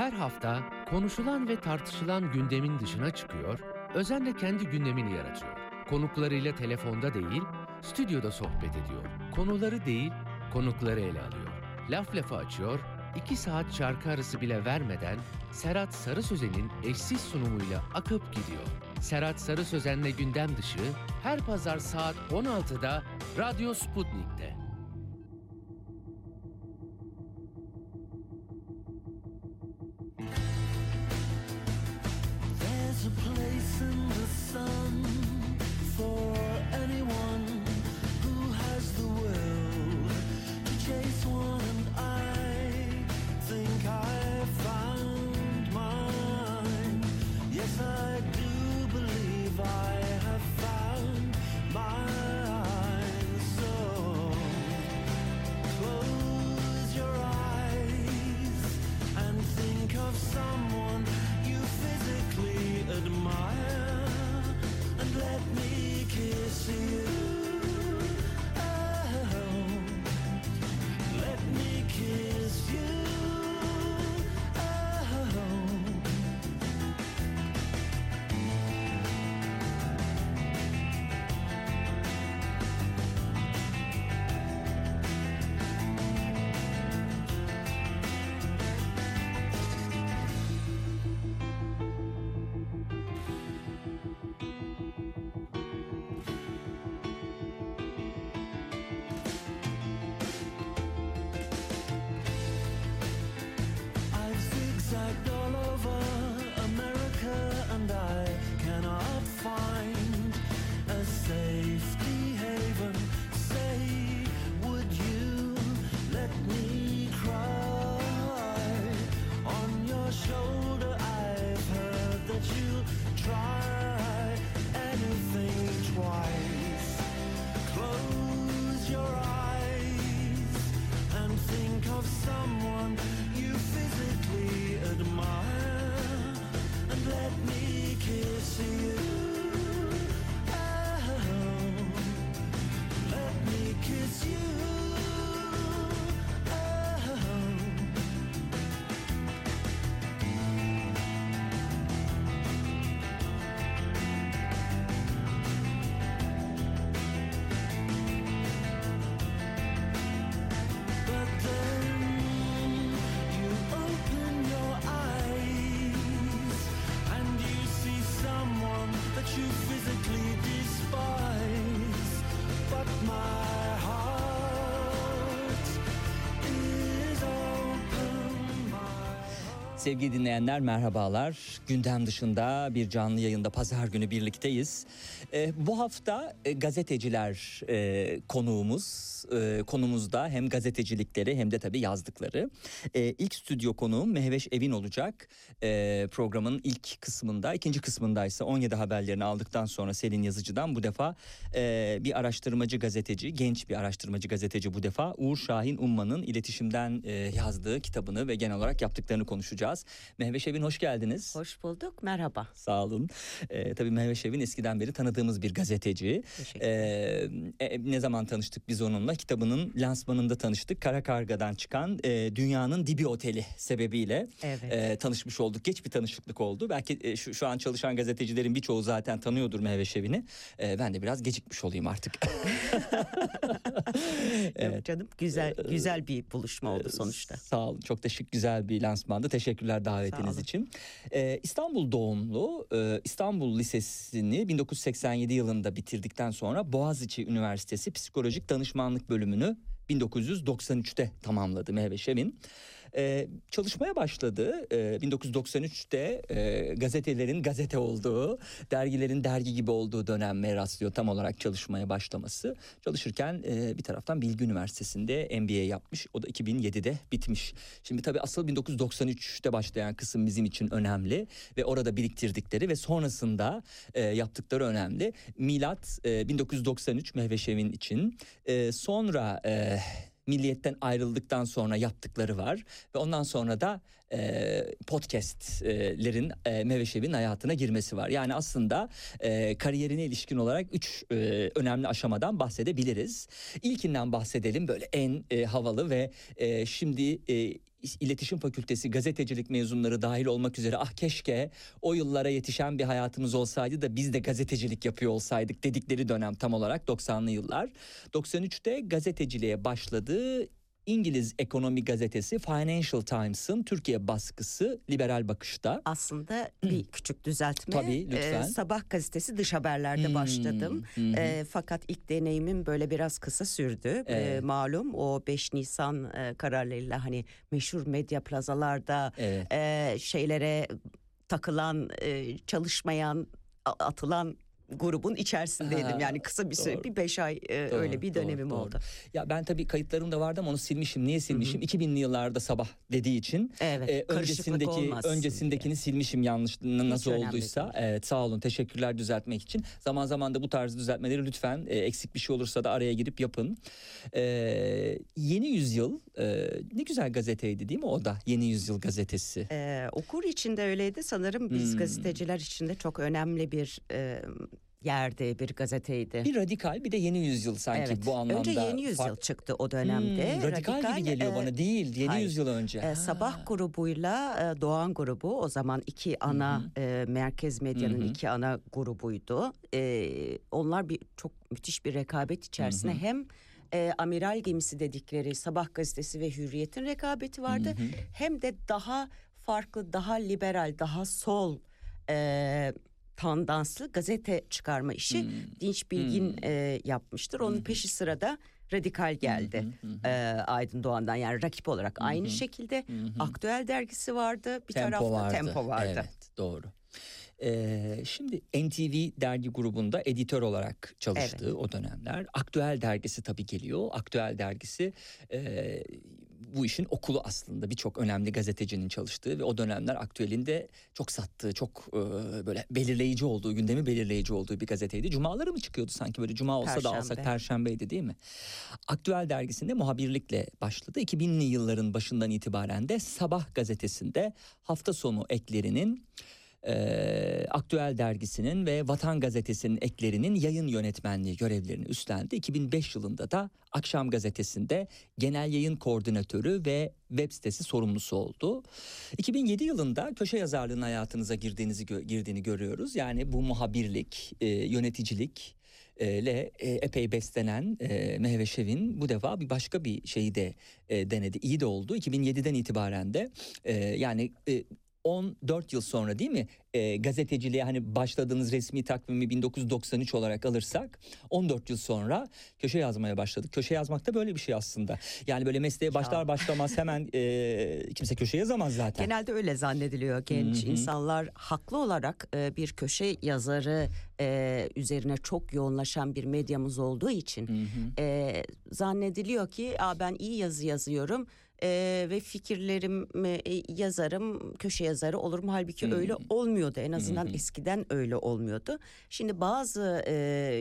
Her hafta konuşulan ve tartışılan gündemin dışına çıkıyor, özenle kendi gündemini yaratıyor. Konuklarıyla telefonda değil, stüdyoda sohbet ediyor. Konuları değil, konukları ele alıyor. Laf lafa açıyor, iki saat şarkı arası bile vermeden Serhat Sarı Sözen'in eşsiz sunumuyla akıp gidiyor. Serhat Sarı Sözen'le gündem dışı her pazar saat 16'da Radyo Sputnik'te. Sevgili dinleyenler merhabalar. Gündem dışında bir canlı yayında pazar günü birlikteyiz. Ee, bu hafta e, gazeteciler e, konuğumuz. E, konumuzda hem gazetecilikleri hem de tabii yazdıkları. E, ilk stüdyo konuğum Mehveş Evin olacak. E, programın ilk kısmında, ikinci kısmındaysa 17 haberlerini aldıktan sonra Selin Yazıcı'dan bu defa e, bir araştırmacı gazeteci, genç bir araştırmacı gazeteci bu defa Uğur Şahin Umman'ın iletişimden e, yazdığı kitabını ve genel olarak yaptıklarını konuşacağız. Mehveş Evin hoş geldiniz. Hoş bulduk. Merhaba. Sağ olun. Ee, tabii Mehveş Evin eskiden beri tanıdığımız bir gazeteci. Teşekkür Ee, e, ne zaman tanıştık biz onunla? Kitabının lansmanında tanıştık. Kara Karga'dan çıkan e, Dünyanın Dibi Oteli sebebiyle Evet. e, tanışmış olduk. Geç bir tanışıklık oldu. Belki e, şu, şu an çalışan gazetecilerin birçoğu zaten tanıyordur Mehveş Evin'i. E, ben de biraz gecikmiş olayım artık. Yok canım güzel güzel bir buluşma oldu sonuçta. Sağ olun. Çok şık güzel bir lansmandı. Teşekkürler davetiniz için. Ee, İstanbul doğumlu. e, İstanbul Lisesi'ni 1987 yılında bitirdikten sonra Boğaziçi Üniversitesi Psikolojik Danışmanlık bölümünü 1993'te tamamladı Mehveş Emin. Ee, çalışmaya başladı. Ee, 1993'te e, gazetelerin gazete olduğu, dergilerin dergi gibi olduğu dönem rastlıyor tam olarak çalışmaya başlaması. Çalışırken e, bir taraftan Bilgi Üniversitesi'nde MBA yapmış. O da 2007'de bitmiş. Şimdi tabii asıl 1993'te başlayan kısım bizim için önemli ve orada biriktirdikleri ve sonrasında e, yaptıkları önemli. Milat e, 1993 Mehveşevin için. E, sonra e, Milliyet'ten ayrıldıktan sonra yaptıkları var ve ondan sonra da e, podcastlerin e, Meveşev'in hayatına girmesi var. Yani aslında e, kariyerine ilişkin olarak üç e, önemli aşamadan bahsedebiliriz. İlkinden bahsedelim böyle en e, havalı ve e, şimdi e, İletişim Fakültesi gazetecilik mezunları dahil olmak üzere ah keşke o yıllara yetişen bir hayatımız olsaydı da biz de gazetecilik yapıyor olsaydık dedikleri dönem tam olarak 90'lı yıllar. 93'te gazeteciliğe başladı. İngiliz ekonomi gazetesi Financial Times'ın Türkiye baskısı Liberal Bakış'ta. Aslında bir küçük düzeltme. Tabii, lütfen. Ee, Sabah gazetesi dış haberlerde Hmm, başladım. hı. Ee, fakat ilk deneyimim böyle biraz kısa sürdü. Ee, Evet. malum o 5 Nisan e, kararlarıyla hani meşhur medya plazalarda Evet. e, şeylere takılan, e, çalışmayan, atılan grubun içerisindeydim. Ha, yani kısa bir süre, doğru. bir beş ay e, Doğru, öyle bir doğru, dönemim doğru. oldu. Ya ben tabii kayıtlarım da vardı ama onu silmişim. Niye silmişim? 2000'li yıllarda sabah dediği için. Evet, karışıklık öncesindeki öncesindekini silmişim yanlış nasıl olduysa. Evet sağ olun. Teşekkürler düzeltmek için. Zaman zaman da bu tarz düzeltmeleri lütfen e, eksik bir şey olursa da araya girip yapın. Ee, Yeni Yüzyıl e, ne güzel gazeteydi değil mi o da? Yeni Yüzyıl gazetesi. Ee, okur içinde öyleydi sanırım biz Hmm. gazeteciler içinde çok önemli bir e, yerde bir gazeteydi. Bir radikal bir de Yeni Yüzyıl sanki Evet. bu anlamda. Önce Yeni Yüzyıl fark- çıktı o dönemde. Hmm, radikal, gibi geliyor e, bana değil. Yeni hayır. Yüzyıl önce. e. Sabah grubuyla e, Doğan grubu o zaman iki ana e, merkez medyanın Hı hı. iki ana grubuydu. E, onlar bir çok müthiş bir rekabet içerisinde Hı hı. hem e, amiral gemisi dedikleri Sabah gazetesi ve Hürriyet'in rekabeti vardı. Hı hı. Hem de daha farklı, daha liberal, daha sol e, tandanslı gazete çıkarma işi Hmm. Dinç Bilgin Hmm. e, yapmıştır. Onun peşi sırada radikal geldi. Hı. E, Aydın Doğan'dan yani rakip olarak aynı hı. şekilde hı. Aktüel dergisi vardı. Bir Tempo tarafta vardı. Tempo vardı. Evet doğru. Ee, şimdi NTV dergi grubunda editör olarak çalıştığı o dönemler. Aktüel dergisi tabii geliyor. Aktüel dergisi e, bu işin okulu aslında birçok önemli gazetecinin çalıştığı ve o dönemler aktüelinde çok sattığı, çok e, böyle belirleyici olduğu, gündemi belirleyici olduğu bir gazeteydi. Cumaları mı çıkıyordu sanki böyle cuma olsa da alsak Perşembe. perşembeydi değil mi? Aktüel dergisinde muhabirlikle başladı. 2000'li yılların başından itibaren de Sabah gazetesinde hafta sonu eklerinin e, Aktüel dergisinin ve Vatan gazetesinin eklerinin yayın yönetmenliği görevlerini üstlendi. 2005 yılında da Akşam gazetesinde genel yayın koordinatörü ve web sitesi sorumlusu oldu. 2007 yılında köşe yazarlığının hayatınıza girdiğinizi girdiğini görüyoruz. Yani bu muhabirlik, e, yöneticilik ile epey beslenen e, Mehve Şevin bu defa bir başka bir şeyi de e, denedi. İyi de oldu. 2007'den itibaren de e, yani e, 14 yıl sonra değil mi e, gazeteciliğe hani başladığınız resmi takvimi 1993 olarak alırsak 14 yıl sonra köşe yazmaya başladık. Köşe yazmak da böyle bir şey aslında. Yani böyle mesleğe başlar başlamaz hemen e, kimse köşe yazamaz zaten. Genelde öyle zannediliyor genç Hı hı. insanlar haklı olarak e, bir köşe yazarı e, üzerine çok yoğunlaşan bir medyamız olduğu için e, zannediliyor ki Aa, ben iyi yazı yazıyorum e, ve fikirlerimi e, yazarım köşe yazarı olurum halbuki Hı. öyle olmuyordu en azından hı. eskiden öyle olmuyordu. Şimdi bazı e,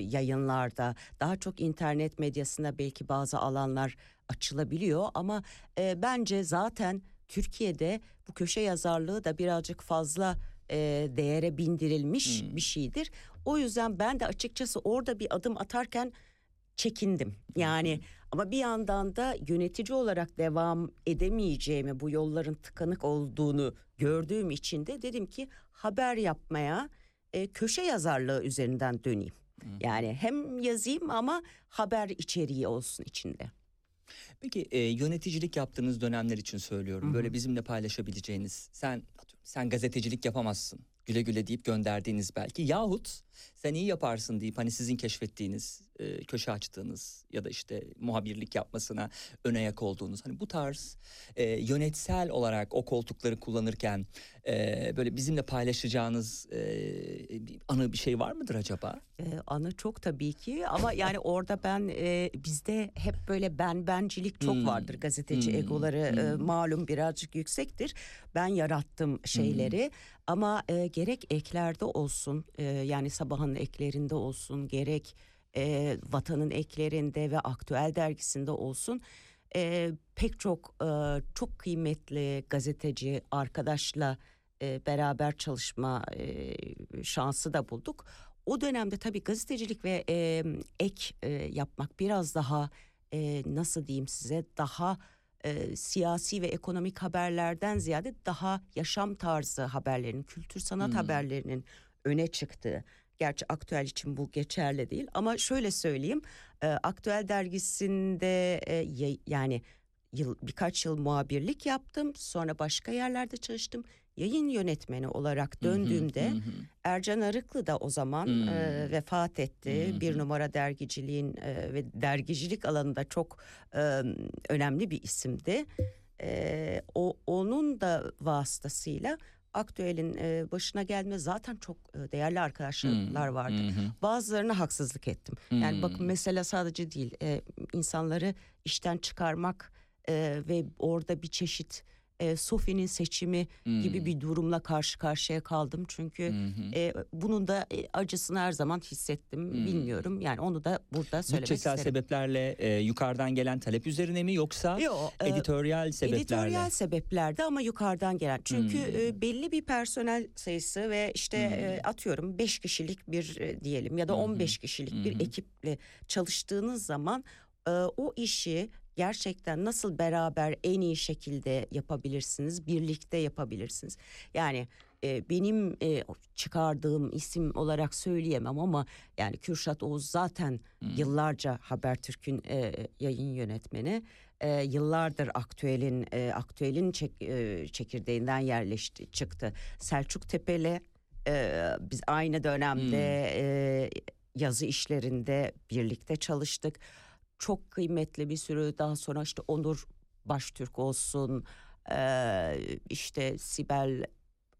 yayınlarda daha çok internet medyasında belki bazı alanlar açılabiliyor ama e, bence zaten Türkiye'de bu köşe yazarlığı da birazcık fazla e, değere bindirilmiş Hmm. bir şeydir. O yüzden ben de açıkçası orada bir adım atarken çekindim. Yani ama bir yandan da yönetici olarak devam edemeyeceğimi, bu yolların tıkanık olduğunu gördüğüm için de dedim ki haber yapmaya e, köşe yazarlığı üzerinden döneyim. Yani hem yazayım ama haber içeriği olsun içinde. Peki e, yöneticilik yaptığınız dönemler için söylüyorum. Hı hı. Böyle bizimle paylaşabileceğiniz sen sen gazetecilik yapamazsın. Güle güle deyip gönderdiğiniz belki yahut sen iyi yaparsın deyip hani sizin keşfettiğiniz, e, köşe açtığınız ya da işte muhabirlik yapmasına ön ayak olduğunuz hani bu tarz e, yönetsel olarak o koltukları kullanırken e, böyle bizimle paylaşacağınız e, bir anı bir şey var mıdır acaba? Ee, anı çok tabii ki ama yani orada ben e, bizde hep böyle ben bencilik çok Hmm. vardır gazeteci Hmm. egoları e, Hmm. malum birazcık yüksektir. Ben yarattım şeyleri ama e, gerek eklerde olsun e, yani sabahın eklerinde olsun gerek e, vatanın eklerinde ve aktüel dergisinde olsun e, pek çok e, çok kıymetli gazeteci arkadaşla e, beraber çalışma e, şansı da bulduk. O dönemde tabii gazetecilik ve e, ek e, yapmak biraz daha e, nasıl diyeyim size daha e, siyasi ve ekonomik haberlerden ziyade daha yaşam tarzı haberlerin, kültür sanat Hmm. haberlerinin öne çıktığı. Gerçi aktüel için bu geçerli değil ama şöyle söyleyeyim. e, aktüel dergisinde e, yani yıl birkaç yıl muhabirlik yaptım. Sonra başka yerlerde çalıştım. Yayın yönetmeni olarak döndüğümde Hı hı. Ercan Arıklı da o zaman Hmm. e, vefat etti. Hı hı. Bir numara dergiciliğin e, ve dergicilik alanında çok e, önemli bir isimdi. E, o onun da vasıtasıyla aktüelin e, başına gelme zaten çok e, değerli arkadaşlar Hı, vardı. hı hı. Bazılarına haksızlık ettim. Yani Hmm. bakın mesela sadece değil e, insanları işten çıkarmak e, ve orada bir çeşit e, Sofi'nin seçimi gibi Hmm. bir durumla karşı karşıya kaldım. Çünkü hı. e, bunun da e, acısını her zaman hissettim. Hmm. Bilmiyorum yani onu da burada söylemek Bütçesel isterim. sebeplerle e, yukarıdan gelen talep üzerine mi yoksa Yo, e, editoryal sebeplerle? Editoryal sebeplerde ama yukarıdan gelen. Çünkü Hmm. e, belli bir personel sayısı ve işte e, atıyorum 5 kişilik bir e, diyelim ya da Hmm. 15 kişilik bir Hı hı. ekiple çalıştığınız zaman e, o işi gerçekten nasıl beraber en iyi şekilde yapabilirsiniz, birlikte yapabilirsiniz. Yani e, benim e, çıkardığım isim olarak söyleyemem ama yani Kürşat Oğuz zaten yıllarca Habertürk'ün e, yayın yönetmeni. E, yıllardır aktüelin e, aktüelin çek- e, çekirdeğinden yerleşti çıktı. Selçuk Tepeli e, biz aynı dönemde e, yazı işlerinde birlikte çalıştık. Çok kıymetli bir sürü daha sonra işte Onur Baştürk olsun işte Sibel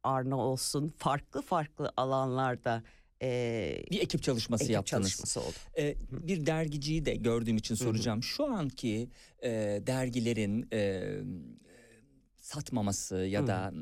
Arna olsun farklı farklı alanlarda e, Bir ekip çalışması ekip yaptınız. çalışması oldu. E, bir dergiciyi de gördüğüm için soracağım. Şu anki e, dergilerin e, satmaması ya da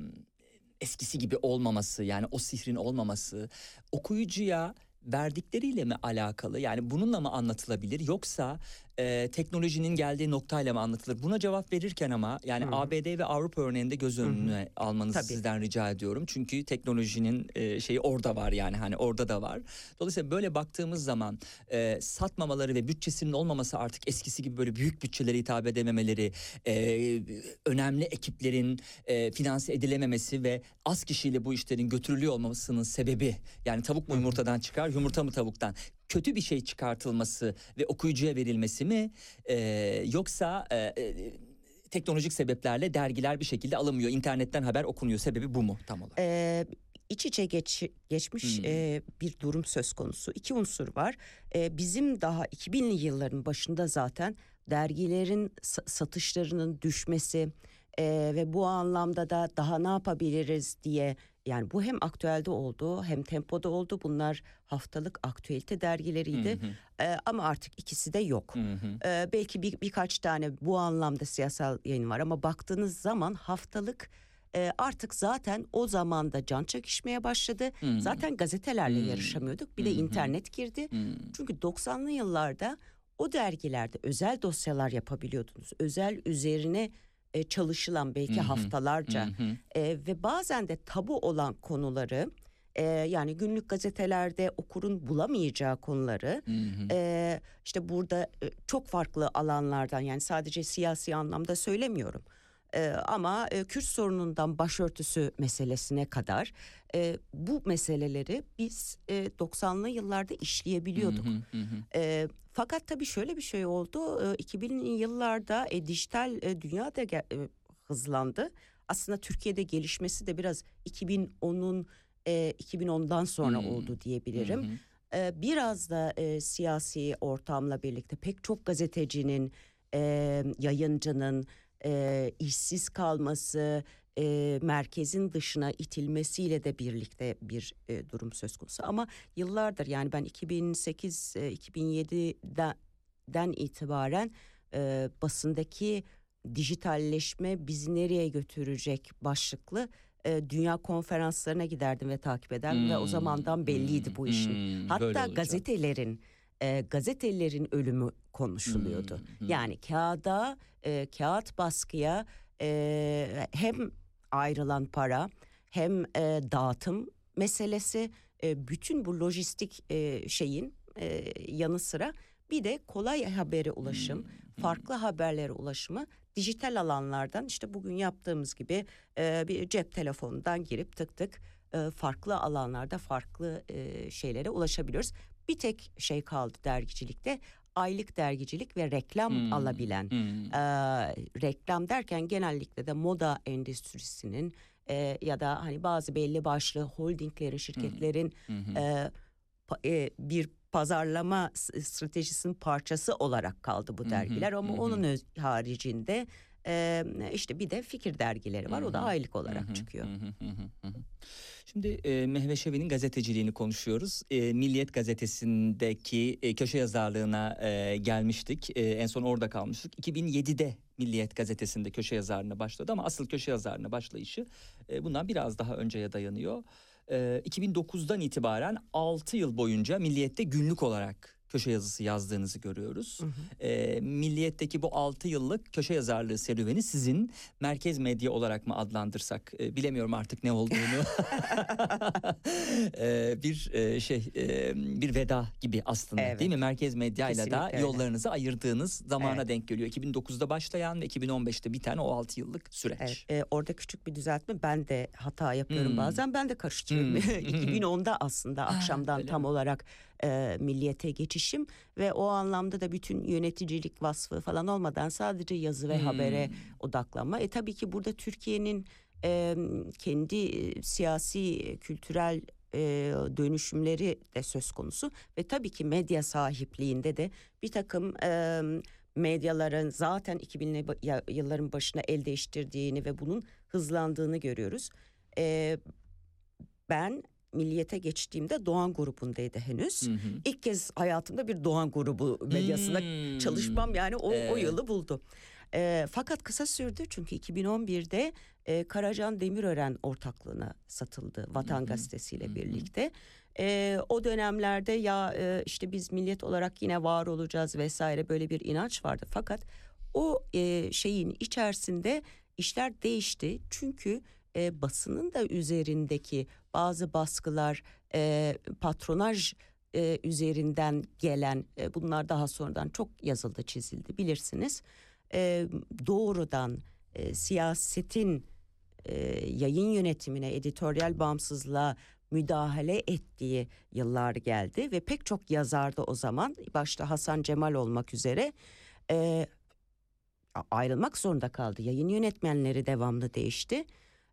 eskisi gibi olmaması yani o sihrin olmaması okuyucuya verdikleriyle mi alakalı? Yani bununla mı anlatılabilir yoksa e, teknolojinin geldiği noktayla mı anlatılır? Buna cevap verirken ama yani Hı hı. ABD ve Avrupa örneğinde göz önüne almanızı Tabii. sizden rica ediyorum. Çünkü teknolojinin e, şeyi orada var yani hani orada da var. Dolayısıyla böyle baktığımız zaman e, satmamaları ve bütçesinin olmaması artık eskisi gibi böyle büyük bütçelere hitap edememeleri, e, önemli ekiplerin e, finanse edilememesi ve az kişiyle bu işlerin götürülüyor olmasının sebebi yani tavuk mu yumurtadan çıkar yumurta mı tavuktan kötü bir şey çıkartılması ve okuyucuya verilmesi mi E, yoksa e, e, teknolojik sebeplerle dergiler bir şekilde alınmıyor internetten haber okunuyor sebebi bu mu tam olarak? Ee, iç içe geç, geçmiş Hmm. e, bir durum söz konusu. İki unsur var. E, bizim daha 2000'li yılların başında zaten dergilerin sa- satışlarının düşmesi e, ve bu anlamda da daha ne yapabiliriz diye yani bu hem aktüelde oldu hem tempoda oldu. Bunlar haftalık aktüelite dergileriydi. Hı hı. E, ama artık ikisi de yok. Hı hı. Ee, belki bir, birkaç tane bu anlamda siyasal yayın var ama baktığınız zaman haftalık e, artık zaten o zamanda can çekişmeye başladı. Hmm. Zaten gazetelerle Hmm. yarışamıyorduk. Bir de Hı hı. internet girdi. Hı. Çünkü 90'lı yıllarda o dergilerde özel dosyalar yapabiliyordunuz. Özel üzerine e, çalışılan belki Hı hı. haftalarca Hı hı. e, ve bazen de tabu olan konuları e, yani günlük gazetelerde okurun bulamayacağı konuları Hı hı. ee, işte burada e, çok farklı alanlardan yani sadece siyasi anlamda söylemiyorum. Ee, ama e, Kürt sorunundan başörtüsü meselesine kadar e, bu meseleleri biz e, 90'lı yıllarda işleyebiliyorduk. Hı hı, hı hı. E, fakat tabii şöyle bir şey oldu. E, 2000'li yıllarda e, dijital e, dünya da e, hızlandı. Aslında Türkiye'de gelişmesi de biraz 2010'un e, 2010'dan sonra Hmm. oldu diyebilirim. Ee, biraz da e, siyasi ortamla birlikte pek çok gazetecinin, e, yayıncının e, işsiz kalması, e, merkezin dışına itilmesiyle de birlikte bir e, durum söz konusu. Ama yıllardır yani ben 2008-2007'den itibaren e, basındaki dijitalleşme bizi nereye götürecek başlıklı e, dünya konferanslarına giderdim ve takip ederdim ve o Hmm, zamandan belliydi bu işin. hmm, Hatta gazetelerin e, gazetelerin ölümü konuşuluyordu. Hmm, hmm. Yani kağıda, e, kağıt baskıya e, hem ayrılan para hem e, dağıtım meselesi e, bütün bu lojistik e, şeyin e, yanı sıra bir de kolay habere ulaşım, Hmm, farklı haberlere ulaşımı dijital alanlardan işte bugün yaptığımız gibi e, bir cep telefonundan girip tık tık e, farklı alanlarda farklı e, şeylere ulaşabiliyoruz. Bir tek şey kaldı dergicilikte aylık dergicilik ve reklam Hmm. alabilen. Hmm. E, reklam derken genellikle de moda endüstrisinin e, ya da hani bazı belli başlı holdinglerin, şirketlerin hı. e, pa- e, bir pazarlama stratejisinin parçası olarak kaldı bu dergiler ama onun öz- haricinde e, işte bir de fikir dergileri var o da aylık olarak Hı hı, çıkıyor. hı hı, hı hı, hı hı. Şimdi e, Mehve Şevi'nin gazeteciliğini konuşuyoruz. E, Milliyet gazetesindeki e, köşe yazarlığına e, gelmiştik. E, en son orada kalmıştık. 2007'de Milliyet gazetesinde köşe yazarlığına başladı ama asıl köşe yazarlığına başlayışı e, bundan biraz daha önceye dayanıyor. E, 2009'dan itibaren 6 yıl boyunca Milliyet'te günlük olarak köşe yazısı yazdığınızı görüyoruz. Hı hı. E, Milliyet'teki bu 6 yıllık köşe yazarlığı serüveni sizin merkez medya olarak mı adlandırsak e, bilemiyorum artık ne olduğunu. E, bir e, şey e, bir veda gibi aslında Evet. değil mi? Merkez medyayla da Kesinlikle öyle. yollarınızı ayırdığınız zamana Evet. denk geliyor. 2009'da başlayan ve 2015'te biten o 6 yıllık süreç. Evet, e, orada küçük bir düzeltme ben de hata yapıyorum Hmm. bazen ben de karıştırıyorum. Hmm. 2010'da aslında akşamdan tam olarak e, milliyete geçişim ve o anlamda da bütün yöneticilik vasfı falan olmadan sadece yazı ve Hmm. habere odaklanma. E tabii ki burada Türkiye'nin e, kendi e, siyasi, e, kültürel e, dönüşümleri de söz konusu ve tabii ki medya sahipliğinde de bir takım e, medyaların zaten 2000'li ba- ya- yılların başına el değiştirdiğini ve bunun hızlandığını görüyoruz. E, ben Milliyet'e geçtiğimde Doğan grubundaydı henüz. Hı hı. İlk kez hayatımda bir Doğan grubu medyasında Hmm. çalışmam yani o, o Evet. yılı buldu. Ee, fakat kısa sürdü çünkü 2011'de e, Karacan Demirören ortaklığına satıldı Vatan Hı hı. Gazetesi ile birlikte. Ee, o dönemlerde ya e, işte biz millet olarak yine var olacağız vesaire böyle bir inanç vardı. Fakat o e, şeyin içerisinde işler değişti çünkü e, basının da üzerindeki bazı baskılar e, patronaj e, üzerinden gelen e, bunlar daha sonradan çok yazıldı çizildi bilirsiniz. E, doğrudan e, siyasetin e, yayın yönetimine editoryal bağımsızlığa müdahale ettiği yıllar geldi ve pek çok yazar da o zaman başta Hasan Cemal olmak üzere e, ayrılmak zorunda kaldı. Yayın yönetmenleri devamlı değişti.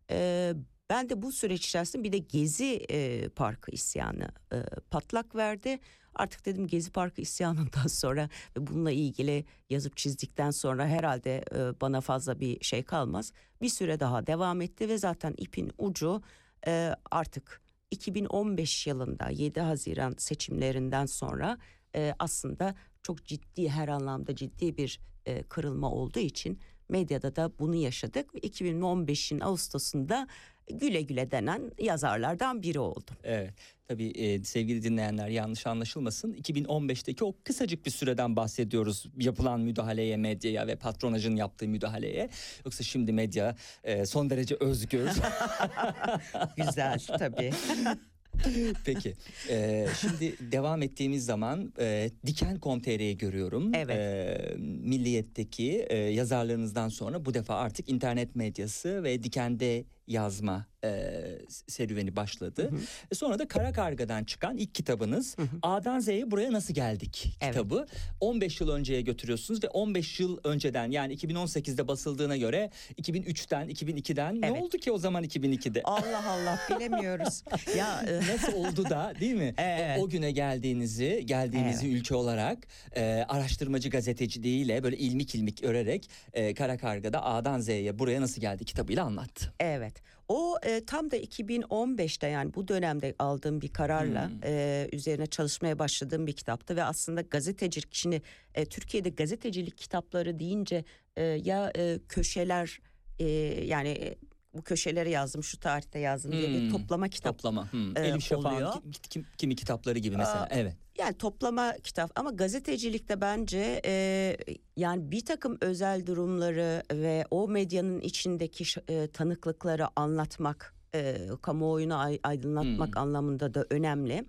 E, ben de bu süreç içerisinde bir de Gezi e, Parkı isyanı e, patlak verdi. Artık dedim Gezi Parkı isyanından sonra ve bununla ilgili yazıp çizdikten sonra herhalde e, bana fazla bir şey kalmaz. Bir süre daha devam etti ve zaten ipin ucu e, artık 2015 yılında 7 Haziran seçimlerinden sonra e, aslında çok ciddi her anlamda ciddi bir e, kırılma olduğu için medyada da bunu yaşadık ve 2015'in Ağustos'unda güle güle denen yazarlardan biri oldum. Evet. Tabii e, sevgili dinleyenler yanlış anlaşılmasın. 2015'teki o kısacık bir süreden bahsediyoruz. Yapılan müdahaleye, medyaya ve patronajın yaptığı müdahaleye. Yoksa şimdi medya e, son derece özgür. Güzel tabii. Peki. e, şimdi devam ettiğimiz zaman e, Diken.com.tr'yi görüyorum. Evet. E, Milliyet'teki e, yazarlarınızdan sonra bu defa artık internet medyası ve Diken'de yazma e, serüveni başladı. Hı hı. E, Sonra da Kara Karga'dan çıkan ilk kitabınız Hı hı. A'dan Z'ye buraya nasıl geldik Evet. kitabı. 15 yıl önceye götürüyorsunuz ve 15 yıl önceden yani 2018'de basıldığına göre 2003'ten 2002'den ne Evet. oldu ki o zaman 2002'de? Allah Allah bilemiyoruz. ya e, Nasıl oldu da değil mi? Evet. O, o güne geldiğinizi, geldiğinizi ülke olarak e, araştırmacı gazeteciliğiyle böyle ilmik ilmik örerek e, Kara Karga'da A'dan Z'ye buraya nasıl geldi kitabıyla anlattı. Evet. O e, tam da 2015'te yani bu dönemde aldığım bir kararla Hmm. e, üzerine çalışmaya başladığım bir kitaptı ve aslında gazetecilik şimdi e, Türkiye'de gazetecilik kitapları deyince e, ya e, köşeler e, yani e, bu köşeleri yazdım şu tarihte yazdım diye bir Hmm. toplama kitap. Toplama. Hmm. e, Elif Şafak'ın kimi kitapları gibi mesela. Aa, evet. Yani toplama kitap ama gazetecilikte bence e, yani bir takım özel durumları ve o medyanın içindeki e, tanıklıkları anlatmak, e, kamuoyunu ay- aydınlatmak Hmm. anlamında da önemli.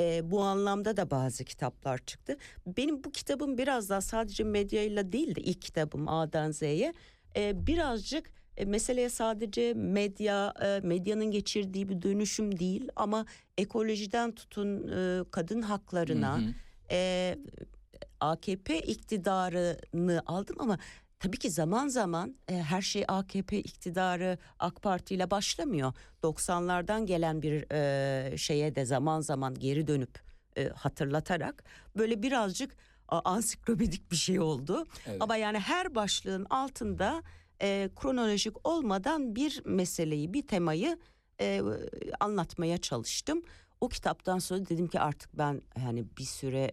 E, bu anlamda da bazı kitaplar çıktı. Benim bu kitabım biraz daha sadece medyayla değil de ilk kitabım A'dan Z'ye e, birazcık e, meseleye sadece medya e, medyanın geçirdiği bir dönüşüm değil ama ekolojiden tutun e, kadın haklarına Hı hı. e, AKP iktidarını aldım ama tabii ki zaman zaman e, her şey AKP iktidarı AK Parti ile başlamıyor. 90'lardan gelen bir e, şeye de zaman zaman geri dönüp e, hatırlatarak böyle birazcık ansiklopedik bir şey oldu. Evet. Ama yani her başlığın altında e, kronolojik olmadan bir meseleyi, bir temayı e, anlatmaya çalıştım. O kitaptan sonra dedim ki artık ben yani bir süre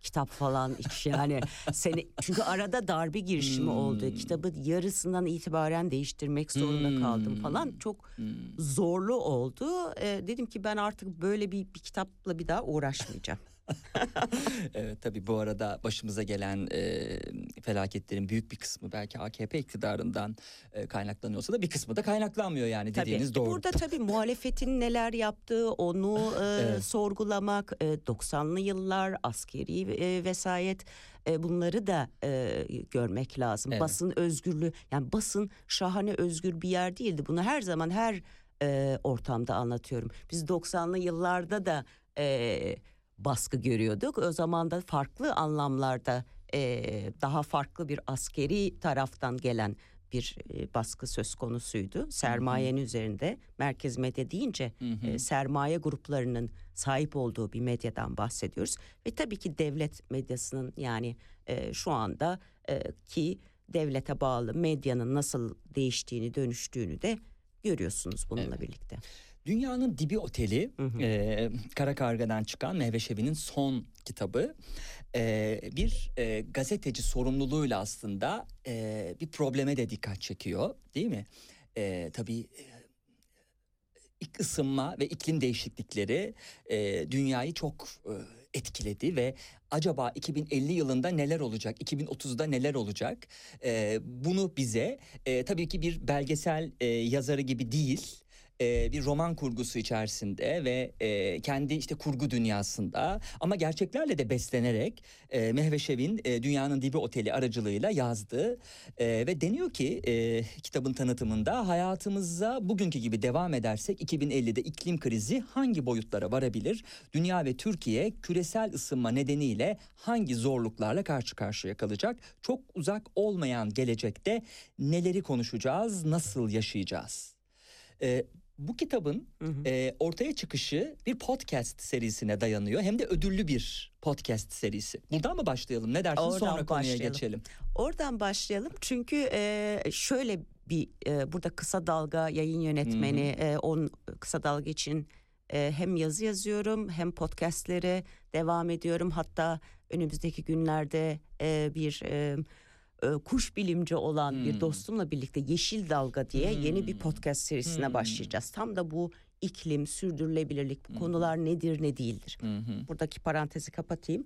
kitap falan hiç yani seni çünkü arada darbe girişimi oldu. Hmm. Kitabı yarısından itibaren değiştirmek zorunda kaldım falan. Hmm. Çok Hmm. zorlu oldu. E, dedim ki ben artık böyle bir, bir kitapla bir daha uğraşmayacağım. evet tabii bu arada başımıza gelen e, felaketlerin büyük bir kısmı belki AKP iktidarından e, kaynaklanıyorsa da bir kısmı da kaynaklanmıyor yani Tabii. dediğiniz E, doğru. Burada tabii muhalefetin neler yaptığı onu e, Evet. sorgulamak, e, 90'lı yıllar askeri e, vesayet e, bunları da e, görmek lazım. Evet. Basın özgürlüğü yani basın şahane özgür bir yer değildi. Bunu her zaman her e, ortamda anlatıyorum. Biz 90'lı yıllarda da e, baskı görüyorduk. O zaman da farklı anlamlarda e, daha farklı bir askeri taraftan gelen bir e, baskı söz konusuydu. Sermayenin üzerinde merkez medya deyince e, sermaye gruplarının sahip olduğu bir medyadan bahsediyoruz. Ve tabii ki devlet medyasının yani e, şu anda e, ki devlete bağlı medyanın nasıl değiştiğini dönüştüğünü de görüyorsunuz bununla Evet. birlikte. Dünyanın Dibi Oteli Hı hı. e, Kara Karga'dan çıkan Mehve Şevi'nin son kitabı e, bir e, gazeteci sorumluluğuyla aslında e, bir probleme de dikkat çekiyor değil mi? E, tabii ısınma ve iklim değişiklikleri e, dünyayı çok e, etkiledi ve acaba 2050 yılında neler olacak, 2030'da neler olacak? E, bunu bize e, tabii ki bir belgesel e, yazarı gibi değil bir roman kurgusu içerisinde ve kendi işte kurgu dünyasında ama gerçeklerle de beslenerek e, Mehve Şev'in e, Dünyanın Dibi Oteli aracılığıyla yazdığı e, ve deniyor ki kitabın tanıtımında hayatımıza bugünkü gibi devam edersek 2050'de iklim krizi hangi boyutlara varabilir? Dünya ve Türkiye küresel ısınma nedeniyle hangi zorluklarla karşı karşıya kalacak? Çok uzak olmayan gelecekte neleri konuşacağız, nasıl yaşayacağız? Bu kitabın Hı hı. e, ortaya çıkışı bir podcast serisine dayanıyor. Hem de ödüllü bir podcast serisi. Buradan mı başlayalım? Ne dersin? Oradan Sonra konuya başlayalım. geçelim. Oradan başlayalım çünkü e, şöyle bir e, burada kısa dalga yayın yönetmeni e, on kısa dalga için e, hem yazı yazıyorum hem podcastlere devam ediyorum hatta önümüzdeki günlerde e, bir e, kuş bilimci olan Hmm. bir dostumla birlikte Yeşil Dalga diye yeni bir Hmm. podcast serisine Hmm. başlayacağız. Tam da bu iklim, sürdürülebilirlik bu Hmm. konular nedir ne değildir hı. buradaki parantezi kapatayım.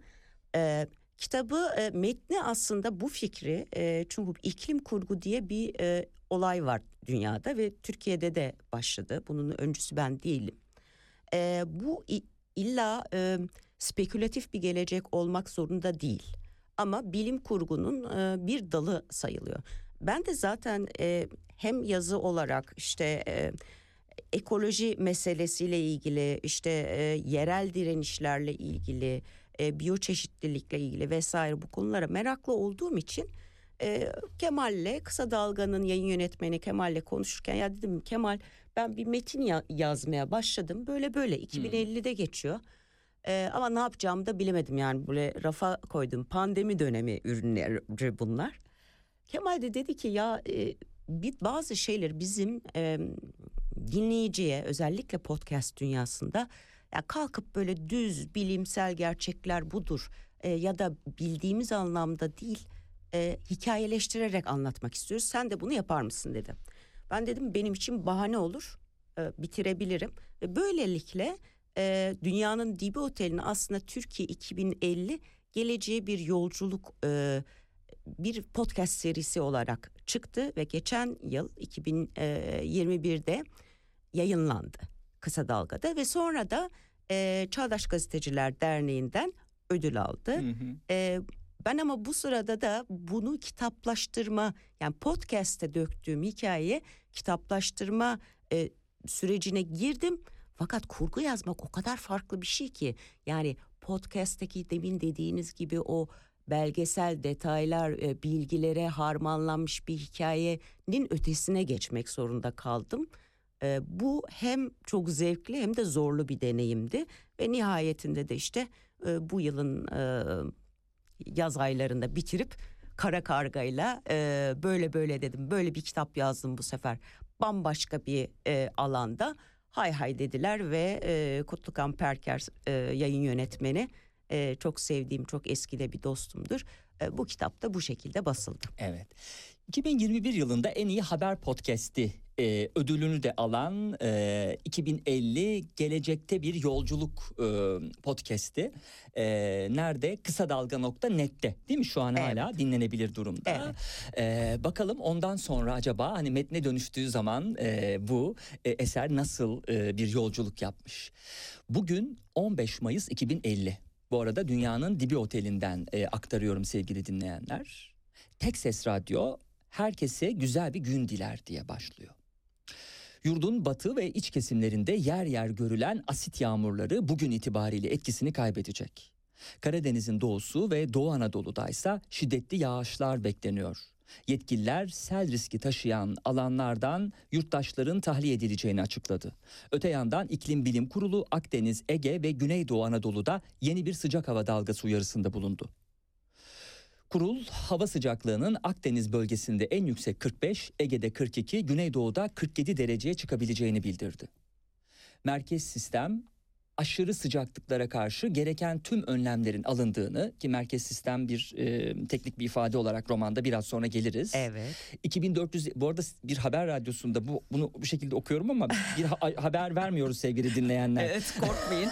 Ee, kitabı e, metni aslında bu fikri e, çünkü iklim kurgu diye bir e, olay var dünyada ve Türkiye'de de başladı. Bunun öncüsü ben değilim. Ee, bu illa e, spekülatif bir gelecek olmak zorunda değil. Ama bilim kurgunun e, bir dalı sayılıyor. Ben de zaten e, hem yazı olarak işte e, ekoloji meselesiyle ilgili işte e, yerel direnişlerle ilgili e, biyoçeşitlilikle ilgili vesaire bu konulara meraklı olduğum için e, Kemal'le Kısa Dalga'nın yayın yönetmeni Kemal'le konuşurken ya dedim Kemal ben bir metin ya- yazmaya başladım böyle böyle 2050'de geçiyor. E, ama ne yapacağımı da bilemedim yani böyle rafa koydum pandemi dönemi ürünleri bunlar. Kemal de dedi ki ya e, bazı şeyler bizim e, dinleyiciye özellikle podcast dünyasında ya kalkıp böyle düz bilimsel gerçekler budur e, ya da bildiğimiz anlamda değil e, hikayeleştirerek anlatmak istiyoruz. Sen de bunu yapar mısın dedi. Ben dedim benim için bahane olur e, bitirebilirim ve böylelikle e, dünyanın dibi otelini aslında Türkiye 2050 geleceğe bir yolculuk e, bir podcast serisi olarak çıktı ve geçen yıl 2021'de yayınlandı kısa dalgada ve sonra da e, Çağdaş Gazeteciler Derneği'nden ödül aldı. Hı hı. E, ben ama bu sırada da bunu kitaplaştırma yani podcast'te döktüğüm hikayeyi kitaplaştırma e, sürecine girdim. Fakat kurgu yazmak o kadar farklı bir şey ki yani podcast'teki demin dediğiniz gibi o belgesel detaylar, e, bilgilere harmanlanmış bir hikayenin ötesine geçmek zorunda kaldım. E, bu hem çok zevkli hem de zorlu bir deneyimdi ve nihayetinde de işte e, bu yılın yaz aylarında bitirip kara kargayla böyle böyle dedim böyle bir kitap yazdım bu sefer bambaşka bir alanda hay hay dediler ve e, Kutlukan Perker e, yayın yönetmeni e, çok sevdiğim çok eskide bir dostumdur. E, bu kitap da bu şekilde basıldı. Evet. 2021 yılında en iyi haber podcast'i e, ödülünü de alan e, 2050 gelecekte bir yolculuk e, podcast'i e, nerede kısa dalga nokta nette değil mi şu an Evet. hala dinlenebilir durumda. E, bakalım ondan sonra acaba hani metne dönüştüğü zaman e, bu e, eser nasıl e, bir yolculuk yapmış. Bugün 15 Mayıs 2050. Bu arada dünyanın dibi otelinden e, aktarıyorum sevgili dinleyenler. Tek Ses Radyo herkese güzel bir gün diler diye başlıyor. Yurdun batı ve iç kesimlerinde yer yer görülen asit yağmurları bugün itibariyle etkisini kaybedecek. Karadeniz'in doğusu ve Doğu Anadolu'da ise şiddetli yağışlar bekleniyor. Yetkililer sel riski taşıyan alanlardan yurttaşların tahliye edileceğini açıkladı. Öte yandan İklim Bilim Kurulu Akdeniz, Ege ve Güneydoğu Anadolu'da yeni bir sıcak hava dalgası uyarısında bulundu. Kurul hava sıcaklığının Akdeniz bölgesinde en yüksek 45, Ege'de 42, Güneydoğu'da 47 dereceye çıkabileceğini bildirdi. Merkez sistem aşırı sıcaklıklara karşı gereken tüm önlemlerin alındığını ki merkez sistem bir e, teknik bir ifade olarak romanda biraz sonra geliriz. Evet. 2400 bu arada bir haber radyosunda bu bunu bu şekilde okuyorum ama bir ha- haber vermiyoruz sevgili dinleyenler. Evet korkmayın.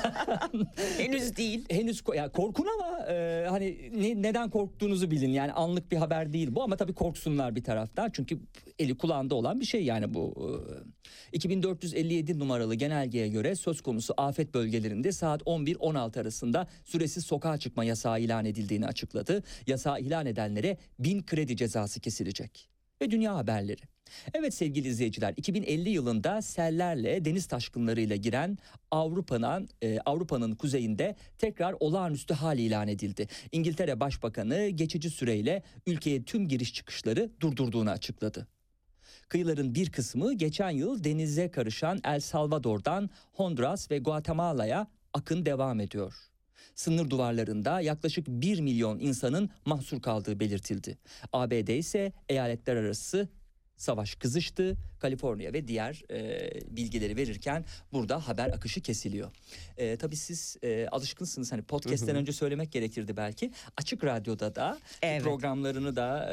Henüz değil. Henüz ko- ya korkun ama e, hani ne- neden korktuğunuzu bilin. Yani anlık bir haber değil bu ama tabii korksunlar bir taraftan. Çünkü eli kulağında olan bir şey yani bu. E, 2457 numaralı genelgeye göre söz konusu afet bölgelerinde saat 11-16 arasında süresiz sokağa çıkma yasağı ilan edildiğini açıkladı. Yasağı ilan edenlere bin kredi cezası kesilecek. Ve dünya haberleri. Evet sevgili izleyiciler 2050 yılında sellerle deniz taşkınlarıyla giren Avrupa'nın e, Avrupa'nın kuzeyinde tekrar olağanüstü hal ilan edildi. İngiltere Başbakanı geçici süreyle ülkeye tüm giriş çıkışları durdurduğunu açıkladı. Kıyıların bir kısmı geçen yıl denize karışan El Salvador'dan Honduras ve Guatemala'ya akın devam ediyor. Sınır duvarlarında yaklaşık 1 milyon insanın mahsur kaldığı belirtildi. ABD ise eyaletler arası savaş kızıştı. Kaliforniya ve diğer e, bilgileri verirken burada haber akışı kesiliyor. E, tabii siz e, alışkınsınız hani podcast'ten önce söylemek gerekirdi belki. Açık Radyo'da da Evet. programlarını da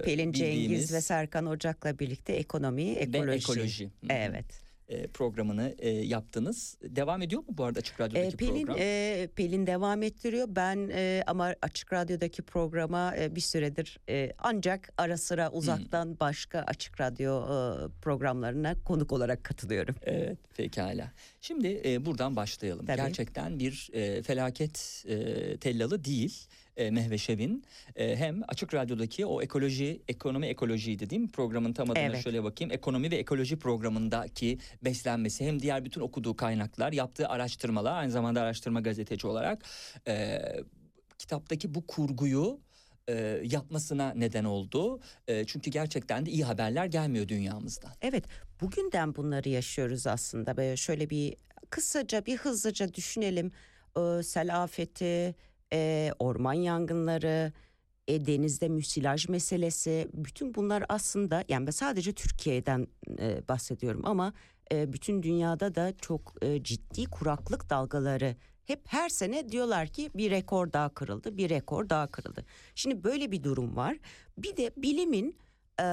e, Pelin bildiğimiz Cengiz ve Serkan Ocak'la birlikte ekonomi, ve ekoloji. ekoloji. Hı hı. Evet. E, programını e, yaptınız. Devam ediyor mu bu arada Açık Radyo'daki Ee, Pelin program? e, Pelin devam ettiriyor. Ben e, ama Açık Radyo'daki programa e, bir süredir e, ancak ara sıra Hmm. uzaktan başka Açık Radyo e, programlarına konuk olarak katılıyorum. Evet pekala. Şimdi e, buradan başlayalım. Tabii. Gerçekten bir e, felaket e, tellalı değil. E, Mehve Şevin E, hem Açık Radyo'daki o ekoloji, ekonomi ekolojiydi değil mi? Programın tam adına Evet. şöyle bakayım. Ekonomi ve ekoloji programındaki beslenmesi hem diğer bütün okuduğu kaynaklar, yaptığı araştırmalar aynı zamanda araştırma gazeteci olarak e, kitaptaki bu kurguyu e, yapmasına neden oldu. E, çünkü gerçekten de iyi haberler gelmiyor dünyamızdan. Evet, bugünden bunları yaşıyoruz aslında. Böyle şöyle bir kısaca bir hızlıca düşünelim. Ee, sel afeti, e, orman yangınları, e, denizde müsilaj meselesi. Bütün bunlar aslında yani ben sadece Türkiye'den e, bahsediyorum ama e, bütün dünyada da çok e, ciddi kuraklık dalgaları hep her sene diyorlar ki bir rekor daha kırıldı, bir rekor daha kırıldı. Şimdi böyle bir durum var. Bir de bilimin e,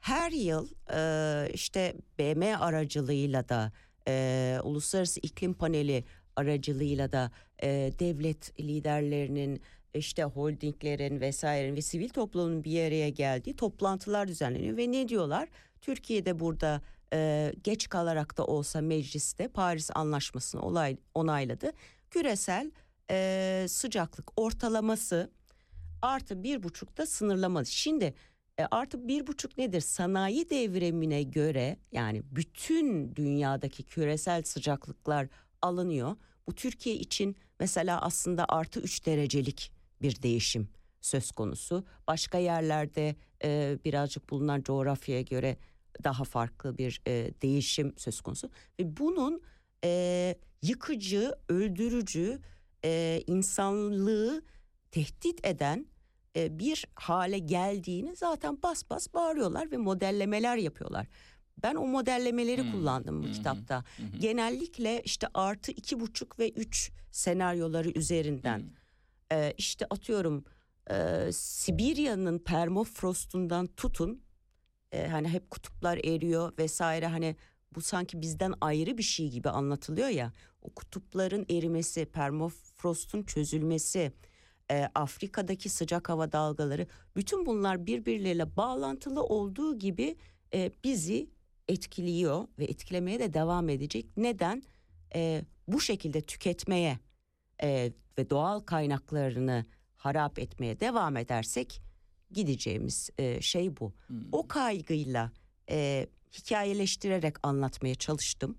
her yıl e, işte BM aracılığıyla da e, Uluslararası İklim Paneli aracılığıyla da e, devlet liderlerinin işte holdinglerin vesairenin ve sivil toplumun bir araya geldiği toplantılar düzenleniyor ve ne diyorlar? Türkiye'de burada e, geç kalarak da olsa mecliste Paris Anlaşması'nı olay, onayladı. Küresel e, sıcaklık ortalaması artı bir buçukta sınırlamadı. Şimdi e, artı bir buçuk nedir? Sanayi devrimine göre yani bütün dünyadaki küresel sıcaklıklar alınıyor. Bu Türkiye için mesela aslında artı üç derecelik bir değişim söz konusu. Başka yerlerde e, birazcık bulunan coğrafyaya göre daha farklı bir e, değişim söz konusu. Ve bunun e, yıkıcı, öldürücü, e, insanlığı tehdit eden e, bir hale geldiğini zaten bas bas bağırıyorlar ve modellemeler yapıyorlar. Ben o modellemeleri Hmm, kullandım bu hı, kitapta. hı. Genellikle işte artı iki buçuk ve üç senaryoları üzerinden. Hmm. Ee, işte atıyorum e, Sibirya'nın permafrostundan tutun e, hani hep kutuplar eriyor vesaire hani bu sanki bizden ayrı bir şey gibi anlatılıyor ya o kutupların erimesi permafrostun çözülmesi e, Afrika'daki sıcak hava dalgaları bütün bunlar birbirleriyle bağlantılı olduğu gibi e, bizi etkiliyor ve etkilemeye de devam edecek. Neden? E, bu şekilde tüketmeye e, ve doğal kaynaklarını harap etmeye devam edersek gideceğimiz e, şey bu. Hmm. O kaygıyla e, hikayeleştirerek anlatmaya çalıştım.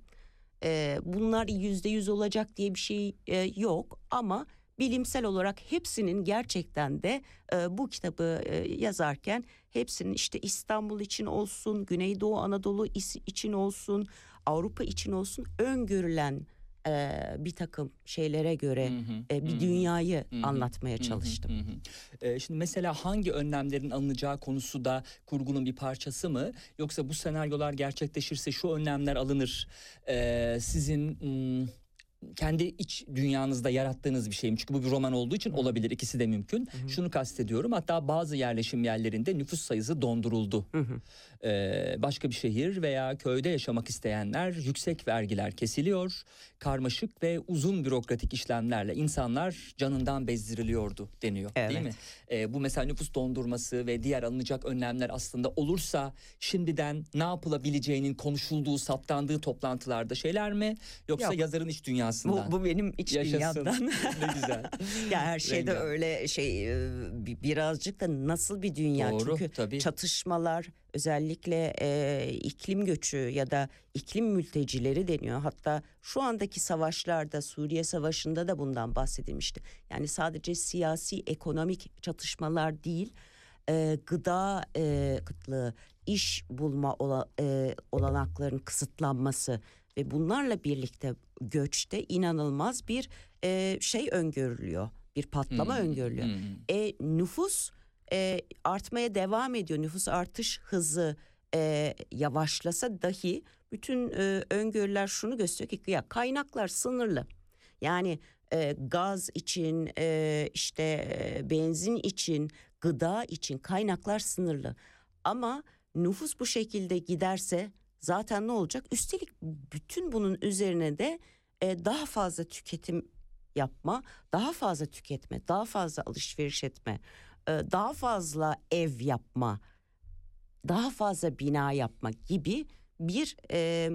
E, bunlar yüzde yüz olacak diye bir şey e, yok ama bilimsel olarak hepsinin gerçekten de e, bu kitabı e, yazarken hepsinin işte İstanbul için olsun, Güneydoğu Anadolu için olsun, Avrupa için olsun öngörülen e, bir takım şeylere göre Hı hı, e, bir hı dünyayı Hı anlatmaya Hı çalıştım. hı hı. Ee, şimdi mesela hangi önlemlerin alınacağı konusu da kurgunun bir parçası mı? Yoksa bu senaryolar gerçekleşirse şu önlemler alınır. Ee, sizin hmm, kendi iç dünyanızda yarattığınız bir şey mi? Çünkü bu bir roman olduğu için olabilir. İkisi de mümkün. Şunu kastediyorum. Hatta bazı yerleşim yerlerinde nüfus sayısı donduruldu. Hı hı. Ee, başka bir şehir veya köyde yaşamak isteyenler yüksek vergiler kesiliyor. Karmaşık ve uzun bürokratik işlemlerle insanlar canından bezdiriliyordu deniyor değil Evet. mi? Ee, bu mesela nüfus dondurması ve diğer alınacak önlemler aslında olursa şimdiden ne yapılabileceğinin konuşulduğu, saptandığı toplantılarda şeyler mi? Yoksa Yok. yazarın iç dünyasından? Bu, bu benim iç Yaşasın. dünyamdan. ne güzel. ya her şeyde Rengarenk. öyle şey e, bi- birazcık da nasıl bir dünya Doğru, çünkü tabii. çatışmalar özellikle e, iklim göçü ya da iklim mültecileri deniyor. Hatta şu andaki savaşlarda Suriye Savaşı'nda da bundan bahsedilmişti. Yani sadece siyasi ekonomik çatışmalar değil e, gıda e, kıtlığı, iş bulma ola- e, olanaklarının kısıtlanması ve bunlarla birlikte göçte inanılmaz bir e, şey öngörülüyor. Bir patlama Hmm, öngörülüyor. hmm. E, nüfus e, artmaya devam ediyor. Nüfus artış hızı e, yavaşlasa dahi bütün e, öngörüler şunu gösteriyor ki ya kaynaklar sınırlı. Yani e, gaz için, e, işte e, benzin için, gıda için kaynaklar sınırlı. Ama nüfus bu şekilde giderse zaten ne olacak? Üstelik bütün bunun üzerine de e, daha fazla tüketim yapma, daha fazla tüketme, daha fazla alışveriş etme, e, daha fazla ev yapma, daha fazla bina yapma gibi bir e,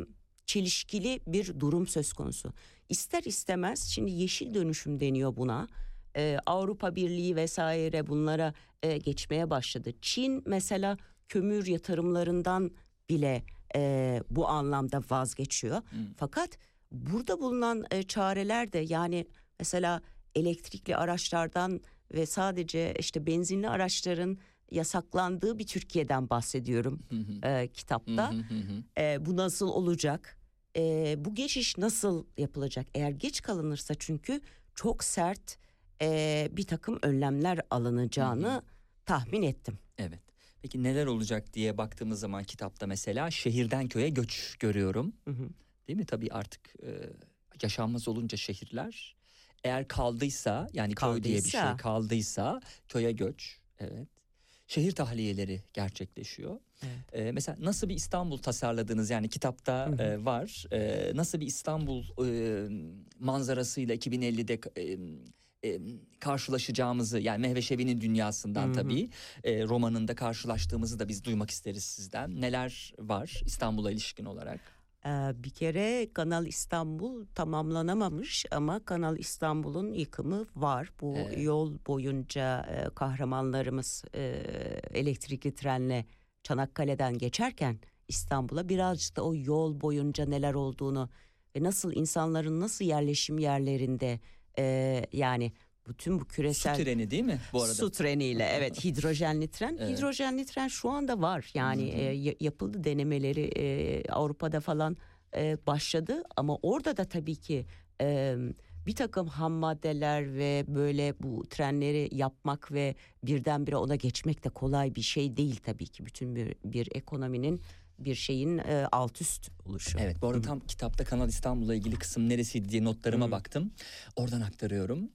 çelişkili bir durum söz konusu. İster istemez şimdi yeşil dönüşüm deniyor buna. E, Avrupa Birliği vesaire bunlara e, geçmeye başladı. Çin mesela kömür yatırımlarından bile e, bu anlamda vazgeçiyor. Fakat burada bulunan e, çareler de yani mesela elektrikli araçlardan ve sadece işte benzinli araçların yasaklandığı bir Türkiye'den bahsediyorum e, kitapta. Hı hı hı. E, bu nasıl olacak? E, bu geçiş nasıl yapılacak? Eğer geç kalınırsa çünkü çok sert e, bir takım önlemler alınacağını tahmin ettim. Evet. Peki neler olacak diye baktığımız zaman kitapta mesela şehirden köye göç görüyorum. Hı hı. Değil mi? Tabii artık e, yaşanmaz olunca şehirler eğer kaldıysa yani köy diye bir şey Kaldıysa. kaldıysa köye göç. Evet. Şehir tahliyeleri gerçekleşiyor. Evet. E, mesela nasıl bir İstanbul tasarladınız yani kitapta Hı hı. e, var. E, nasıl bir İstanbul e, manzarasıyla 2050'de e, e, karşılaşacağımızı yani Mehve Şevi'nin dünyasından Hı hı. tabii e, romanında karşılaştığımızı da biz duymak isteriz sizden. Neler var İstanbul'a ilişkin olarak? Ee, bir kere Kanal İstanbul tamamlanamamış ama Kanal İstanbul'un yıkımı var. Bu Evet. yol boyunca e, kahramanlarımız e, elektrikli trenle Çanakkale'den geçerken İstanbul'a birazcık da o yol boyunca neler olduğunu ve nasıl insanların nasıl yerleşim yerlerinde e, yani bütün bu küresel Su treni değil mi bu arada? Su treniyle evet hidrojenli tren. Evet. Hidrojenli tren şu anda var. Yani Hı hı. e, ya- yapıldı denemeleri e, Avrupa'da falan e, başladı ama orada da tabii ki e, bir takım ham maddeler ve böyle bu trenleri yapmak ve birdenbire ona geçmek de kolay bir şey değil tabii ki. Bütün bir, bir ekonominin bir şeyin e, alt üst oluşu. Evet bu arada tam kitapta Kanal İstanbul'la ilgili kısım neresiydi diye notlarıma Hı. baktım. Oradan aktarıyorum.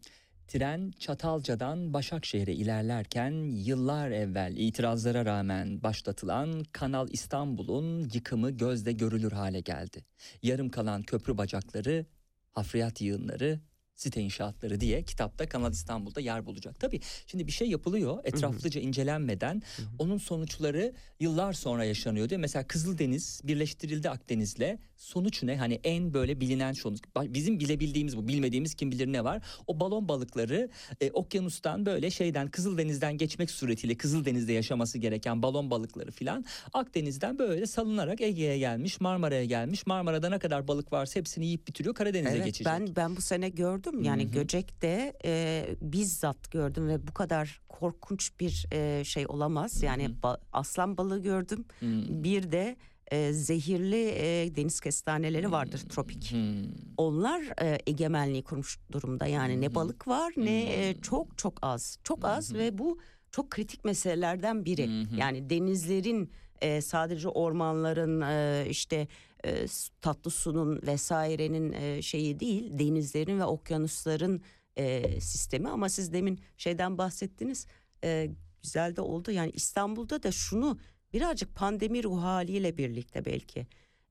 Tren Çatalca'dan Başakşehir'e ilerlerken yıllar evvel itirazlara rağmen başlatılan Kanal İstanbul'un yıkımı gözle görülür hale geldi. Yarım kalan köprü bacakları, hafriyat yığınları, site inşaatları diye kitapta Kanal İstanbul'da yer bulacak. Tabii şimdi bir şey yapılıyor etraflıca incelenmeden onun sonuçları yıllar sonra yaşanıyor diyor. Mesela Kızıldeniz birleştirildi Akdeniz'le. Sonuç ne? Hani en böyle bilinen sonuç. Bizim bilebildiğimiz bu. Bilmediğimiz kim bilir ne var. O balon balıkları e, okyanustan böyle şeyden Kızıldeniz'den geçmek suretiyle Kızıldeniz'de yaşaması gereken balon balıkları filan Akdeniz'den böyle salınarak Ege'ye gelmiş, Marmara'ya gelmiş. Marmara'da ne kadar balık varsa hepsini yiyip bitiriyor. Karadeniz'e Evet geçecek. ben ben bu sene gördüm yani Hı hı. Göcek'te e, bizzat gördüm ve bu kadar korkunç bir e, şey olamaz. Yani ba- aslan balığı gördüm. Hmm. Bir de e, zehirli e, deniz kestaneleri vardır tropik. Hmm. Onlar e, egemenliği kurmuş durumda. Yani hı. ne balık var ne e, Hı. çok çok az. Çok az hı. ve bu çok kritik meselelerden biri. Hı. Yani denizlerin e, sadece ormanların e, işte e, tatlı sunun vesairenin e, şeyi değil denizlerin ve okyanusların e, sistemi ama siz demin şeyden bahsettiniz e, güzel de oldu yani İstanbul'da da şunu birazcık pandemi ruh haliyle birlikte belki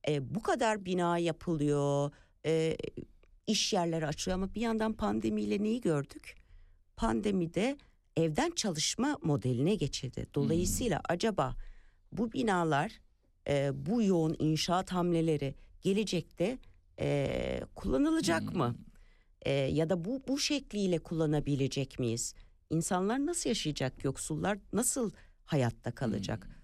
e, bu kadar bina yapılıyor e, iş yerleri açılıyor ama bir yandan pandemiyle neyi gördük pandemide evden çalışma modeline geçildi dolayısıyla acaba bu binalar e, bu yoğun inşaat hamleleri gelecekte e, kullanılacak mı? E, ya da bu bu şekliyle kullanabilecek miyiz? İnsanlar nasıl yaşayacak? Yoksullar nasıl hayatta kalacak? E,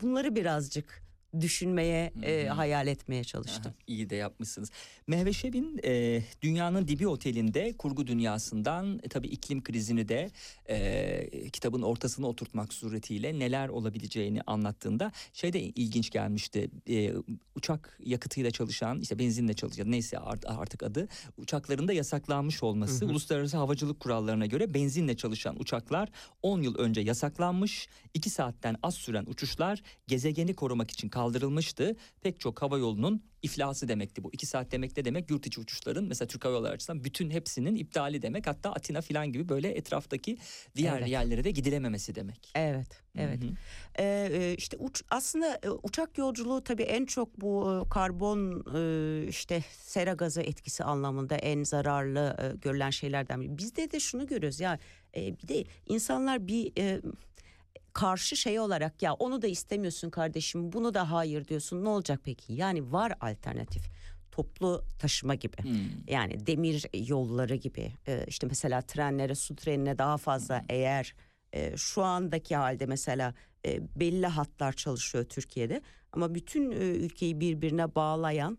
bunları birazcık düşünmeye, e, hayal etmeye çalıştım. Aha, iyi de yapmışsınız. Mehve Şevin e, Dünyanın Dibi Oteli'nde kurgu dünyasından e, tabii iklim krizini de e, kitabın ortasına oturtmak suretiyle neler olabileceğini anlattığında şey de ilginç gelmişti. E, uçak yakıtıyla çalışan işte benzinle çalışan neyse art- artık adı uçakların da yasaklanmış olması. Uluslararası havacılık kurallarına göre benzinle çalışan uçaklar 10 yıl önce yasaklanmış. 2 saatten az süren uçuşlar gezegeni korumak için kaldırılmıştı. Pek çok hava yolunun iflası demekti bu. 2 saat demek ne demek? Yurt içi uçuşların mesela Türk Hava Yolları açısından bütün hepsinin iptali demek. Hatta Atina falan gibi böyle etraftaki diğer Evet. yerlere de gidilememesi demek. Evet, evet. Hı hı. Ee, e, işte uç, aslında e, uçak yolculuğu tabii en çok bu e, karbon işte sera gazı etkisi anlamında en zararlı görülen şeylerden biri. Bizde de şunu görüyoruz ya e, bir de insanlar bir karşı şey olarak ya onu da istemiyorsun kardeşim bunu da hayır diyorsun ne olacak peki? Yani var alternatif toplu taşıma gibi. Hmm. Yani demir yolları gibi e, işte mesela trenlere su trenine daha fazla eğer e, şu andaki halde mesela e, belli hatlar çalışıyor Türkiye'de ama bütün e, ülkeyi birbirine bağlayan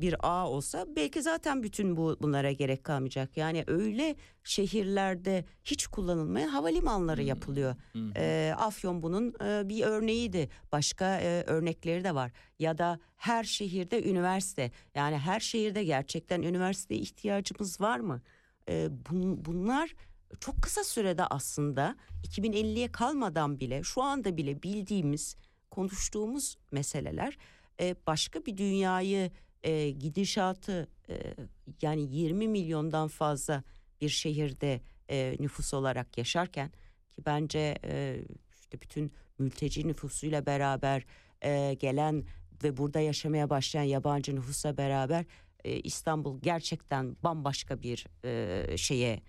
bir ağ olsa belki zaten bütün bu bunlara gerek kalmayacak. Yani öyle şehirlerde hiç kullanılmayan havalimanları yapılıyor. Hı hı. E, Afyon bunun e, bir örneğiydi. Başka e, örnekleri de var. Ya da her şehirde üniversite. Yani her şehirde gerçekten üniversiteye ihtiyacımız var mı? E, bun- bunlar çok kısa sürede aslında 2050'ye kalmadan bile şu anda bile bildiğimiz, konuştuğumuz meseleler e, başka bir dünyayı e, gidişatı e, yani 20 milyondan fazla bir şehirde e, nüfus olarak yaşarken ki bence e, işte bütün mülteci nüfusuyla beraber e, gelen ve burada yaşamaya başlayan yabancı nüfusla beraber e, İstanbul gerçekten bambaşka bir e, şeye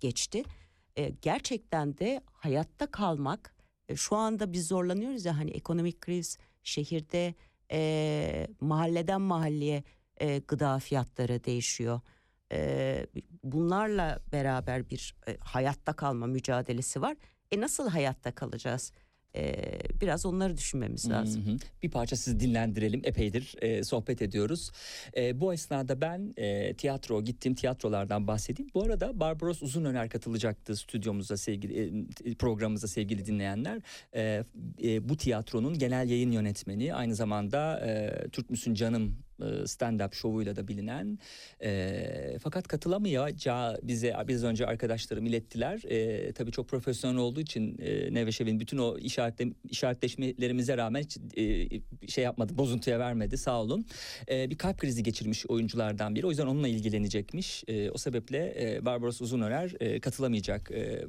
geçti. E, gerçekten de hayatta kalmak e, şu anda biz zorlanıyoruz ya hani ekonomik kriz şehirde e, mahalleden mahalleye e, gıda fiyatları değişiyor. E, bunlarla beraber bir e, hayatta kalma mücadelesi var. E nasıl hayatta kalacağız? E, biraz onları düşünmemiz lazım. Hı hı. Bir parça sizi dinlendirelim. Epeydir e, sohbet ediyoruz. E, bu esnada ben e, tiyatro, gittiğim tiyatrolardan bahsedeyim. Bu arada Barbaros Uzunöner katılacaktı stüdyomuza sevgili e, programımıza sevgili dinleyenler. E, e, bu tiyatronun genel yayın yönetmeni aynı zamanda e, Türk Müsün Canım stand-up şovuyla da bilinen e, fakat katılamayacağı bize biraz önce arkadaşlarım ilettiler. E, tabii çok profesyonel olduğu için e, Neveşev'in bütün o işaretle, işaretleşmelerimize rağmen hiç e, şey yapmadı, bozuntuya vermedi sağ olun. E, bir kalp krizi geçirmiş oyunculardan biri o yüzden onunla ilgilenecekmiş. E, o sebeple e, Barbaros Uzunörer e, katılamayacak e, e,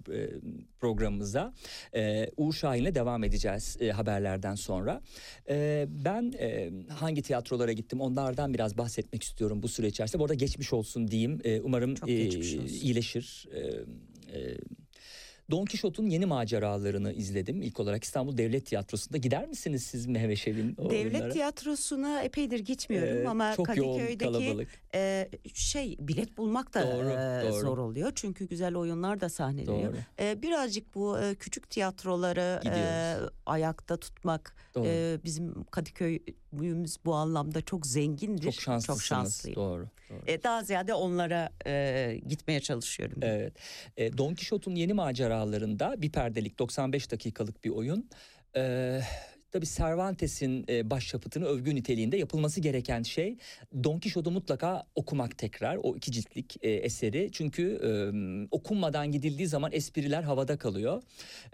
programımıza. E, Uğur Şahin'le devam edeceğiz e, haberlerden sonra. E, ben e, hangi tiyatrolara gittim onlardan biraz bahsetmek istiyorum bu süre içerisinde. Bu arada geçmiş olsun diyeyim. E, umarım e, iyileşir. E, e, Don Kişot'un yeni maceralarını izledim. İlk olarak İstanbul Devlet Tiyatrosu'nda. Gider misiniz siz Mehveşev'in o Devlet oyunlara? tiyatrosuna epeydir gitmiyorum Ee, ama çok yoğun Kadıköy'deki kalabalık. e, şey bilet bulmak da Doğru, e, doğru. zor oluyor. Çünkü güzel oyunlar da sahneleniyor. E, birazcık bu e, küçük tiyatroları e, ayakta tutmak Doğru. e, bizim Kadıköy'ümüz bu anlamda çok zengindir. çok şanslısınız. şanslıyım. Doğru. doğru. E, daha ziyade onlara e, gitmeye çalışıyorum. Evet. E, Don Kişot'un yeni maceralarında bir perdelik 95 dakikalık bir oyun. E, tabii Cervantes'in e, başyapıtını övgü niteliğinde yapılması gereken şey Don Kişot'u mutlaka okumak tekrar o iki ciltlik e, eseri. Çünkü e, okunmadan gidildiği zaman espriler havada kalıyor.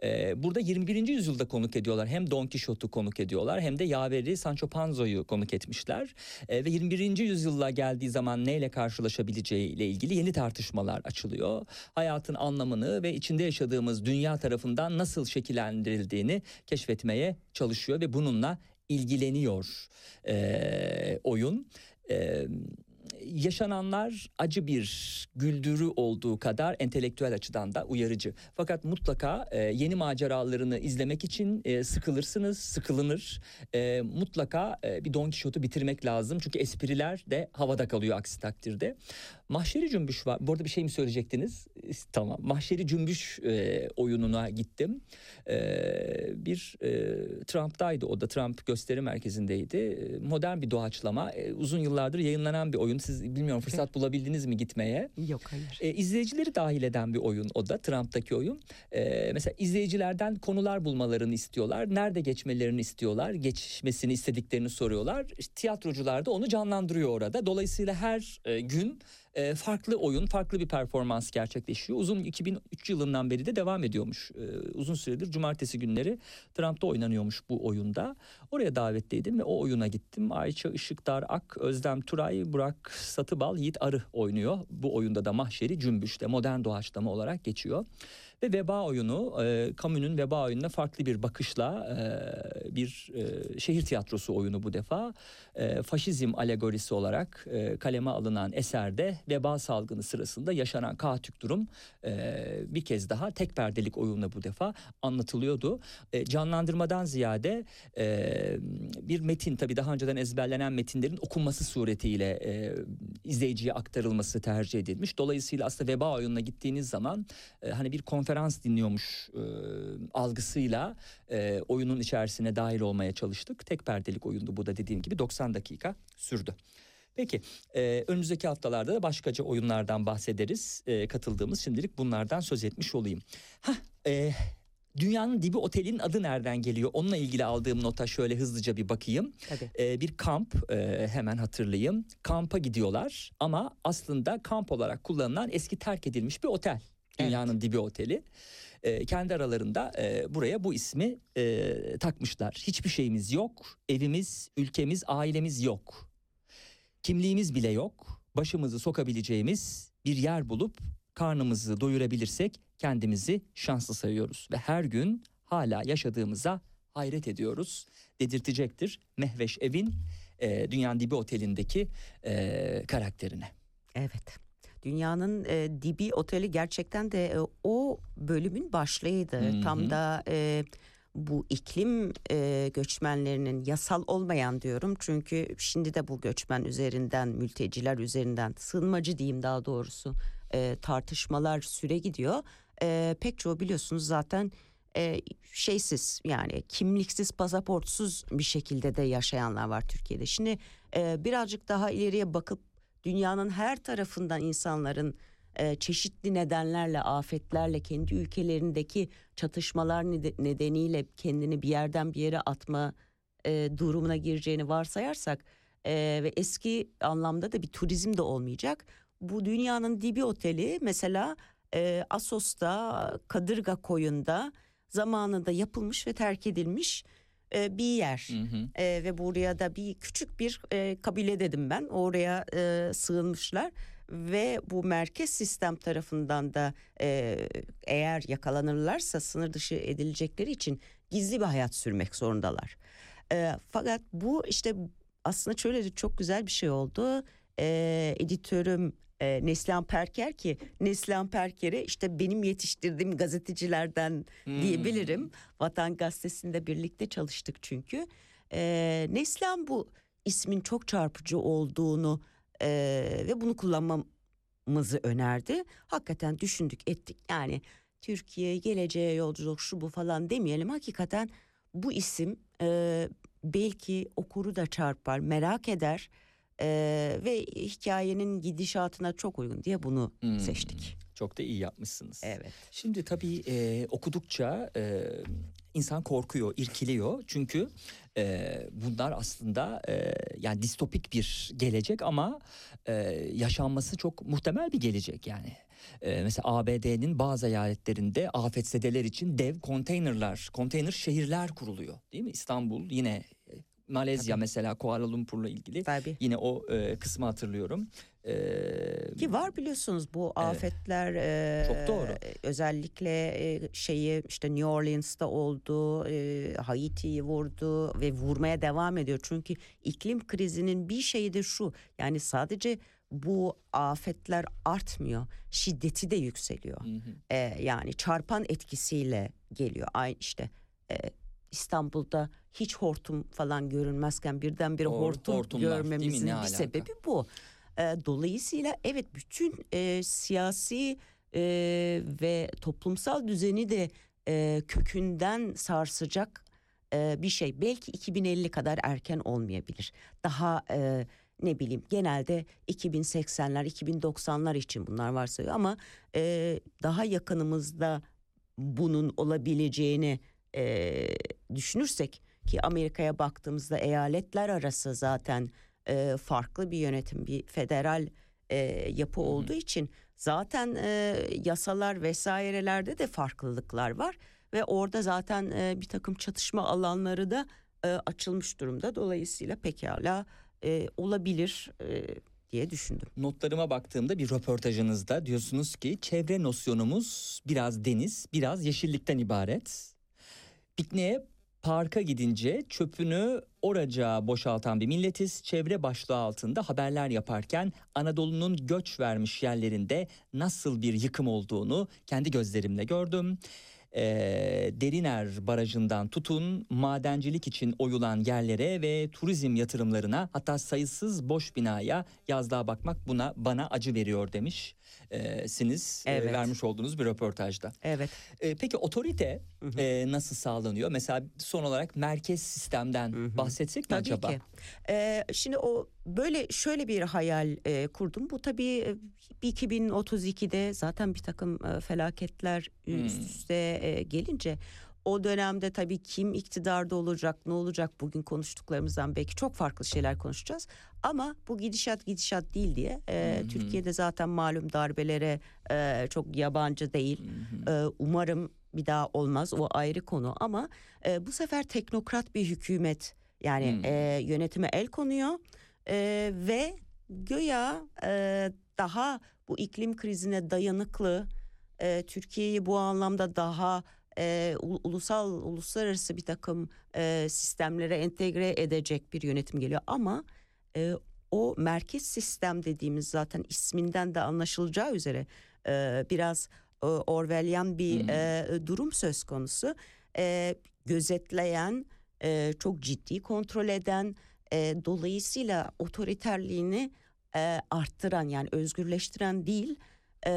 E, burada 21. yüzyılda konuk ediyorlar. Hem Don Kişot'u konuk ediyorlar hem de yaveri Sancho Panza'yı konuk etmişler. E, ve 21. yüzyılla geldiği zaman neyle karşılaşabileceği ile ilgili yeni tartışmalar açılıyor. Hayatın anlamını ve içinde yaşadığımız dünya tarafından nasıl şekillendirildiğini keşfetmeye çalışıyor ve bununla ilgileniyor e, oyun. E, yaşananlar acı bir güldürü olduğu kadar entelektüel açıdan da uyarıcı. Fakat mutlaka e, yeni maceralarını izlemek için e, sıkılırsınız, sıkılınır. E, mutlaka e, bir Don Quixote'u bitirmek lazım. Çünkü espriler de havada kalıyor aksi takdirde. Mahşeri Cümbüş var. Bu arada bir şey mi söyleyecektiniz? Tamam. Mahşeri Cümbüş e, oyununa gittim. E, bir e, Trump'taydı o da. Trump gösteri merkezindeydi. E, Modern bir doğaçlama. E, uzun yıllardır yayınlanan bir oyun. Siz bilmiyorum fırsat bulabildiniz mi gitmeye? Yok hayır. E, izleyicileri dahil eden bir oyun o da Trump'taki oyun. E, mesela izleyicilerden konular bulmalarını istiyorlar. Nerede geçmelerini istiyorlar. Geçmesini istediklerini soruyorlar. İşte, tiyatrocular da onu canlandırıyor orada. Dolayısıyla her e, gün e, farklı oyun, farklı bir performans gerçekleşiyor. Uzun 2003 yılından beri de devam ediyormuş. E, uzun süredir cumartesi günleri Trump'ta oynanıyormuş bu oyunda. Oraya davetliydim ve o oyuna gittim. Ayça Işıkdar Ak, Özlem Turay, Burak Satıbal, Yiğit Arı oynuyor. Bu oyunda da Mahşeri Cümbüş'te modern doğaçlama olarak geçiyor. Ve veba oyunu, e, Camus'un veba oyununa farklı bir bakışla e, bir e, şehir tiyatrosu oyunu bu defa. E, faşizm alegorisi olarak e, kaleme alınan eserde veba salgını sırasında yaşanan kaotik durum e, bir kez daha tek perdelik oyunla bu defa anlatılıyordu. E, canlandırmadan ziyade e, bir metin tabii daha önceden ezberlenen metinlerin okunması suretiyle e, izleyiciye aktarılması tercih edilmiş. Dolayısıyla aslında veba oyununa gittiğiniz zaman e, hani bir konferans dinliyormuş e, algısıyla e, oyunun içerisine dahil olmaya çalıştık. Tek perdelik oyundu bu da dediğim gibi 90 dakika sürdü. Peki e, önümüzdeki haftalarda da başkaca oyunlardan bahsederiz. E, katıldığımız şimdilik bunlardan söz etmiş olayım. Hah, e, Dünyanın Dibi Oteli'nin adı nereden geliyor? Onunla ilgili aldığım nota şöyle hızlıca bir bakayım. Tabii. Ee, bir kamp e, hemen hatırlayayım. Kampa gidiyorlar ama aslında kamp olarak kullanılan eski terk edilmiş bir otel. Dünyanın Dibi Oteli. Ee, kendi aralarında e, buraya bu ismi e, takmışlar. Hiçbir şeyimiz yok. Evimiz, ülkemiz, ailemiz yok. Kimliğimiz bile yok. Başımızı sokabileceğimiz bir yer bulup karnımızı doyurabilirsek kendimizi şanslı sayıyoruz ve her gün hala yaşadığımıza hayret ediyoruz dedirtecektir Mehveş Evin e, Dünyanın Dibi Oteli'ndeki e, karakterine. Evet. Dünyanın e, dibi oteli gerçekten de e, o bölümün başlığıydı. Hı hı. Tam da e, bu iklim e, göçmenlerinin yasal olmayan diyorum çünkü şimdi de bu göçmen üzerinden mülteciler üzerinden sığınmacı diyeyim daha doğrusu e, tartışmalar süre gidiyor. E, pek çoğu biliyorsunuz zaten e, şeysiz yani kimliksiz pasaportsuz bir şekilde de yaşayanlar var Türkiye'de. Şimdi e, birazcık daha ileriye bakıp dünyanın her tarafından insanların e, çeşitli nedenlerle, afetlerle, kendi ülkelerindeki çatışmalar nede- nedeniyle kendini bir yerden bir yere atma e, durumuna gireceğini varsayarsak e, ve eski anlamda da bir turizm de olmayacak. Bu dünyanın dibi oteli mesela e, Assos'ta, Kadırga Koyu'nda zamanında yapılmış ve terk edilmiş e, bir yer. Hı hı. E, ve buraya da bir küçük bir e, kabile dedim ben. Oraya e, sığınmışlar ve bu merkez sistem tarafından da e, eğer yakalanırlarsa sınır dışı edilecekleri için gizli bir hayat sürmek zorundalar. E, fakat bu işte aslında şöyle de çok güzel bir şey oldu. E, editörüm e, Neslihan Perker ki Neslihan Perker'i işte benim yetiştirdiğim gazetecilerden Hmm. diyebilirim. Vatan Gazetesi'nde birlikte çalıştık çünkü. Ee, Neslihan bu ismin çok çarpıcı olduğunu e, ve bunu kullanmamızı önerdi. Hakikaten düşündük ettik yani Türkiye geleceğe yolculuk şu bu falan demeyelim. Hakikaten bu isim e, belki okuru da çarpar merak eder e, ve hikayenin gidişatına çok uygun diye bunu Hmm. seçtik. Çok da iyi yapmışsınız. Evet. Şimdi tabii e, okudukça e, insan korkuyor, irkiliyor. Çünkü e, bunlar aslında e, yani distopik bir gelecek ama e, yaşanması çok muhtemel bir gelecek yani. E, mesela ABD'nin bazı eyaletlerinde afetzedeler için dev konteynerler, konteyner şehirler kuruluyor değil mi? İstanbul yine Malezya Tabii. mesela Kuala Lumpur'la ilgili Tabii. yine o e, kısmı hatırlıyorum. E, Ki var biliyorsunuz bu Evet. afetler e, Çok doğru. özellikle e, şeyi işte New Orleans'ta oldu, e, Haiti'yi vurdu ve vurmaya devam ediyor. Çünkü iklim krizinin bir şeyi de şu yani sadece bu afetler artmıyor, şiddeti de yükseliyor. hı hı. E, yani çarpan etkisiyle geliyor. Aynı işte e, İstanbul'da hiç hortum falan görünmezken birdenbire Or- hortum hortumlar, görmemizin bir alaka? sebebi bu. E, dolayısıyla evet bütün e, siyasi e, ve toplumsal düzeni de e, kökünden sarsacak e, bir şey. Belki 2050 kadar erken olmayabilir. Daha e, ne bileyim genelde 2080'ler 2090'lar için bunlar varsayıyor ama e, daha yakınımızda bunun olabileceğini e, düşünürsek ki Amerika'ya baktığımızda eyaletler arası zaten e, farklı bir yönetim bir federal e, yapı Hı hı. olduğu için zaten e, yasalar vesairelerde de farklılıklar var ve orada zaten e, bir takım çatışma alanları da e, açılmış durumda dolayısıyla pekala e, olabilir e, diye düşündüm. Notlarıma baktığımda bir röportajınızda diyorsunuz ki çevre nosyonumuz biraz deniz, biraz yeşillikten ibaret. Pikniğe parka gidince çöpünü oraca boşaltan bir milletiz. Çevre başlığı altında haberler yaparken Anadolu'nun göç vermiş yerlerinde nasıl bir yıkım olduğunu kendi gözlerimle gördüm. Ee, Deriner Barajı'ndan tutun madencilik için oyulan yerlere ve turizm yatırımlarına hatta sayısız boş binaya yazlığa bakmak buna bana acı veriyor demiş e, siniz e, Evet. vermiş olduğunuz bir röportajda. Evet. E, peki otorite Hı hı. e, nasıl sağlanıyor? Mesela son olarak merkez sistemden Hı hı. bahsetsek mi Tabii acaba? ki. Ee, şimdi o böyle şöyle bir hayal e, kurdum. Bu tabii e, 2032'de zaten bir takım e, felaketler Hmm. üst üste e, gelince o dönemde tabii kim iktidarda olacak, ne olacak bugün konuştuklarımızdan belki çok farklı şeyler konuşacağız. Ama bu gidişat gidişat değil diye e, Hı hı. Türkiye'de zaten malum darbelere e, çok yabancı değil. Hı hı. Ee, umarım bir daha olmaz o ayrı konu ama e, bu sefer teknokrat bir hükümet yani Hmm. e, yönetime el konuyor E, ve göya e, daha bu iklim krizine dayanıklı e, Türkiye'yi bu anlamda daha e, ul- ulusal uluslararası bir takım e, sistemlere entegre edecek bir yönetim geliyor ama e, o merkez sistem dediğimiz zaten isminden de anlaşılacağı üzere e, biraz e, Orwellian bir Hmm. e, durum söz konusu. E, gözetleyen, e, çok ciddi kontrol eden, e, dolayısıyla otoriterliğini e, arttıran yani özgürleştiren değil, e,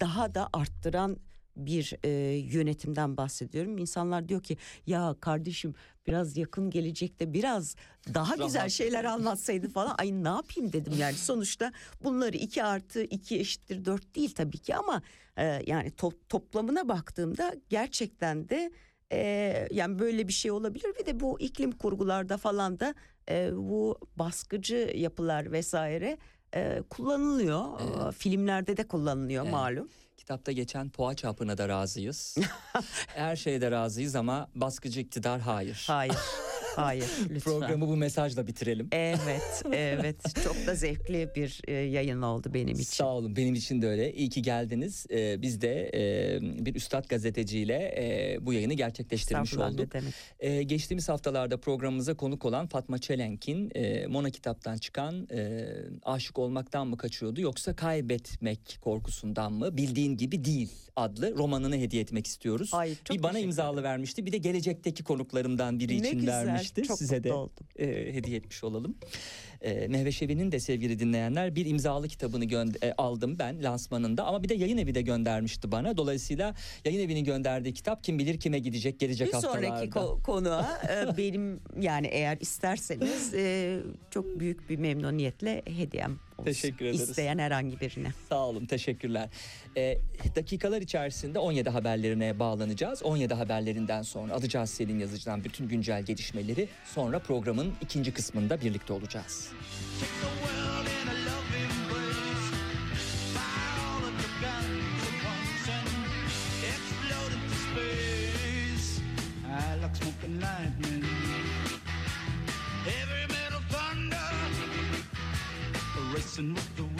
daha da arttıran bir e, yönetimden bahsediyorum. İnsanlar diyor ki ya kardeşim biraz yakın gelecekte biraz daha güzel Rahat. şeyler anlatsaydı falan. Ay ne yapayım dedim yani sonuçta bunları 2 artı 2 eşittir 4 değil tabii ki ama e, yani to- toplamına baktığımda gerçekten de e, yani böyle bir şey olabilir. Bir de bu iklim kurgularda falan da e, bu baskıcı yapılar vesaire e, kullanılıyor. E, Filmlerde de kullanılıyor Evet. malum. Kitapta geçen poğaça çapına da razıyız. Her şeyde razıyız ama baskıcı iktidar hayır. Hayır. Hayır lütfen. Programı bu mesajla bitirelim. Evet, evet. Çok da zevkli bir e, yayın oldu benim için. Sağ olun benim için de öyle. İyi ki geldiniz. Ee, biz de e, bir üstad gazeteciyle e, bu yayını gerçekleştirmiş olduk. Ee, geçtiğimiz haftalarda programımıza konuk olan Fatma Çelenk'in e, Mona kitaptan çıkan e, aşık olmaktan mı kaçıyordu yoksa kaybetmek korkusundan mı bildiğin gibi değil adlı romanını hediye etmek istiyoruz. Ay, çok bir bana imzalı vermişti bir de gelecekteki konuklarımdan biri Ne için güzel, vermişti. çok Size de oldum. e, hediye etmiş olalım. E, Mehve Şevi'nin de sevgili dinleyenler bir imzalı kitabını gönd- e, aldım ben lansmanında ama bir de yayın evi de göndermişti bana. Dolayısıyla yayın evinin gönderdiği kitap kim bilir kime gidecek gelecek Bir haftalarda. sonraki ko- konuğa e, benim yani eğer isterseniz e, çok büyük bir memnuniyetle hediyem olsun. Teşekkür ederiz. İsteyen herhangi birine. Sağ olun teşekkürler. Ee, dakikalar içerisinde 17 haberlerine bağlanacağız. 17 haberlerinden sonra alacağız Selin Yazıcı'dan bütün güncel gelişmeleri. Sonra programın ikinci kısmında birlikte olacağız. World in Racing with the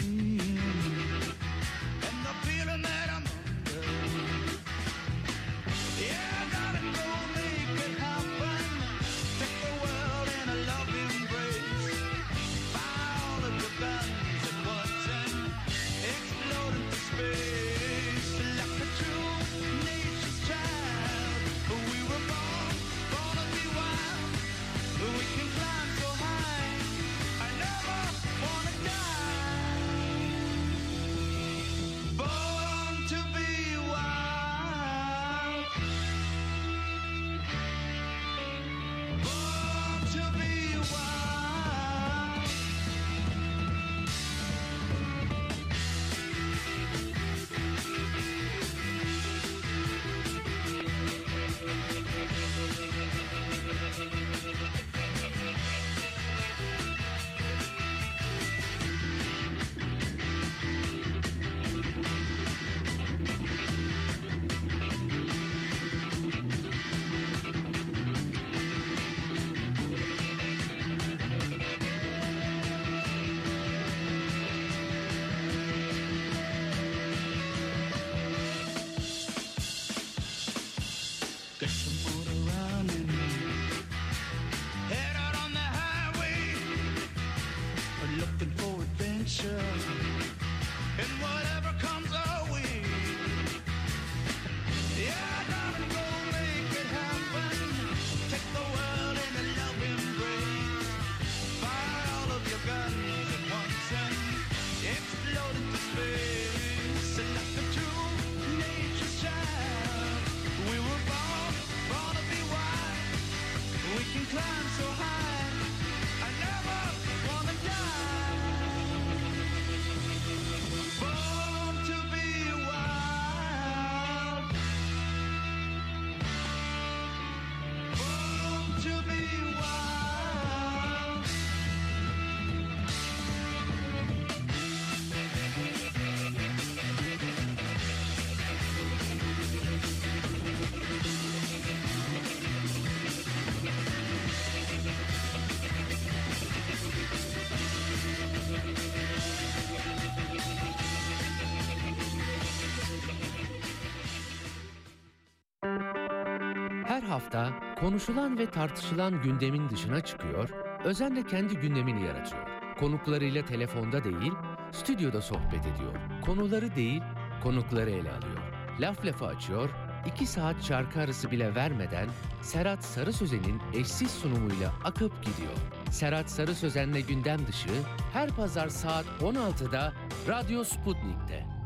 konuşulan ve tartışılan gündemin dışına çıkıyor, özenle kendi gündemini yaratıyor. konuklarıyla telefonda değil, stüdyoda sohbet ediyor. Konuları değil, konukları ele alıyor. Laf lafı açıyor, iki saat şarkı arası bile vermeden Serhat Sarı Sözen'in eşsiz sunumuyla akıp gidiyor. Serhat Sarı Sözen'le gündem dışı her pazar saat 16'da Radyo Sputnik'te.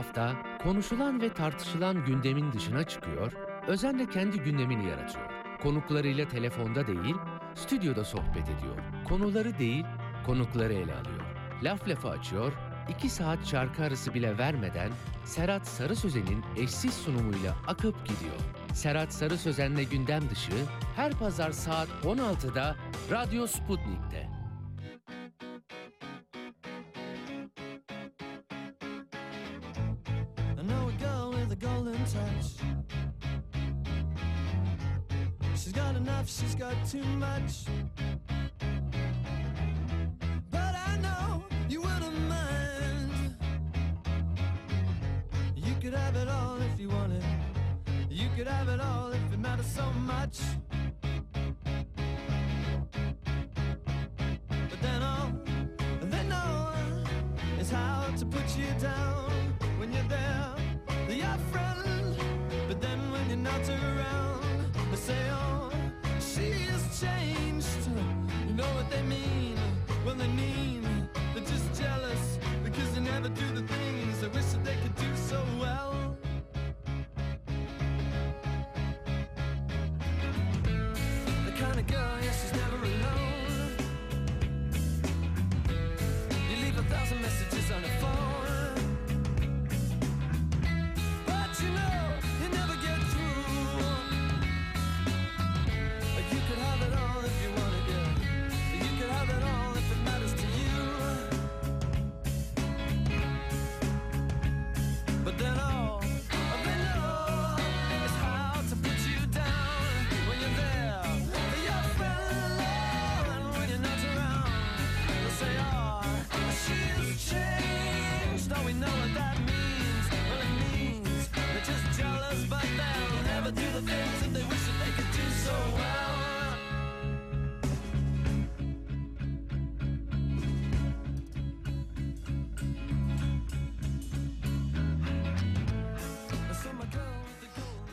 Hafta konuşulan ve tartışılan gündemin dışına çıkıyor, özenle kendi gündemini yaratıyor. Konuklarıyla telefonda değil, stüdyoda sohbet ediyor. Konuları değil, konukları ele alıyor. Laf lafı açıyor, iki saat şarkı arası bile vermeden Serhat Sarı Sözen'in eşsiz sunumuyla akıp gidiyor. Serhat Sarı Sözen'le gündem dışı her pazar saat 16'da Radyo Sputnik'te.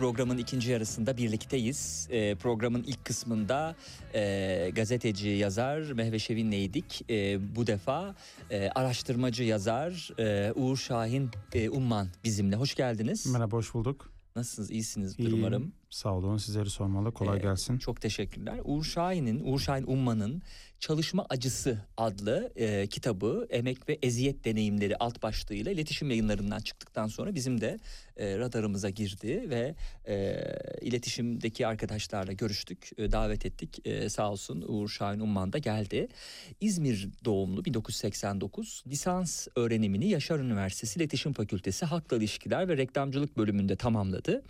Programın ikinci yarısında birlikteyiz. Ee, programın ilk kısmında e, gazeteci yazar Mehve Şevin'leydik. E, bu defa e, araştırmacı yazar e, Uğur Şahin e, Umman bizimle. Hoş geldiniz. Merhaba, hoş bulduk. Nasılsınız? İyisinizdir İyiyim. umarım. Sağ olun, sizleri sormalı. Kolay Ee, gelsin. Çok teşekkürler. Uğur Şahin'in, Uğur Şahin Umman'ın Çalışma Acısı adlı e, kitabı Emek ve Eziyet Deneyimleri alt başlığıyla iletişim yayınlarından çıktıktan sonra bizim de e, radarımıza girdi ve e, iletişimdeki arkadaşlarla görüştük, e, davet ettik. E, sağ olsun Uğur Şahin Umman da geldi. İzmir doğumlu 1989 lisans öğrenimini Yaşar Üniversitesi İletişim Fakültesi Halkla İlişkiler ve Reklamcılık bölümünde tamamladı.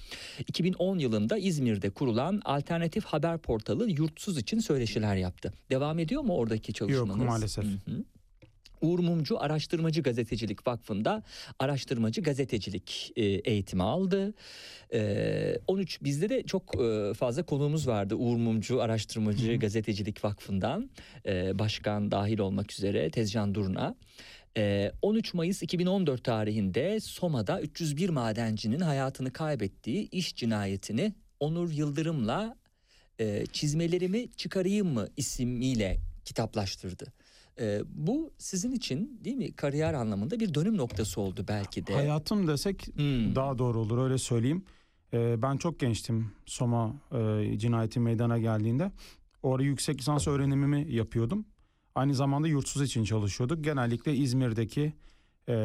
2010 yılında İzmir'de kurulan alternatif haber portalı Yurtsuz için söyleşiler yaptı. Devam ediyor mu oradaki çalışmanız? maalesef. Hı hı. Uğur Mumcu Araştırmacı Gazetecilik Vakfı'nda araştırmacı gazetecilik e, eğitimi aldı. E, 13 bizde de çok e, fazla konuğumuz vardı Uğur Mumcu Araştırmacı Gazetecilik Vakfı'ndan e, başkan dahil olmak üzere Tezcan Durna. E, 13 Mayıs 2014 tarihinde Soma'da 301 madencinin hayatını kaybettiği iş cinayetini Onur Yıldırım'la e, çizmelerimi çıkarayım mı ismiyle kitaplaştırdı. E, bu sizin için değil mi kariyer anlamında bir dönüm noktası oldu belki de. Hayatım desek Hmm. daha doğru olur, öyle söyleyeyim. Ee, ben çok gençtim Soma e, cinayeti meydana geldiğinde. Orada yüksek lisans öğrenimimi yapıyordum. Aynı zamanda yurtsuz için çalışıyorduk. Genellikle İzmir'deki e,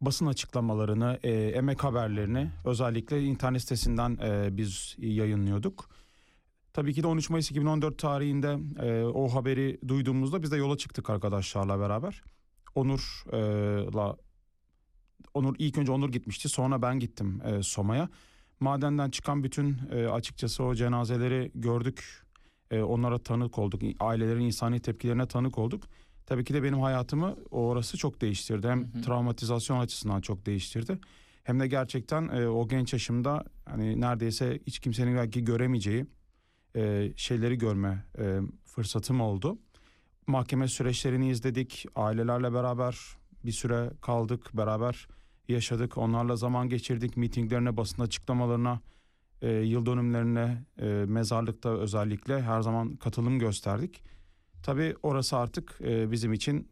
basın açıklamalarını, e, emek haberlerini özellikle internet sitesinden e, biz yayınlıyorduk. Tabii ki de 13 Mayıs 2014 tarihinde e, o haberi duyduğumuzda biz de yola çıktık arkadaşlarla beraber. Onur'la Onur ilk önce Onur gitmişti sonra ben gittim e, Soma'ya. Madenden çıkan bütün e, açıkçası o cenazeleri gördük. E, onlara tanık olduk. Ailelerin insani tepkilerine tanık olduk. Tabii ki de benim hayatımı orası çok değiştirdi. Hem Hı hı. travmatizasyon açısından çok değiştirdi. Hem de gerçekten e, o genç yaşımda hani neredeyse hiç kimsenin belki göremeyeceği e, şeyleri görme e, fırsatım oldu. Mahkeme süreçlerini izledik. Ailelerle beraber bir süre kaldık, beraber yaşadık. Onlarla zaman geçirdik. Mitinglerine, basın açıklamalarına, e, yıl dönümlerine, e, mezarlıkta özellikle her zaman katılım gösterdik. Tabii orası artık e, bizim için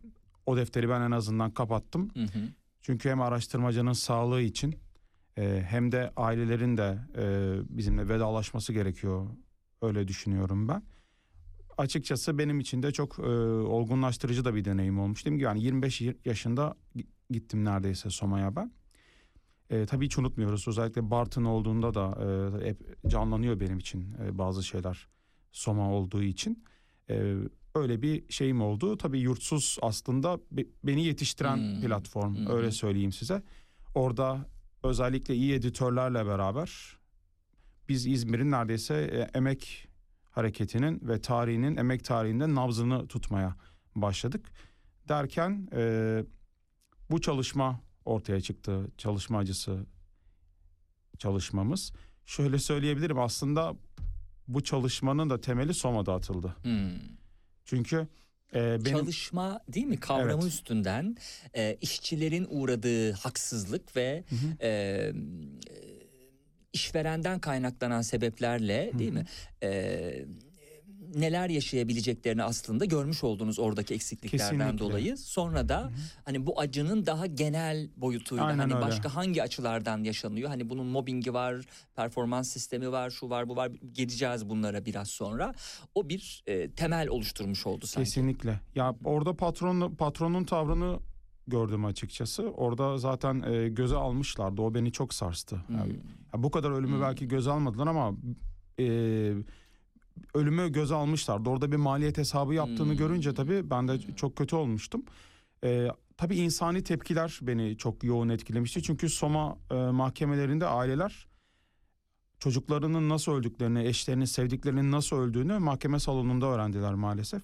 o defteri ben en azından kapattım. Hı hı. Çünkü hem araştırmacının sağlığı için e, hem de ailelerin de e, bizimle vedalaşması gerekiyor. Öyle düşünüyorum ben. Açıkçası benim için de çok e, olgunlaştırıcı da bir deneyim olmuş. Dediğim gibi yani 25 yaşında gi- gittim neredeyse Soma'ya ben. E, tabii hiç unutmuyoruz. Özellikle Bartın olduğunda da e, hep canlanıyor benim için e, bazı şeyler Soma olduğu için. E, öyle bir şeyim oldu. Tabii yurtsuz aslında be- beni yetiştiren Hmm. platform Hmm. öyle söyleyeyim size. Orada özellikle iyi editörlerle beraber biz İzmir'in neredeyse e, emek hareketinin ve tarihinin emek tarihinde nabzını tutmaya başladık. Derken e, bu çalışma ortaya çıktı. Çalışma acısı çalışmamız. Şöyle söyleyebilirim aslında bu çalışmanın da temeli Soma'da atıldı. Hmm. Çünkü e, benim Çalışma değil mi kavramı Evet. üstünden e, işçilerin uğradığı haksızlık ve Hı hı. e, işverenden kaynaklanan sebeplerle değil mi e, neler yaşayabileceklerini aslında görmüş olduğunuz oradaki eksikliklerden Kesinlikle. dolayı sonra da hani bu acının daha genel boyutuyla Aynen hani öyle. başka hangi açılardan yaşanıyor hani bunun mobbingi var performans sistemi var şu var bu var geleceğiz bunlara biraz sonra o bir e, temel oluşturmuş oldu sanki. Kesinlikle. Ya orada patron patronun tavrını gördüm açıkçası. Orada zaten e, göze almışlardı. O beni çok sarstı. Hmm. Yani, ya bu kadar ölümü Hmm. belki göze almadılar ama e, ölümü göze almışlardı. Orada bir maliyet hesabı yaptığını Hmm. görünce tabii ben de çok kötü olmuştum. E, tabii insani tepkiler beni çok yoğun etkilemişti. Çünkü Soma e, mahkemelerinde aileler çocuklarının nasıl öldüklerini, eşlerinin, sevdiklerinin nasıl öldüğünü mahkeme salonunda öğrendiler maalesef.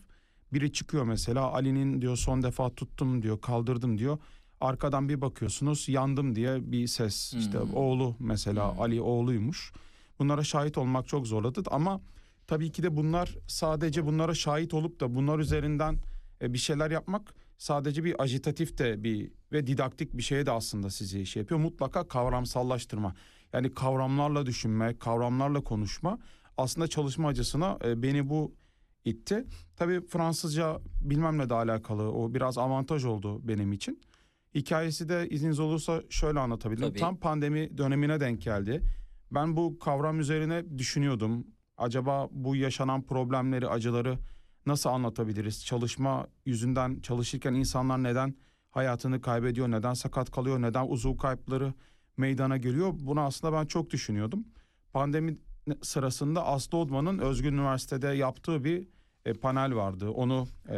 Biri çıkıyor mesela Ali'nin diyor son defa tuttum diyor, kaldırdım diyor. Arkadan bir bakıyorsunuz yandım diye bir ses. İşte Hmm. oğlu mesela Hmm. Ali oğluymuş. Bunlara şahit olmak çok zorladı ama tabii ki de bunlar sadece bunlara şahit olup da bunlar üzerinden e, bir şeyler yapmak sadece bir ajitatif de bir ve didaktik bir şeye de aslında sizi şey yapıyor. Mutlaka kavramsallaştırma. Yani kavramlarla düşünme, kavramlarla konuşma aslında çalışma acısına e, beni bu itti. Tabii Fransızca bilmemle de alakalı o biraz avantaj oldu benim için. Hikayesi de izniniz olursa şöyle anlatabilirim. Tabii. Tam pandemi dönemine denk geldi. Ben bu kavram üzerine düşünüyordum. Acaba bu yaşanan problemleri, acıları nasıl anlatabiliriz? Çalışma yüzünden çalışırken insanlar neden hayatını kaybediyor, neden sakat kalıyor, neden uzuv kayıpları meydana geliyor? Bunu aslında ben çok düşünüyordum. Pandemi sırasında Aslı Odman'ın Özgür Üniversitede yaptığı bir e, panel vardı. Onu e,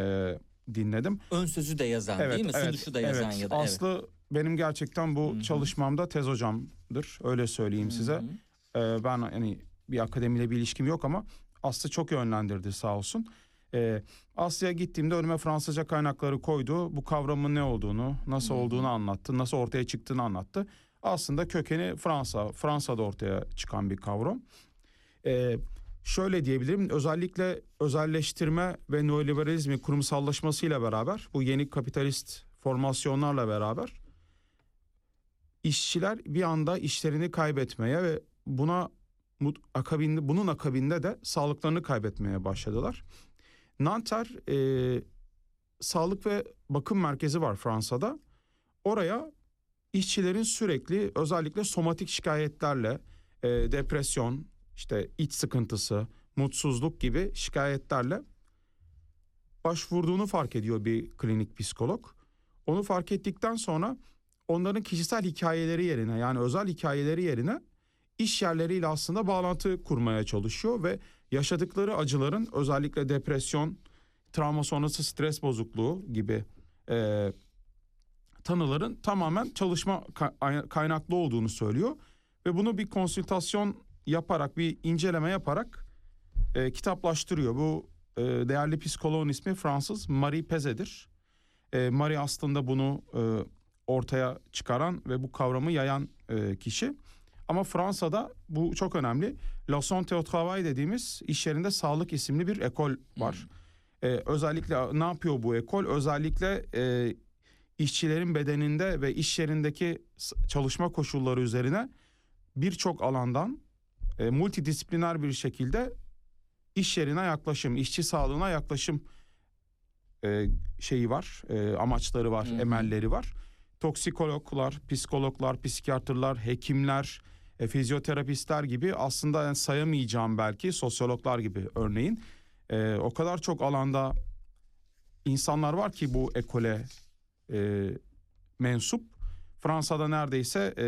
dinledim. Ön sözü de yazan değil mi? Sunuşu da yazan evet. ya da Aslı benim gerçekten bu Hı hı. çalışmamda tez hocamdır. Öyle söyleyeyim evet. size. Ee, ben hani bir akademiyle bir ilişkim yok ama Aslı çok yönlendirdi sağ olsun. Ee, Aslı'ya gittiğimde önüme Fransızca kaynakları koydu. Bu kavramın ne olduğunu, nasıl Hı hı. olduğunu anlattı, nasıl ortaya çıktığını anlattı. Aslında kökeni Fransa, Fransa'da ortaya çıkan bir kavram. Ee, şöyle diyebilirim, özellikle özelleştirme ve neoliberalizmin kurumsallaşmasıyla beraber, bu yeni kapitalist formasyonlarla beraber işçiler bir anda işlerini kaybetmeye ve buna akabinde bunun akabinde de sağlıklarını kaybetmeye başladılar. Nanter e, sağlık ve bakım merkezi var Fransa'da. Oraya işçilerin sürekli özellikle somatik şikayetlerle e, depresyon, işte iç sıkıntısı, mutsuzluk gibi şikayetlerle başvurduğunu fark ediyor bir klinik psikolog. Onu fark ettikten sonra onların kişisel hikayeleri yerine yani özel hikayeleri yerine iş yerleriyle aslında bağlantı kurmaya çalışıyor ve yaşadıkları acıların özellikle depresyon, travma sonrası stres bozukluğu gibi e, tanıların tamamen çalışma ka- kaynaklı olduğunu söylüyor ve bunu bir konsültasyon yaparak bir inceleme yaparak e, kitaplaştırıyor. Bu e, değerli psikoloğun ismi Fransız Marie Peze'dir. E, Marie aslında bunu e, ortaya çıkaran ve bu kavramı yayan e, kişi. Ama Fransa'da bu çok önemli. La Santé au Travail dediğimiz iş yerinde sağlık isimli bir ekol var. Ee, özellikle ne yapıyor bu ekol? Özellikle e, işçilerin bedeninde ve iş yerindeki çalışma koşulları üzerine birçok alandan e, multidisipliner bir şekilde iş yerine yaklaşım, işçi sağlığına yaklaşım e, şeyi var, e, amaçları var, Hı hı. emelleri var. Toksikologlar, psikologlar, psikiyatrlar, hekimler, e, fizyoterapistler gibi aslında yani sayamayacağım belki sosyologlar gibi örneğin e, o kadar çok alanda insanlar var ki bu ekole e, mensup. Fransa'da neredeyse e,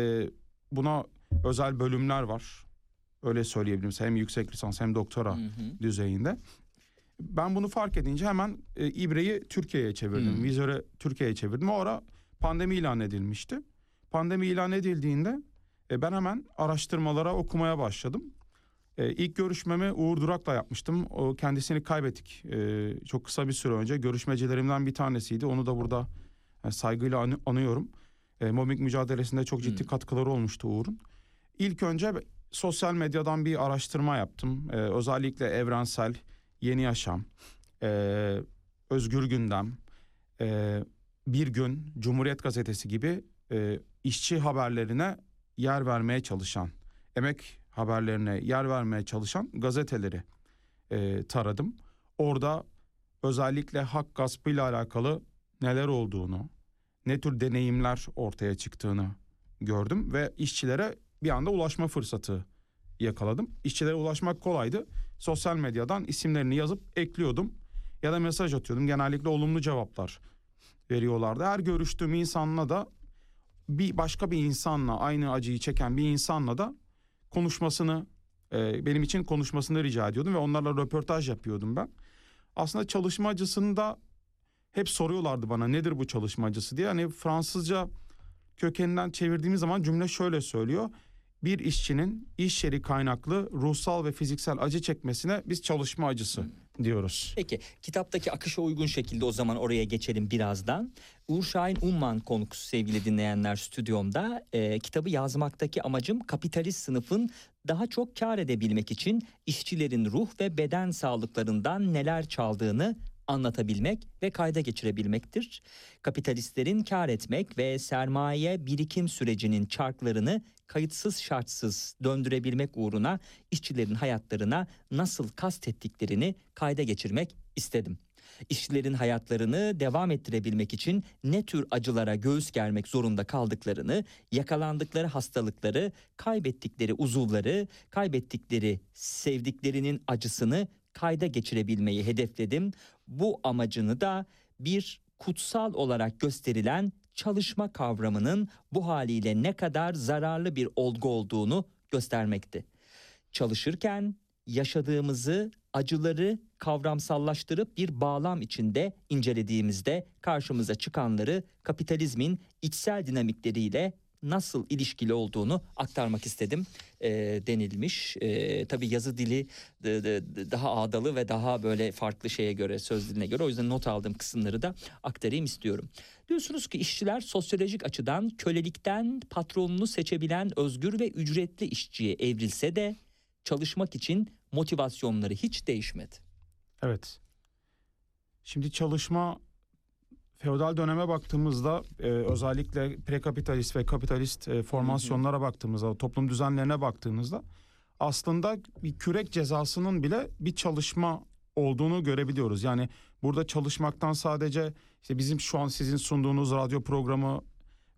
buna özel bölümler var. Öyle söyleyebilirim. Hem yüksek lisans hem doktora Hı hı. düzeyinde. Ben bunu fark edince hemen e, ibreyi Türkiye'ye çevirdim. Hmm. Vizörü Türkiye'ye çevirdim. O ara pandemi ilan edilmişti. Pandemi ilan edildiğinde e, ben hemen araştırmalara okumaya başladım. E, ilk görüşmemi Uğur Durak'la yapmıştım. O kendisini kaybettik. E, çok kısa bir süre önce görüşmecilerimden bir tanesiydi. Onu da burada e, saygıyla anı- anıyorum. E, mobbing mücadelesinde çok ciddi Hmm. katkıları olmuştu Uğur'un. İlk önce sosyal medyadan bir araştırma yaptım. Ee, özellikle evrensel, yeni yaşam, ee, özgür gündem, ee, bir gün, Cumhuriyet Gazetesi gibi ee, işçi haberlerine yer vermeye çalışan, emek haberlerine yer vermeye çalışan gazeteleri ee, taradım. Orada özellikle hak gaspıyla alakalı neler olduğunu, ne tür deneyimler ortaya çıktığını gördüm ve işçilere bir anda ulaşma fırsatı yakaladım. İşçilere ulaşmak kolaydı. Sosyal medyadan isimlerini yazıp ekliyordum ya da mesaj atıyordum. Genellikle olumlu cevaplar veriyorlardı. Her görüştüğüm insanla da bir başka bir insanla aynı acıyı çeken bir insanla da konuşmasını e, benim için konuşmasını rica ediyordum ve onlarla röportaj yapıyordum ben. Aslında çalışma acısını da hep soruyorlardı bana nedir bu çalışma acısı diye. Hani Fransızca kökeninden çevirdiğimiz zaman cümle şöyle söylüyor. Bir işçinin iş yeri kaynaklı ruhsal ve fiziksel acı çekmesine biz çalışma acısı diyoruz. Peki kitaptaki akışa uygun şekilde o zaman oraya geçelim birazdan. Uğur Şahin Umman konusu sevgili dinleyenler stüdyomda. Ee, kitabı yazmaktaki amacım kapitalist sınıfın daha çok kar edebilmek için işçilerin ruh ve beden sağlıklarından neler çaldığını anlatabilmek ve kayda geçirebilmektir. Kapitalistlerin kar etmek ve sermaye birikim sürecinin çarklarını kayıtsız şartsız döndürebilmek uğruna işçilerin hayatlarına nasıl kastettiklerini kayda geçirmek istedim. İşçilerin hayatlarını devam ettirebilmek için ne tür acılara göğüs germek zorunda kaldıklarını, yakalandıkları hastalıkları, kaybettikleri uzuvları, kaybettikleri sevdiklerinin acısını kayda geçirebilmeyi hedefledim. Bu amacını da bir kutsal olarak gösterilen çalışma kavramının bu haliyle ne kadar zararlı bir olgu olduğunu göstermekti. Çalışırken yaşadığımızı, acıları kavramsallaştırıp bir bağlam içinde incelediğimizde karşımıza çıkanları kapitalizmin içsel dinamikleriyle nasıl ilişkili olduğunu aktarmak istedim e, denilmiş. E, tabii yazı dili de- de- daha ağdalı ve daha böyle farklı şeye göre söz diline göre o yüzden not aldığım kısımları da aktarayım istiyorum. Diyorsunuz ki işçiler sosyolojik açıdan kölelikten patronunu seçebilen özgür ve ücretli işçiye evrilse de çalışmak için motivasyonları hiç değişmedi. Evet. Şimdi çalışma feodal döneme baktığımızda e, özellikle prekapitalist ve kapitalist e, formasyonlara baktığımızda, toplum düzenlerine baktığınızda aslında bir kürek cezasının bile bir çalışma olduğunu görebiliyoruz. Yani burada çalışmaktan sadece işte bizim şu an sizin sunduğunuz radyo programı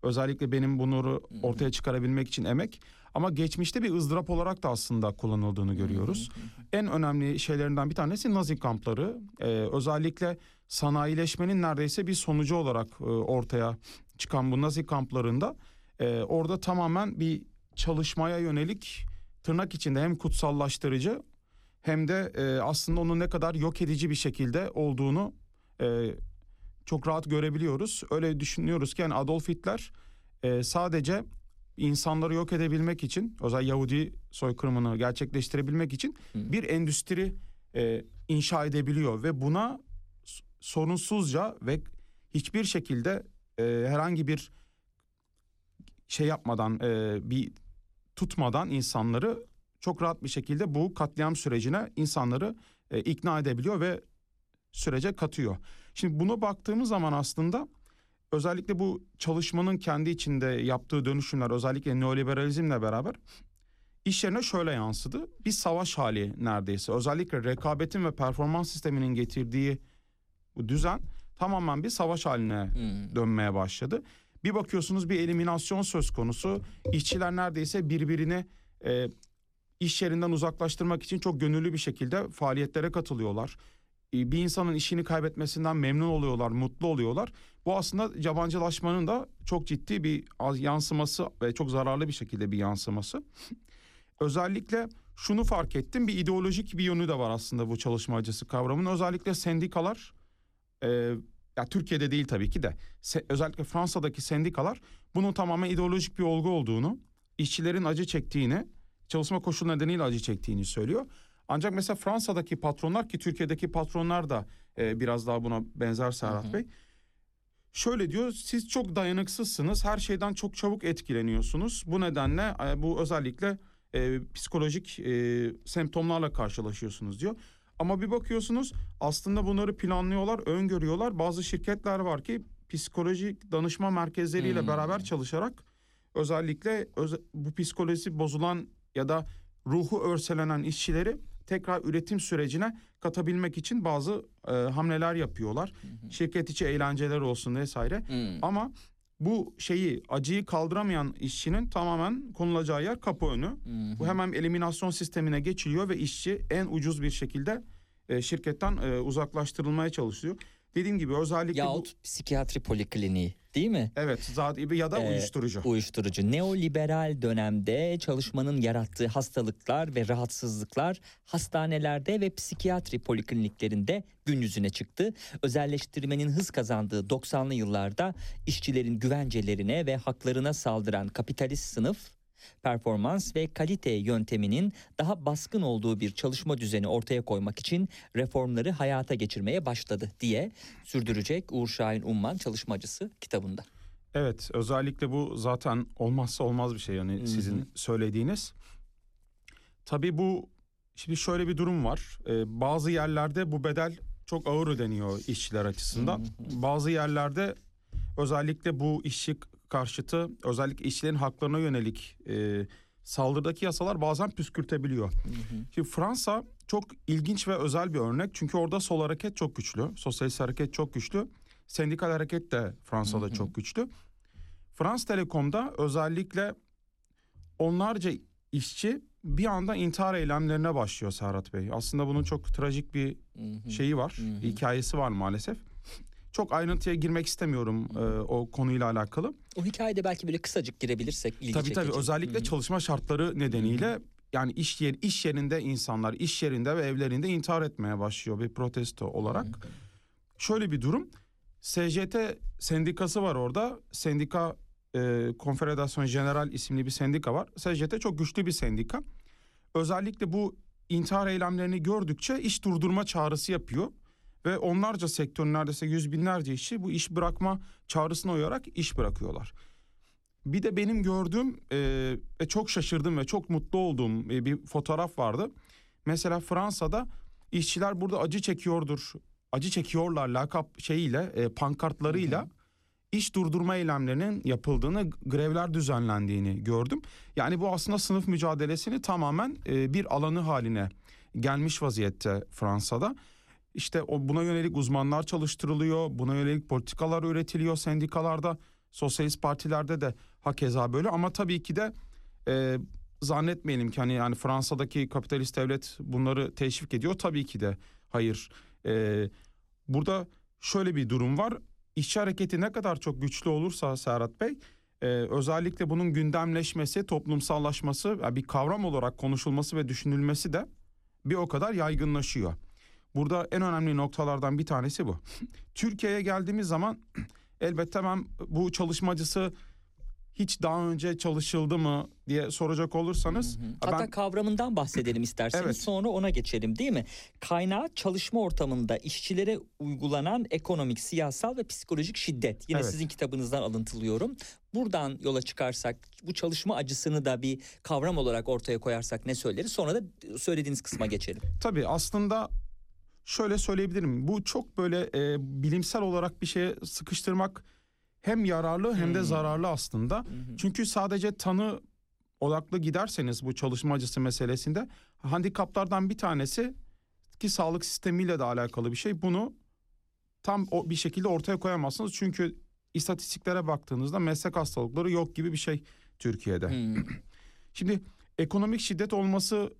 özellikle benim bunu ortaya çıkarabilmek için emek ama geçmişte bir ızdırap olarak da aslında kullanıldığını görüyoruz. En önemli şeylerinden bir tanesi Nazi kampları. Ee, özellikle sanayileşmenin neredeyse bir sonucu olarak e, ortaya çıkan bu Nazi kamplarında e, orada tamamen bir çalışmaya yönelik tırnak içinde hem kutsallaştırıcı hem de e, aslında onun ne kadar yok edici bir şekilde olduğunu e, çok rahat görebiliyoruz. Öyle düşünüyoruz ki yani Adolf Hitler e, sadece insanları yok edebilmek için özel Yahudi soykırımını gerçekleştirebilmek için bir endüstri e, inşa edebiliyor ve buna sorunsuzca ve hiçbir şekilde e, herhangi bir şey yapmadan e, bir tutmadan insanları çok rahat bir şekilde bu katliam sürecine insanları e, ikna edebiliyor ve sürece katıyor. Şimdi buna baktığımız zaman aslında özellikle bu çalışmanın kendi içinde yaptığı dönüşümler özellikle neoliberalizmle beraber iş yerine şöyle yansıdı. Bir savaş hali neredeyse. Özellikle rekabetin ve performans sisteminin getirdiği düzen tamamen bir savaş haline Hmm. dönmeye başladı. Bir bakıyorsunuz bir eliminasyon söz konusu. İşçiler neredeyse birbirini e, iş yerinden uzaklaştırmak için çok gönüllü bir şekilde faaliyetlere katılıyorlar. E, bir insanın işini kaybetmesinden memnun oluyorlar, mutlu oluyorlar. Bu aslında yabancılaşmanın da çok ciddi bir yansıması ve çok zararlı bir şekilde bir yansıması. Özellikle şunu fark ettim bir ideolojik bir yönü de var aslında bu çalışma acısı kavramının. Özellikle sendikalar e, ya Türkiye'de değil tabii ki de se- özellikle Fransa'daki sendikalar bunun tamamen ideolojik bir olgu olduğunu, işçilerin acı çektiğini, çalışma koşulu nedeniyle acı çektiğini söylüyor. Ancak mesela Fransa'daki patronlar ki Türkiye'deki patronlar da e, biraz daha buna benzer Serhat Hı hı. Bey. Şöyle diyor siz çok dayanıksızsınız her şeyden çok çabuk etkileniyorsunuz. Bu nedenle e, bu özellikle e, psikolojik e, semptomlarla karşılaşıyorsunuz diyor. Ama bir bakıyorsunuz aslında bunları planlıyorlar, öngörüyorlar. Bazı şirketler var ki psikolojik danışma merkezleriyle Hmm. beraber çalışarak özellikle öz- bu psikolojisi bozulan ya da ruhu örselenen işçileri tekrar üretim sürecine katabilmek için bazı e, hamleler yapıyorlar. Şirket içi eğlenceler olsun vesaire. Hmm. Ama bu şeyi acıyı kaldıramayan işçinin tamamen konulacağı yer kapı önü. Hmm. Bu hemen eliminasyon sistemine geçiliyor ve işçi en ucuz bir şekilde e, şirketten e, uzaklaştırılmaya çalışıyor. Dediğim gibi özellikle bu Yahut psikiyatri polikliniği değil mi? evet zaten ya da Ee, uyuşturucu. Uyuşturucu. Neoliberal dönemde çalışmanın yarattığı hastalıklar ve rahatsızlıklar hastanelerde ve psikiyatri polikliniklerinde gün yüzüne çıktı. Özelleştirmenin hız kazandığı 90'lı yıllarda işçilerin güvencelerine ve haklarına saldıran kapitalist sınıf performans ve kalite yönteminin daha baskın olduğu bir çalışma düzeni ortaya koymak için reformları hayata geçirmeye başladı diye sürdürecek Uğur Şahin Umman çalışmacısı kitabında. Evet özellikle bu zaten olmazsa olmaz bir şey yani Hı hı. sizin söylediğiniz. Tabii bu şimdi şöyle bir durum var. Ee, bazı yerlerde bu bedel çok ağır ödeniyor işçiler açısından. Bazı yerlerde özellikle bu işçi karşıtı özellikle işçilerin haklarına yönelik e, saldırıdaki yasalar bazen püskürtebiliyor. Şimdi Fransa çok ilginç ve özel bir örnek. Çünkü orada sol hareket çok güçlü. Sosyalist hareket çok güçlü. Sendikal hareket de Fransa'da Hı hı. çok güçlü. Frans Telekom'da özellikle onlarca işçi bir anda intihar eylemlerine başlıyor Serhat Bey. Aslında bunun çok trajik bir Hı hı. şeyi var, Hı hı. hikayesi var maalesef. Çok ayrıntıya girmek istemiyorum e, o konuyla alakalı. O hikayede belki böyle kısacık girebilirsek ilgi Tabii çekici. tabii özellikle Hı hı. çalışma şartları nedeniyle yani iş yer iş yerinde insanlar iş yerinde ve evlerinde intihar etmeye başlıyor bir protesto olarak. Şöyle bir durum. SJT sendikası var orada. Sendika e, Konfederasyon General isimli bir sendika var. SJT çok güçlü bir sendika. Özellikle bu intihar eylemlerini gördükçe iş durdurma çağrısı yapıyor. Ve onlarca sektörün neredeyse yüz binlerce işçi bu iş bırakma çağrısına uyarak iş bırakıyorlar. Bir de benim gördüğüm e, ve çok şaşırdım ve çok mutlu olduğum e, bir fotoğraf vardı. Mesela Fransa'da işçiler burada acı çekiyordur, acı çekiyorlar lakap şeyiyle, e, pankartlarıyla iş durdurma eylemlerinin yapıldığını, grevler düzenlendiğini gördüm. Yani bu aslında sınıf mücadelesini tamamen e, bir alanı haline gelmiş vaziyette Fransa'da. İşte o buna yönelik uzmanlar çalıştırılıyor, buna yönelik politikalar üretiliyor sendikalarda, sosyalist partilerde de hakeza böyle ama tabii ki de e, zannetmeyelim ki hani yani Fransa'daki kapitalist devlet bunları teşvik ediyor tabii ki de hayır. E, burada şöyle bir durum var. İşçi hareketi ne kadar çok güçlü olursa Serhat Bey e, özellikle bunun gündemleşmesi, toplumsallaşması, yani bir kavram olarak konuşulması ve düşünülmesi de bir o kadar yaygınlaşıyor. Burada en önemli noktalardan bir tanesi bu. Türkiye'ye geldiğimiz zaman elbette ben bu çalışmacısı hiç daha önce çalışıldı mı diye soracak olursanız Hı hı. ha, Hatta ben kavramından bahsedelim isterseniz Evet. sonra ona geçelim değil mi? Kaynağı çalışma ortamında işçilere uygulanan ekonomik, siyasal ve psikolojik şiddet. Yine Evet. sizin kitabınızdan alıntılıyorum. Buradan yola çıkarsak bu çalışma acısını da bir kavram olarak ortaya koyarsak ne söyleriz? Sonra da söylediğiniz kısma geçelim. tabii aslında şöyle söyleyebilirim. Bu çok böyle e, bilimsel olarak bir şeye sıkıştırmak hem yararlı hem de Hmm. zararlı aslında. Çünkü sadece tanı odaklı giderseniz bu çalışma acısı meselesinde handikaplardan bir tanesi ki sağlık sistemiyle de alakalı bir şey. Bunu tam o bir şekilde ortaya koyamazsınız. Çünkü istatistiklere baktığınızda meslek hastalıkları yok gibi bir şey Türkiye'de. Hmm. Şimdi ekonomik şiddet olmasıyla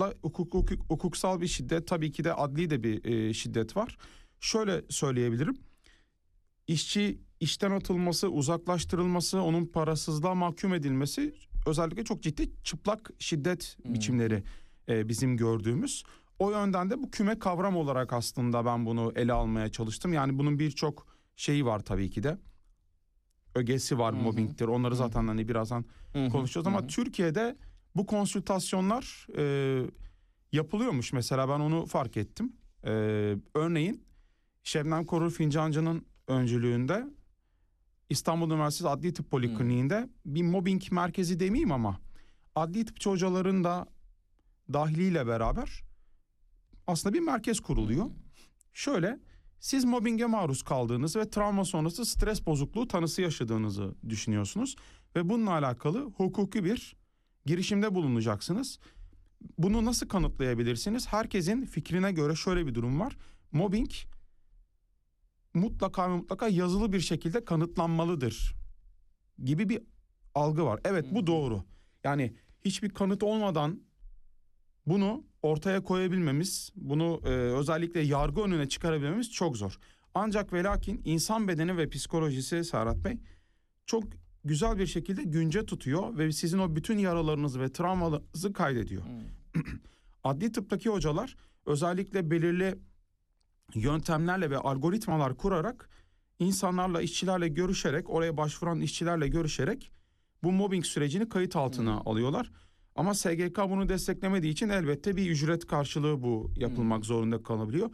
hukuk, hukuk- hukuksal bir şiddet tabii ki de adli de bir e, şiddet var. Şöyle söyleyebilirim. İşçi işten atılması, uzaklaştırılması, onun parasızlığa mahkum edilmesi özellikle çok ciddi çıplak şiddet Hmm. biçimleri e, bizim gördüğümüz. O yönden de bu küme kavram olarak aslında ben bunu ele almaya çalıştım. Yani bunun birçok şeyi var tabii ki de. Ögesi var, Hı hı. mobbingtir. Onları zaten hani birazdan Hı hı, konuşacağız ama hı. Türkiye'de bu konsültasyonlar e, yapılıyormuş mesela ben onu fark ettim. E, örneğin Şebnem Korur Fincancı'nın öncülüğünde İstanbul Üniversitesi Adli Tıp Polikliniği'nde bir mobbing merkezi demeyeyim ama adli tıpçı hocaların da dahiliyle beraber aslında bir merkez kuruluyor. Şöyle siz mobbinge maruz kaldığınız ve travma sonrası stres bozukluğu tanısı yaşadığınızı düşünüyorsunuz ve bununla alakalı hukuki bir girişimde bulunacaksınız. Bunu nasıl kanıtlayabilirsiniz? Herkesin fikrine göre şöyle bir durum var. Mobbing mutlaka ve mutlaka yazılı bir şekilde kanıtlanmalıdır gibi bir algı var. Evet bu doğru. Yani hiçbir kanıt olmadan bunu ortaya koyabilmemiz, bunu e, özellikle yargı önüne çıkarabilmemiz çok zor. Ancak ve lakin insan bedeni ve psikolojisi Serhat Bey çok güzel bir şekilde günce tutuyor ve sizin o bütün yaralarınızı ve travmalarınızı kaydediyor. Hmm. Adli tıptaki hocalar özellikle belirli yöntemlerle ve algoritmalar kurarak insanlarla, işçilerle görüşerek, oraya başvuran işçilerle görüşerek bu mobbing sürecini kayıt altına alıyorlar. Ama SGK bunu desteklemediği için elbette bir ücret karşılığı bu yapılmak zorunda kalabiliyor.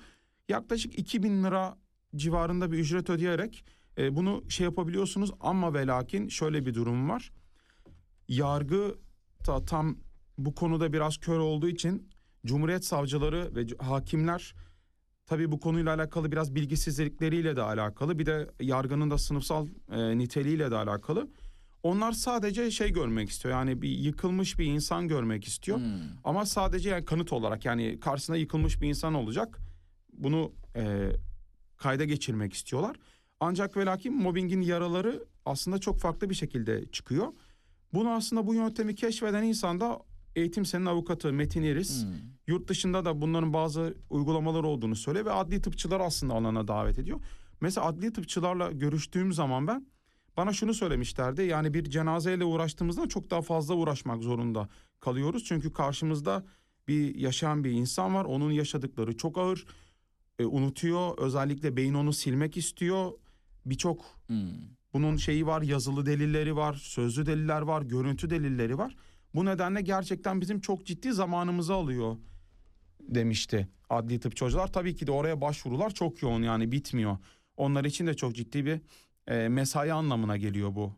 Yaklaşık 2000 lira civarında bir ücret ödeyerek e, bunu şey yapabiliyorsunuz ama ve lakin şöyle bir durum var. Yargı ta, tam bu konuda biraz kör olduğu için Cumhuriyet savcıları ve hakimler tabii bu konuyla alakalı biraz bilgisizlikleriyle de alakalı bir de yargının da sınıfsal e, niteliğiyle de alakalı. Onlar sadece şey görmek istiyor yani bir yıkılmış bir insan görmek istiyor. Hmm. Ama sadece yani kanıt olarak yani karşısında yıkılmış bir insan olacak. Bunu e, kayda geçirmek istiyorlar. Ancak ve lakin mobbingin yaraları aslında çok farklı bir şekilde çıkıyor. Bunu aslında bu yöntemi keşfeden insan da Eğitim Senin avukatı Metin Eris. Hmm. Yurt dışında da bunların bazı uygulamaları olduğunu söylüyor ve adli tıpçılar aslında alana davet ediyor. Mesela adli tıpçılarla görüştüğüm zaman ben bana şunu söylemişlerdi. Yani bir cenazeyle uğraştığımızda çok daha fazla uğraşmak zorunda kalıyoruz. Çünkü karşımızda bir yaşayan bir insan var. Onun yaşadıkları çok ağır. E, unutuyor. Özellikle beyin onu silmek istiyor. Birçok Hmm. bunun şeyi var, yazılı delilleri var, sözlü deliller var, görüntü delilleri var. Bu nedenle gerçekten bizim çok ciddi zamanımızı alıyor demişti adli tıpçı hocalar. Tabii ki de oraya başvurular çok yoğun yani bitmiyor. Onlar için de çok ciddi bir e, mesai anlamına geliyor bu.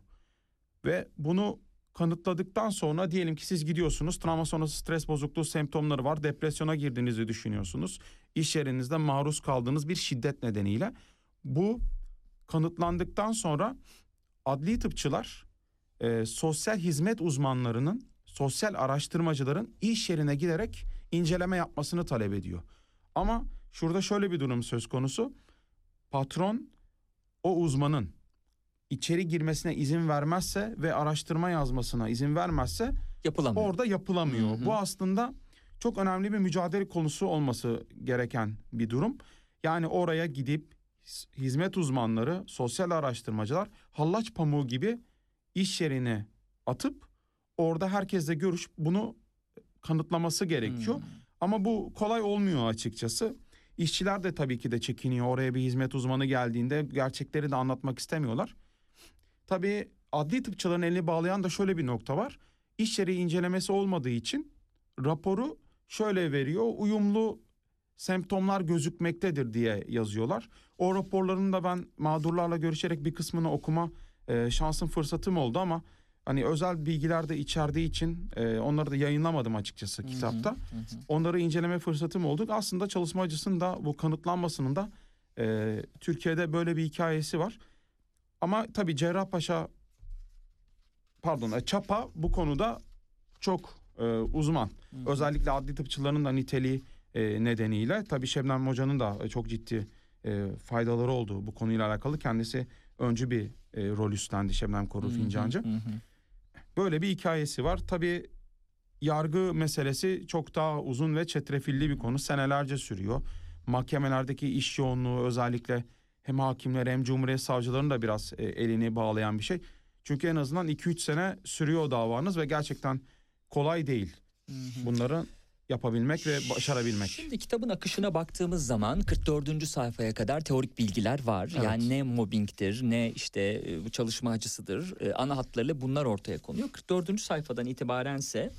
Ve bunu kanıtladıktan sonra diyelim ki siz gidiyorsunuz travma sonrası stres bozukluğu semptomları var depresyona girdiğinizi düşünüyorsunuz. İş yerinizde maruz kaldığınız bir şiddet nedeniyle bu kanıtlandıktan sonra adli tıpçılar e, sosyal hizmet uzmanlarının, sosyal araştırmacıların iş yerine giderek inceleme yapmasını talep ediyor. Ama şurada şöyle bir durum söz konusu. Patron o uzmanın içeri girmesine izin vermezse ve araştırma yazmasına izin vermezse Yapılamıyor. orada yapılamıyor. Hı hı. Bu aslında çok önemli bir mücadele konusu olması gereken bir durum. Yani oraya gidip hizmet uzmanları, sosyal araştırmacılar hallaç pamuğu gibi iş yerine atıp orada herkesle görüş bunu kanıtlaması gerekiyor. Hmm. Ama bu kolay olmuyor açıkçası. İşçiler de tabii ki de çekiniyor. Oraya bir hizmet uzmanı geldiğinde gerçekleri de anlatmak istemiyorlar. Tabii adli tıpçıların elini bağlayan da şöyle bir nokta var. İş yeri incelemesi olmadığı için raporu şöyle veriyor. Uyumlu semptomlar gözükmektedir diye yazıyorlar. O raporların da ben mağdurlarla görüşerek bir kısmını okuma e, şansım fırsatım oldu ama hani özel bilgiler de içerdiği için e, onları da yayınlamadım açıkçası kitapta. Onları inceleme fırsatım oldu. Aslında çalışma acısının da bu kanıtlanmasının da e, Türkiye'de böyle bir hikayesi var. Ama tabii Cerrahpaşa pardon e, Çapa bu konuda çok e, uzman. Özellikle adli tıpçıların da niteliği e, nedeniyle tabii Şebnem Hoca'nın da e, çok ciddi e, faydaları oldu bu konuyla alakalı. Kendisi öncü bir e, rol üstlendi Şebnem Korur Fincancı. Hı hı. Böyle bir hikayesi var. Tabii yargı meselesi çok daha uzun ve çetrefilli bir konu. Senelerce sürüyor. Mahkemelerdeki iş yoğunluğu özellikle hem hakimler hem cumhuriyet savcılarının da biraz e, elini bağlayan bir şey. Çünkü en azından 2-3 sene sürüyor davanız ve gerçekten kolay değil. Bunları yapabilmek ve başarabilmek. Şimdi kitabın akışına baktığımız zaman 44. sayfaya kadar teorik bilgiler var. Evet. Yani ne mobbingtir, ne işte e, bu çalışma acısıdır. E, Ana hatlarıyla bunlar ortaya konuyor. 44. sayfadan itibarense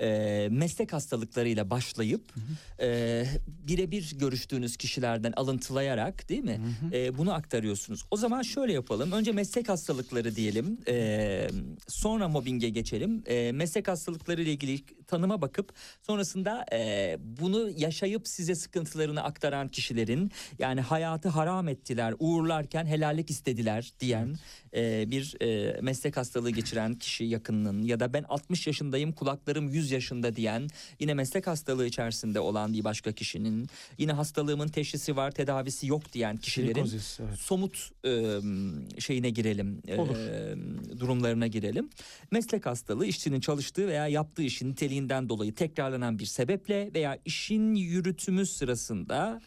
e, meslek hastalıklarıyla başlayıp e, birebir görüştüğünüz kişilerden alıntılayarak değil mi? E, bunu aktarıyorsunuz. O zaman şöyle yapalım. Önce meslek hastalıkları diyelim. E, sonra mobbinge geçelim. E, meslek hastalıkları ile ilgili tanıma bakıp sonrasında e, bunu yaşayıp size sıkıntılarını aktaran kişilerin yani hayatı haram ettiler, uğurlarken helallik istediler diyen e, bir e, meslek hastalığı geçiren kişi yakınının ya da ben 60 yaşındayım kulaklarım 100 yaşında diyen yine meslek hastalığı içerisinde olan bir başka kişinin yine hastalığımın teşhisi var tedavisi yok diyen kişilerin Psikozis, evet. somut e, şeyine girelim, e, Olur. durumlarına girelim. Meslek hastalığı işçinin çalıştığı veya yaptığı işin niteliğinden dolayı tekrarlanan bir sebeple veya işin yürütümü sırasında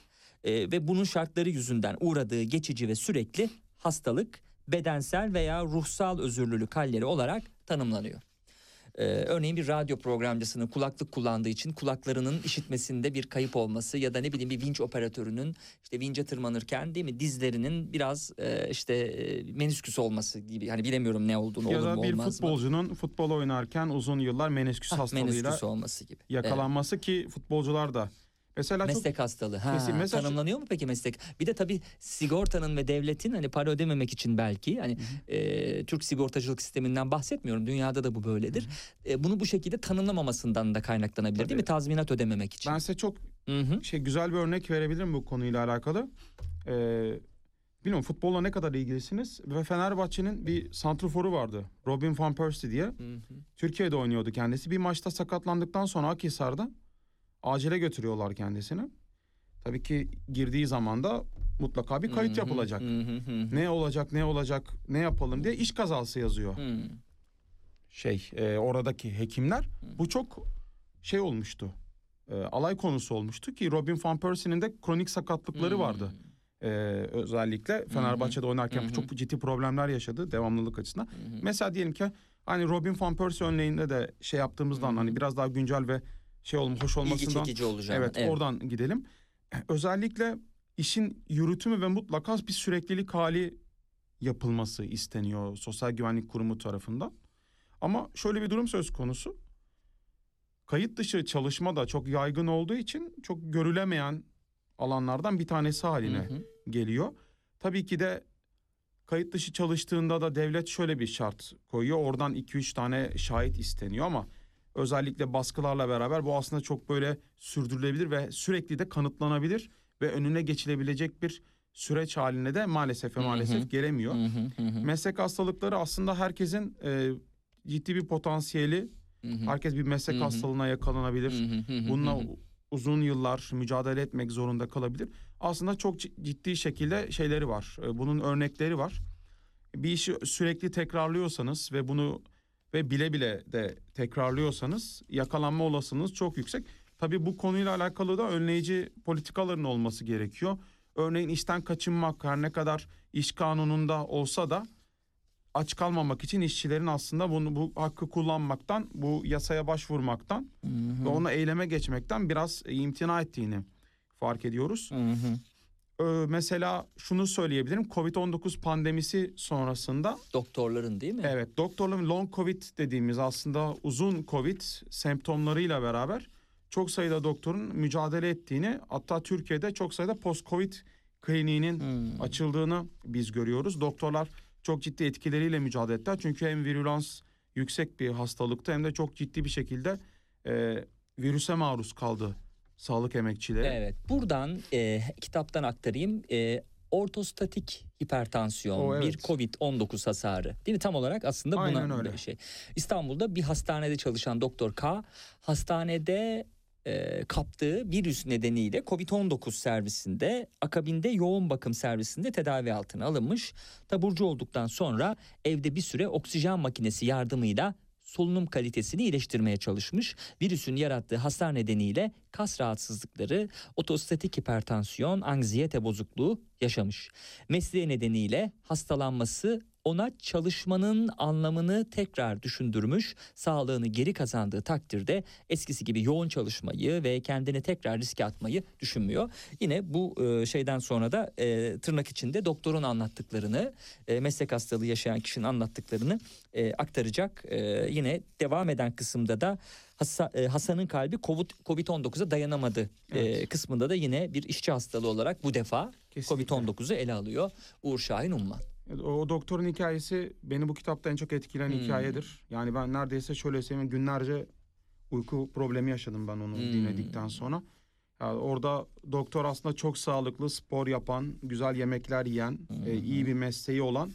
e, ve bunun şartları yüzünden uğradığı geçici ve sürekli hastalık bedensel veya ruhsal özürlülük halleri olarak tanımlanıyor. Ee, örneğin bir radyo programcısının kulaklık kullandığı için kulaklarının işitmesinde bir kayıp olması ya da ne bileyim bir vinç operatörünün işte vinçe tırmanırken değil mi dizlerinin biraz e, işte e, menisküs olması gibi hani bilemiyorum ne olduğunu Ya olur da mu bir olmaz mı? futbolcunun futbol oynarken uzun yıllar menesküs Hah, hastalığıyla menisküs olması gibi. Evet. yakalanması ki futbolcular da mesela çok Meslek hastalığı. Ha, Kesin. Mesela şu- tanımlanıyor mu peki meslek? Bir de tabii sigortanın ve devletin hani para ödememek için belki hani e, Türk sigortacılık sisteminden bahsetmiyorum. Dünyada da bu böyledir. E, bunu bu şekilde tanımlamamasından da kaynaklanabilir değil mi? Tabii. Tazminat ödememek için. ben size çok Hı hı. şey güzel bir örnek verebilirim bu konuyla alakalı. Ee, bilmiyorum futbolla ne kadar ilgilisiniz ve Fenerbahçe'nin bir santrforu vardı. Robin van Persie diye. Hı hı. Türkiye'de oynuyordu kendisi. Bir maçta sakatlandıktan sonra Akhisar'da acile götürüyorlar kendisini. Tabii ki girdiği zaman da mutlaka bir kayıt yapılacak. Ne olacak, ne olacak, ne yapalım diye iş kazası yazıyor. Şey, e, oradaki hekimler. Bu çok şey olmuştu. E, alay konusu olmuştu ki Robin van Persie'nin de kronik sakatlıkları vardı. E, özellikle Fenerbahçe'de oynarken çok ciddi problemler yaşadı devamlılık açısından. Mesela diyelim ki hani Robin van Persie örneğinde de şey yaptığımızdan hani biraz daha güncel ve şey olma, hoş İlgi olmasından çekici olacağını. evet, oradan gidelim. Özellikle işin yürütümü ve mutlaka bir süreklilik hali yapılması isteniyor Sosyal Güvenlik Kurumu tarafından. Ama şöyle bir durum söz konusu. Kayıt dışı çalışma da çok yaygın olduğu için çok görülemeyen alanlardan bir tanesi haline Hı hı. geliyor. Tabii ki de kayıt dışı çalıştığında da devlet şöyle bir şart koyuyor. Oradan 2-3 tane şahit isteniyor ama özellikle baskılarla beraber bu aslında çok böyle sürdürülebilir ve sürekli de kanıtlanabilir ve önüne geçilebilecek bir süreç haline de maalesef ve Hı hı. maalesef gelemiyor. Hı hı, hı hı. Meslek hastalıkları aslında herkesin e, ciddi bir potansiyeli. Hı hı. Herkes bir meslek Hı hı. hastalığına yakalanabilir. Hı hı, hı hı, Bununla uzun yıllar mücadele etmek zorunda kalabilir. Aslında çok ci- ciddi şekilde şeyleri var. E, Bunun örnekleri var. Bir işi sürekli tekrarlıyorsanız ve bunu ve bile bile de tekrarlıyorsanız yakalanma olasılığınız çok yüksek. Tabii bu konuyla alakalı da önleyici politikaların olması gerekiyor. Örneğin işten kaçınmak her ne kadar iş kanununda olsa da aç kalmamak için işçilerin aslında bunu bu hakkı kullanmaktan, bu yasaya başvurmaktan Hı hı. ve ona eyleme geçmekten biraz imtina ettiğini fark ediyoruz. Hı hı. Ee, mesela şunu söyleyebilirim. Covid-19 pandemisi sonrasında Doktorların değil mi? evet doktorların long covid dediğimiz aslında uzun covid semptomlarıyla beraber çok sayıda doktorun mücadele ettiğini hatta Türkiye'de çok sayıda post covid kliniğinin Hmm. açıldığını biz görüyoruz. Doktorlar çok ciddi etkileriyle mücadele ettiler. Çünkü hem virülans yüksek bir hastalıkta hem de çok ciddi bir şekilde e, virüse maruz kaldı sağlık emekçileri. Evet. Buradan e, kitaptan aktarayım. E, ortostatik hipertansiyon, O, evet. bir Covid-19 hasarı. Değil mi? Tam olarak aslında buna Aynen öyle. şey. İstanbul'da bir hastanede çalışan Doktor K hastanede e, kaptığı virüs nedeniyle Covid-19 servisinde akabinde yoğun bakım servisinde tedavi altına alınmış. Taburcu olduktan sonra evde bir süre oksijen makinesi yardımıyla solunum kalitesini iyileştirmeye çalışmış. Virüsün yarattığı hasar nedeniyle kas rahatsızlıkları, otostatik hipertansiyon, anksiyete bozukluğu yaşamış. Mesleği nedeniyle hastalanması ona çalışmanın anlamını tekrar düşündürmüş, sağlığını geri kazandığı takdirde eskisi gibi yoğun çalışmayı ve kendini tekrar riske atmayı düşünmüyor. Yine bu e, şeyden sonra da e, tırnak içinde doktorun anlattıklarını, e, meslek hastalığı yaşayan kişinin anlattıklarını aktaracak. Yine devam eden kısımda da Hasa- Hasan'ın kalbi Covid- Covid-19'a dayanamadı Evet. kısmında da yine bir işçi hastalığı olarak bu defa Kesinlikle. Covid-19'u ele alıyor Uğur Şahin Umman. O, doktorun hikayesi beni bu kitapta en çok etkileyen Hmm. hikayedir. Yani ben neredeyse şöyle söyleyeyim günlerce uyku problemi yaşadım ben onu Hmm. dinledikten sonra. Yani orada doktor aslında çok sağlıklı, spor yapan, güzel yemekler yiyen, e, iyi bir mesleği olan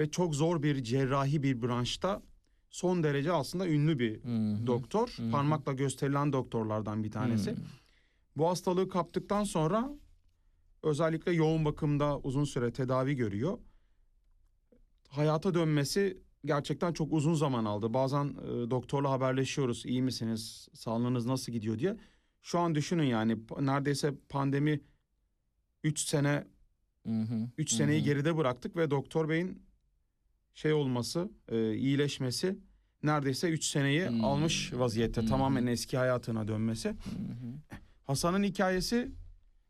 ve çok zor bir cerrahi bir branşta son derece aslında ünlü bir hı. doktor. Hı. Parmakla gösterilen doktorlardan bir tanesi. Hı. Bu hastalığı kaptıktan sonra özellikle yoğun bakımda uzun süre tedavi görüyor. Hayata dönmesi gerçekten çok uzun zaman aldı. Bazen e, doktorla haberleşiyoruz. İyi misiniz? Sağlığınız nasıl gidiyor diye. Şu an düşünün yani neredeyse pandemi 3 sene Hı hı. 3 Hı seneyi hı. geride bıraktık ve doktor beyin şey olması, e, iyileşmesi neredeyse 3 seneyi Hmm. almış vaziyette. Tamamen eski hayatına dönmesi. Hı hı. Hasan'ın hikayesi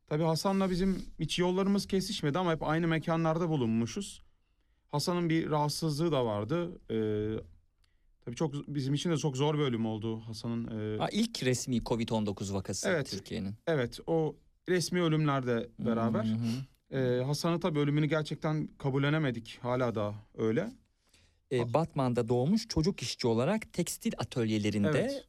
tabii Hasan'la bizim hiç yollarımız kesişmedi ama hep aynı mekanlarda bulunmuşuz. Hasan'ın bir rahatsızlığı da vardı. Ee, tabii çok bizim için de çok zor bir ölüm oldu Hasan'ın. Ee, Ha, ilk resmi Covid-19 vakası Evet. Türkiye'nin. evet o resmi ölümlerde beraber. Hı hı. Ee, Hasan'ın tabii ölümünü gerçekten kabullenemedik. Hala da öyle. E, Batman'da doğmuş çocuk işçi olarak tekstil atölyelerinde Evet.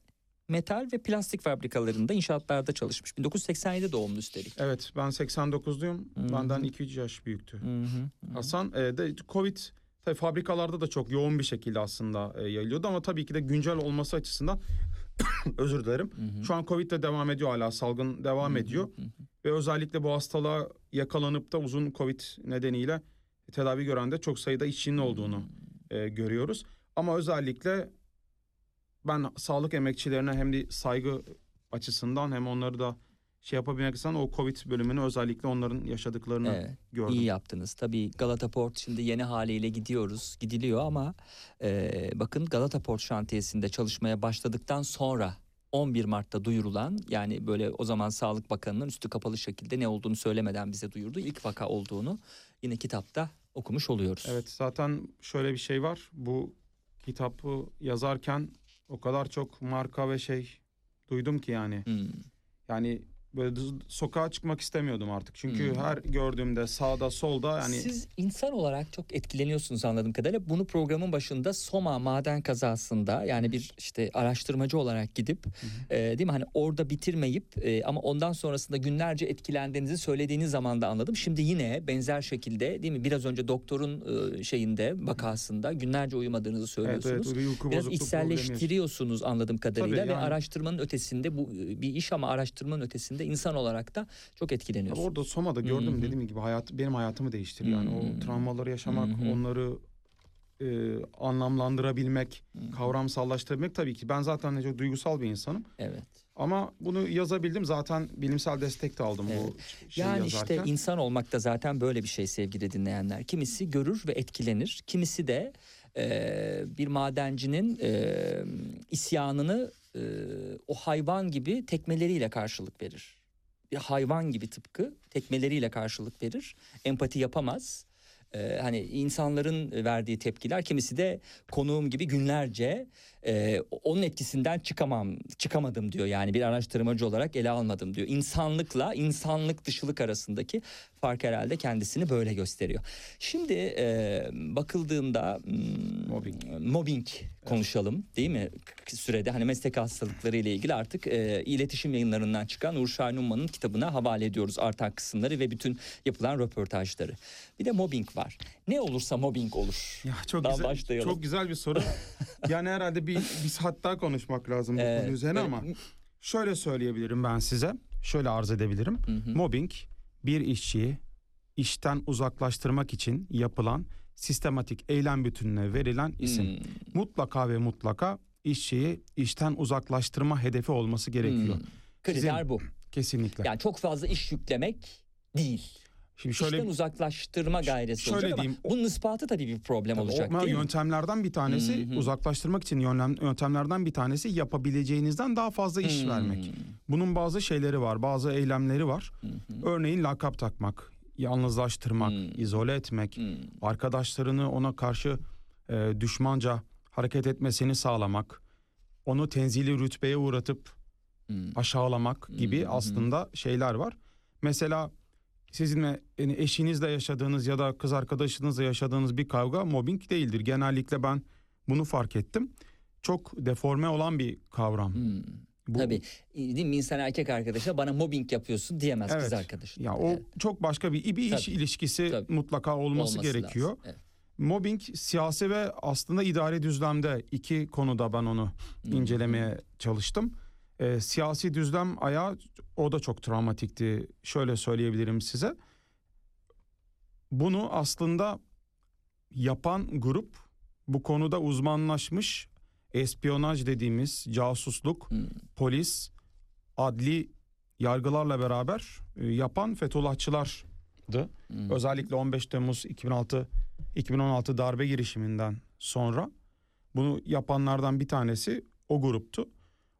Metal ve plastik fabrikalarında inşaatlarda çalışmış. 1987 doğumlu üstelik. Evet ben 89'luyum. Hı hı. Benden 2-3 yaş büyüktü. Hı hı. Hı. Hasan e, de Covid tabii fabrikalarda da çok yoğun bir şekilde aslında e, yayılıyordu ama tabii ki de güncel olması açısından özür dilerim. Hı hı. Şu an Covid de devam ediyor hala salgın devam ediyor Hı hı. ve özellikle bu hastalığa yakalanıp da uzun Covid nedeniyle tedavi gören de çok sayıda işçinin olduğunu e, görüyoruz. Ama özellikle ben sağlık emekçilerine hem de saygı açısından hem onları da şey yapabilmek için o Covid bölümünü özellikle onların yaşadıklarını Evet. gördüm. İyi yaptınız. Tabii Galata Port şimdi yeni haliyle gidiyoruz, gidiliyor ama e, bakın Galata Port şantiyesinde çalışmaya başladıktan sonra 11 Mart'ta duyurulan yani böyle o zaman Sağlık Bakanı'nın üstü kapalı şekilde ne olduğunu söylemeden bize duyurdu. ilk vaka olduğunu yine kitapta okumuş oluyoruz. Evet zaten şöyle bir şey var. Bu kitabı yazarken o kadar çok marka ve şey duydum ki yani. Hmm. Yani böyle sokağa çıkmak istemiyordum artık. Çünkü Hmm. her gördüğümde sağda solda yani Siz insan olarak çok etkileniyorsunuz anladığım kadarıyla. Bunu programın başında Soma maden kazasında yani bir işte araştırmacı olarak gidip e, değil mi hani orada bitirmeyip e, ama ondan sonrasında günlerce etkilendiğinizi söylediğiniz zaman da anladım. Şimdi yine benzer şekilde değil mi biraz önce doktorun e, şeyinde vakasında günlerce uyumadığınızı evet, söylüyorsunuz. evet, uyku Biraz içselleştiriyorsunuz anladığım kadarıyla Tabii ve yani. araştırmanın ötesinde bu e, bir iş ama araştırmanın ötesinde insan olarak da çok Tabii etkileniyorsunuz. orada Soma'da gördüm dediğim gibi hayat benim hayatımı değiştirdi. Yani o travmaları yaşamak, Hı hı. onları e, anlamlandırabilmek, Hı hı. kavramsallaştırabilmek tabii ki. Ben zaten çok duygusal bir insanım. Evet. Ama bunu yazabildim. Zaten bilimsel destek de aldım Evet. bu şeyi Yani yazarken. işte insan olmak da zaten böyle bir şey sevgili dinleyenler. Kimisi görür ve etkilenir. Kimisi de e, bir madencinin e, isyanını e, o hayvan gibi tekmeleriyle karşılık verir. bir hayvan gibi tıpkı tekmeleriyle karşılık verir. Empati yapamaz. Ee, hani insanların verdiği tepkiler kimisi de konuğum gibi günlerce e, onun etkisinden çıkamam çıkamadım diyor yani bir araştırmacı olarak ele almadım diyor. İnsanlıkla insanlık dışılık arasındaki fark herhalde kendisini böyle gösteriyor. Şimdi e, bakıldığında hmm, Mobbing. mobbing konuşalım değil mi? Sürede hani meslek hastalıkları ile ilgili artık e, iletişim yayınlarından çıkan Uğur Şahin Umman'ın kitabına havale ediyoruz artan kısımları ve bütün yapılan röportajları. Bir de mobbing var. Ne olursa mobbing olur. Ya çok Daha güzel, başlayalım. çok güzel bir soru. yani herhalde bir, bir saat daha konuşmak lazım bu Ee, konu üzerine ama şöyle söyleyebilirim ben size. Şöyle arz edebilirim. Hı hı. Mobbing bir işçiyi işten uzaklaştırmak için yapılan sistematik eylem bütününe verilen isim. Hmm, Mutlaka ve mutlaka işçiyi işten uzaklaştırma hedefi olması gerekiyor. hmm. Kriter Sizin- bu. Kesinlikle. Yani çok fazla iş yüklemek değil. Şimdi şöyle İşten uzaklaştırma gayresi şöyle olacak diyeyim, ama bunun ispatı tabii bir problem Tabii olacak o değil mi? yöntemlerden bir tanesi Hı hı. uzaklaştırmak için yöntemlerden bir tanesi yapabileceğinizden daha fazla iş Hmm, vermek. Bunun bazı şeyleri var, bazı eylemleri var. hı hı, Örneğin lakap takmak, yalnızlaştırmak, Hmm. izole etmek, hmm. arkadaşlarını ona karşı e, düşmanca hareket etmesini sağlamak, onu tenzili rütbeye uğratıp Hmm. aşağılamak gibi Hı hı. aslında şeyler var. Mesela sizinle yani eşinizle yaşadığınız ya da kız arkadaşınızla yaşadığınız bir kavga mobbing değildir. Genellikle ben bunu fark ettim. Çok deforme olan bir kavram. Hmm. Bu- Tabii değil mi? insan erkek arkadaşa bana mobbing yapıyorsun diyemez kız Evet. arkadaşın. Ya o Evet, çok başka bir bir iş Tabii. ilişkisi Tabii. mutlaka olması, gerekiyor. lazım. Evet. Mobbing siyasi ve aslında idari düzlemde iki konuda ben onu hı. incelemeye çalıştım. Ee, siyasi düzlem ayağı o da çok travmatikti. Şöyle söyleyebilirim size. Bunu aslında yapan grup bu konuda uzmanlaşmış espiyonaj dediğimiz casusluk, Hmm. polis, adli yargılarla beraber e, yapan Fethullahçılardı. Hmm. Özellikle 15 Temmuz 2006 2016 darbe girişiminden sonra bunu yapanlardan bir tanesi o gruptu.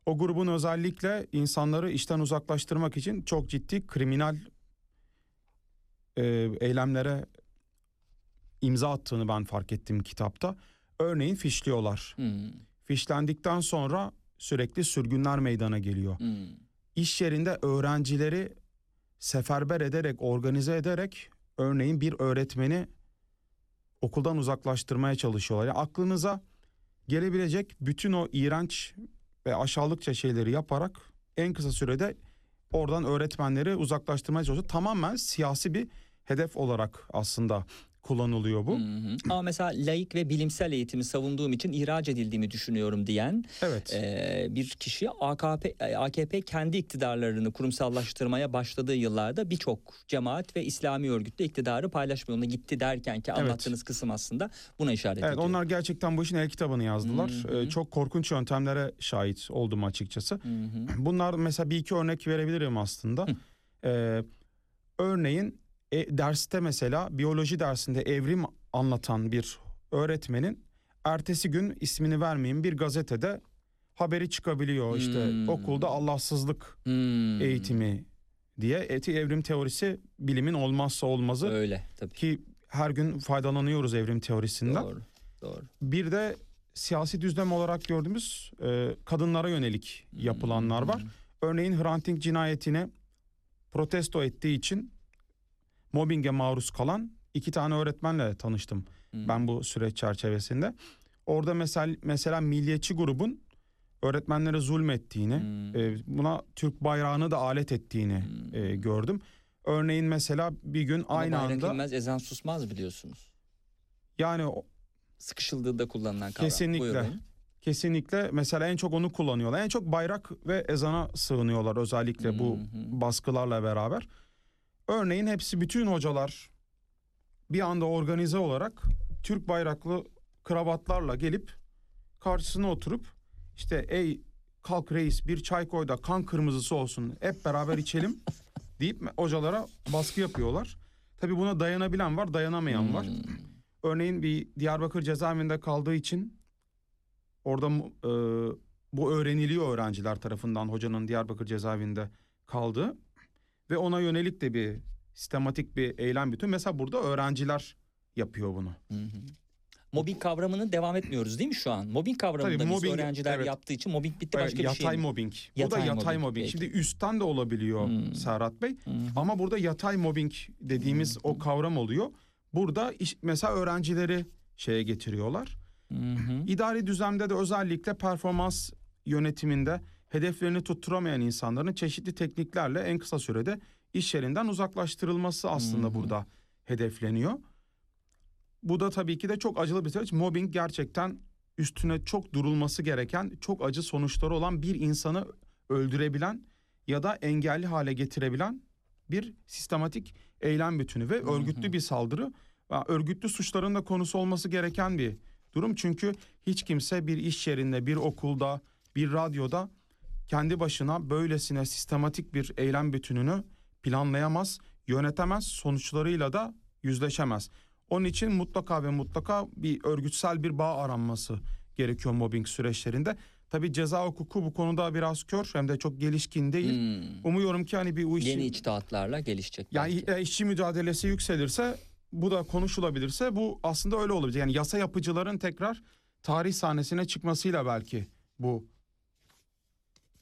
O grubun özellikle insanları işten uzaklaştırmak için çok ciddi kriminal e, eylemlere imza attığını ben fark ettim kitapta. Örneğin fişliyorlar. Hmm. Fişlendikten sonra sürekli sürgünler meydana geliyor. Hmm. İş yerinde öğrencileri seferber ederek, organize ederek örneğin bir öğretmeni okuldan uzaklaştırmaya çalışıyorlar. Yani aklınıza gelebilecek bütün o iğrenç ve aşağılıkça şeyleri yaparak en kısa sürede oradan öğretmenleri uzaklaştırmaya çalışıyor. Tamamen siyasi bir hedef olarak aslında kullanılıyor bu. Hı hı. Ama mesela laik ve bilimsel eğitimi savunduğum için ihraç edildiğimi düşünüyorum diyen Evet. e, bir kişi AKP e, AKP kendi iktidarlarını kurumsallaştırmaya başladığı yıllarda birçok cemaat ve İslami örgütle iktidarı paylaşma yoluna gitti derken ki Evet. anlattığınız kısım aslında buna işaret Evet ediyor. onlar gerçekten bu işin el kitabını yazdılar. Hı hı. Ee, çok korkunç yöntemlere şahit oldum açıkçası. Hı hı. Bunlar mesela bir iki örnek verebilirim aslında. Ee, örneğin e, derste mesela biyoloji dersinde evrim anlatan bir öğretmenin ertesi gün ismini vermeyeyim bir gazetede haberi çıkabiliyor. İşte Hmm. okulda Allahsızlık Hmm. eğitimi diye eti evrim teorisi bilimin olmazsa olmazı Öyle tabii. ki her gün faydalanıyoruz evrim teorisinden. Doğru. Doğru. Bir de siyasi düzlem olarak gördüğümüz e, kadınlara yönelik yapılanlar var. Örneğin Hrant Dink cinayetini protesto ettiği için mobbinge maruz kalan iki tane öğretmenle tanıştım Hmm. ben bu süreç çerçevesinde. Orada mesela mesela milliyetçi grubun öğretmenlere zulmettiğini, Hmm. e, buna Türk bayrağını da alet ettiğini Hmm. e, gördüm. Örneğin mesela bir gün Ama aynı anda inmez, ezan susmaz biliyorsunuz. yani o- Sıkışıldığında kullanılan kavram. Kesinlikle. Buyurun. Kesinlikle mesela en çok onu kullanıyorlar. En çok bayrak ve ezana sığınıyorlar özellikle bu Hı hı. baskılarla beraber. Örneğin hepsi bütün hocalar bir anda organize olarak Türk bayraklı kravatlarla gelip karşısına oturup işte ey kalk reis bir çay koy da kan kırmızısı olsun hep beraber içelim deyip hocalara baskı yapıyorlar. Tabii buna dayanabilen var dayanamayan var. Hmm. Örneğin bir Diyarbakır cezaevinde kaldığı için orada e, bu öğreniliyor öğrenciler tarafından hocanın Diyarbakır cezaevinde kaldığı ve ona yönelik de bir sistematik bir eylem bütün. Mesela burada öğrenciler yapıyor bunu. Hı hı. Mobbing kavramını devam etmiyoruz değil mi şu an? Mobbing kavramında Tabii, mobbing, öğrenciler evet. yaptığı için mobbing bitti Evet, başka bir şey yatay mobbing. Bu Yatay da yatay mobbing, mobbing. Şimdi üstten de olabiliyor Hmm. Serhat Bey. Hı. Ama burada yatay mobbing dediğimiz o kavram oluyor. Burada iş, mesela öğrencileri şeye getiriyorlar. Hı. İdari düzlemde de özellikle performans yönetiminde hedeflerini tutturamayan insanların çeşitli tekniklerle en kısa sürede iş yerinden uzaklaştırılması aslında hı. burada hedefleniyor. Bu da tabii ki de çok acılı bir süreç. Mobbing gerçekten üstüne çok durulması gereken, çok acı sonuçları olan bir insanı öldürebilen ya da engelli hale getirebilen bir sistematik eylem bütünü ve örgütlü bir saldırı. Örgütlü suçların da konusu olması gereken bir durum. Çünkü hiç kimse bir iş yerinde, bir okulda, bir radyoda kendi başına böylesine sistematik bir eylem bütününü planlayamaz, yönetemez, sonuçlarıyla da yüzleşemez. Onun için mutlaka ve mutlaka bir örgütsel bir bağ aranması gerekiyor mobbing süreçlerinde. Tabii ceza hukuku bu konuda biraz kör hem de çok gelişkin değil. Hmm. Umuyorum ki hani bir bu işi Yeni içtihatlarla gelişecek yani belki. işçi mücadelesi yükselirse bu da konuşulabilirse bu aslında öyle olabilir. Yani yasa yapıcıların tekrar tarih sahnesine çıkmasıyla belki bu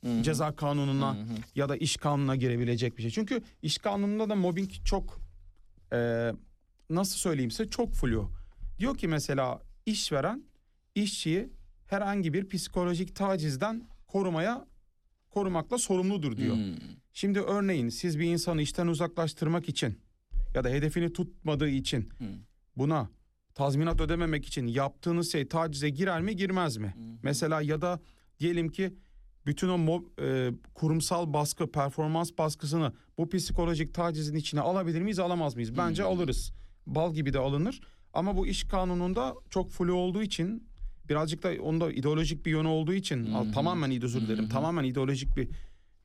Hı hı. ceza kanununa Hı hı. ya da iş kanununa girebilecek bir şey. Çünkü iş kanununda da mobbing çok e, nasıl söyleyeyim size çok flu. Diyor ki mesela işveren işçiyi herhangi bir psikolojik tacizden korumaya korumakla sorumludur diyor. Hmm. Şimdi örneğin siz bir insanı işten uzaklaştırmak için ya da hedefini tutmadığı için Hı. buna tazminat ödememek için yaptığınız şey tacize girer mi girmez mi? Hı. Mesela ya da diyelim ki bütün o mob, e, kurumsal baskı, performans baskısını bu psikolojik tacizin içine alabilir miyiz, alamaz mıyız? Bence Hı. alırız. Bal gibi de alınır. Ama bu iş kanununda çok flu olduğu için birazcık da onda ideolojik bir yönü olduğu için hı. tamamen özür dilerim. Hı. Tamamen ideolojik bir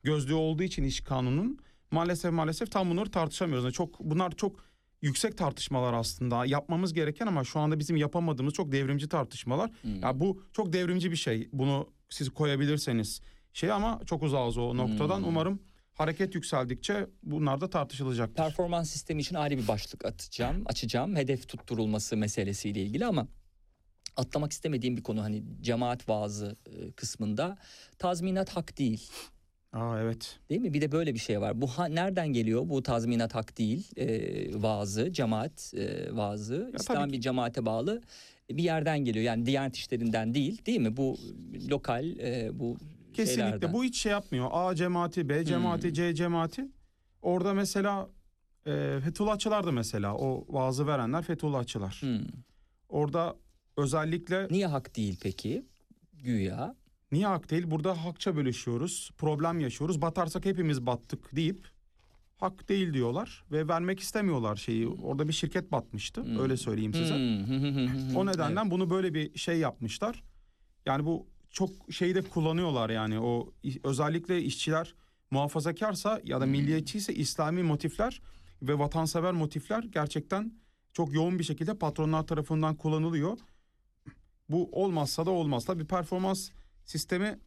gözlüğü olduğu için iş kanunun maalesef maalesef tam bunları tartışamıyoruz. Yani çok bunlar çok yüksek tartışmalar aslında yapmamız gereken ama şu anda bizim yapamadığımız çok devrimci tartışmalar. Hı. Ya bu çok devrimci bir şey. Bunu siz koyabilirseniz şey ama çok uzağız o noktadan. Hmm. Umarım hareket yükseldikçe bunlar da tartışılacaktır. Performans sistemi için ayrı bir başlık atacağım, açacağım. Hedef tutturulması meselesiyle ilgili ama atlamak istemediğim bir konu hani cemaat vaazı e, kısmında tazminat hak değil. Aa evet. Değil mi? Bir de böyle bir şey var. Bu ha- nereden geliyor bu tazminat hak değil e, vaazı, cemaat e, vaazı? İslam bir cemaate bağlı bir yerden geliyor. Yani Diyanet işlerinden değil değil mi? Bu lokal e, bu Kesinlikle şeylerden. bu hiç şey yapmıyor. A cemaati, B cemaati, Hmm. C cemaati. Orada mesela e, Fethullahçılar da mesela o vaazı verenler Fethullahçılar. Hmm. Orada özellikle Niye hak değil peki? Güya. niye hak değil? Burada hakça bölüşüyoruz. Problem yaşıyoruz. Batarsak hepimiz battık deyip hak değil diyorlar ve vermek istemiyorlar şeyi. Orada bir şirket batmıştı. Hmm. Öyle söyleyeyim size. Hmm. O nedenden bunu böyle bir şey yapmışlar. Yani bu çok şeyde kullanıyorlar yani o özellikle işçiler muhafazakarsa ya da Hmm. milliyetçiyse İslami motifler ve vatansever motifler gerçekten çok yoğun bir şekilde patronlar tarafından kullanılıyor. Bu olmazsa da olmaz. Tabii performans sistemi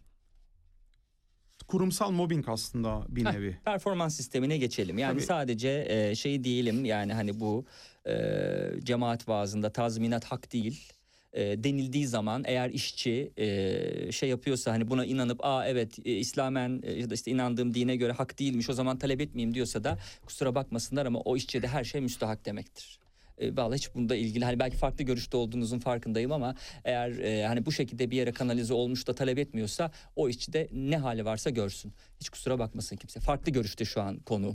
kurumsal mobbing aslında bir Heh, nevi. performans sistemine geçelim. Yani Tabii. sadece e, şey diyelim yani hani bu e, cemaat vaazında tazminat hak değil e, denildiği zaman eğer işçi e, şey yapıyorsa hani buna inanıp aa evet e, İslamen e, ya da işte inandığım dine göre hak değilmiş o zaman talep etmeyeyim diyorsa da kusura bakmasınlar ama o işçide her şey müstahak demektir. E, vallahi hiç bunda ilgili hani belki farklı görüşte olduğunuzun farkındayım ama eğer e, hani bu şekilde bir yere kanalize olmuş da talep etmiyorsa o işçi de ne hali varsa görsün. Hiç kusura bakmasın kimse. Farklı görüşte şu an konu.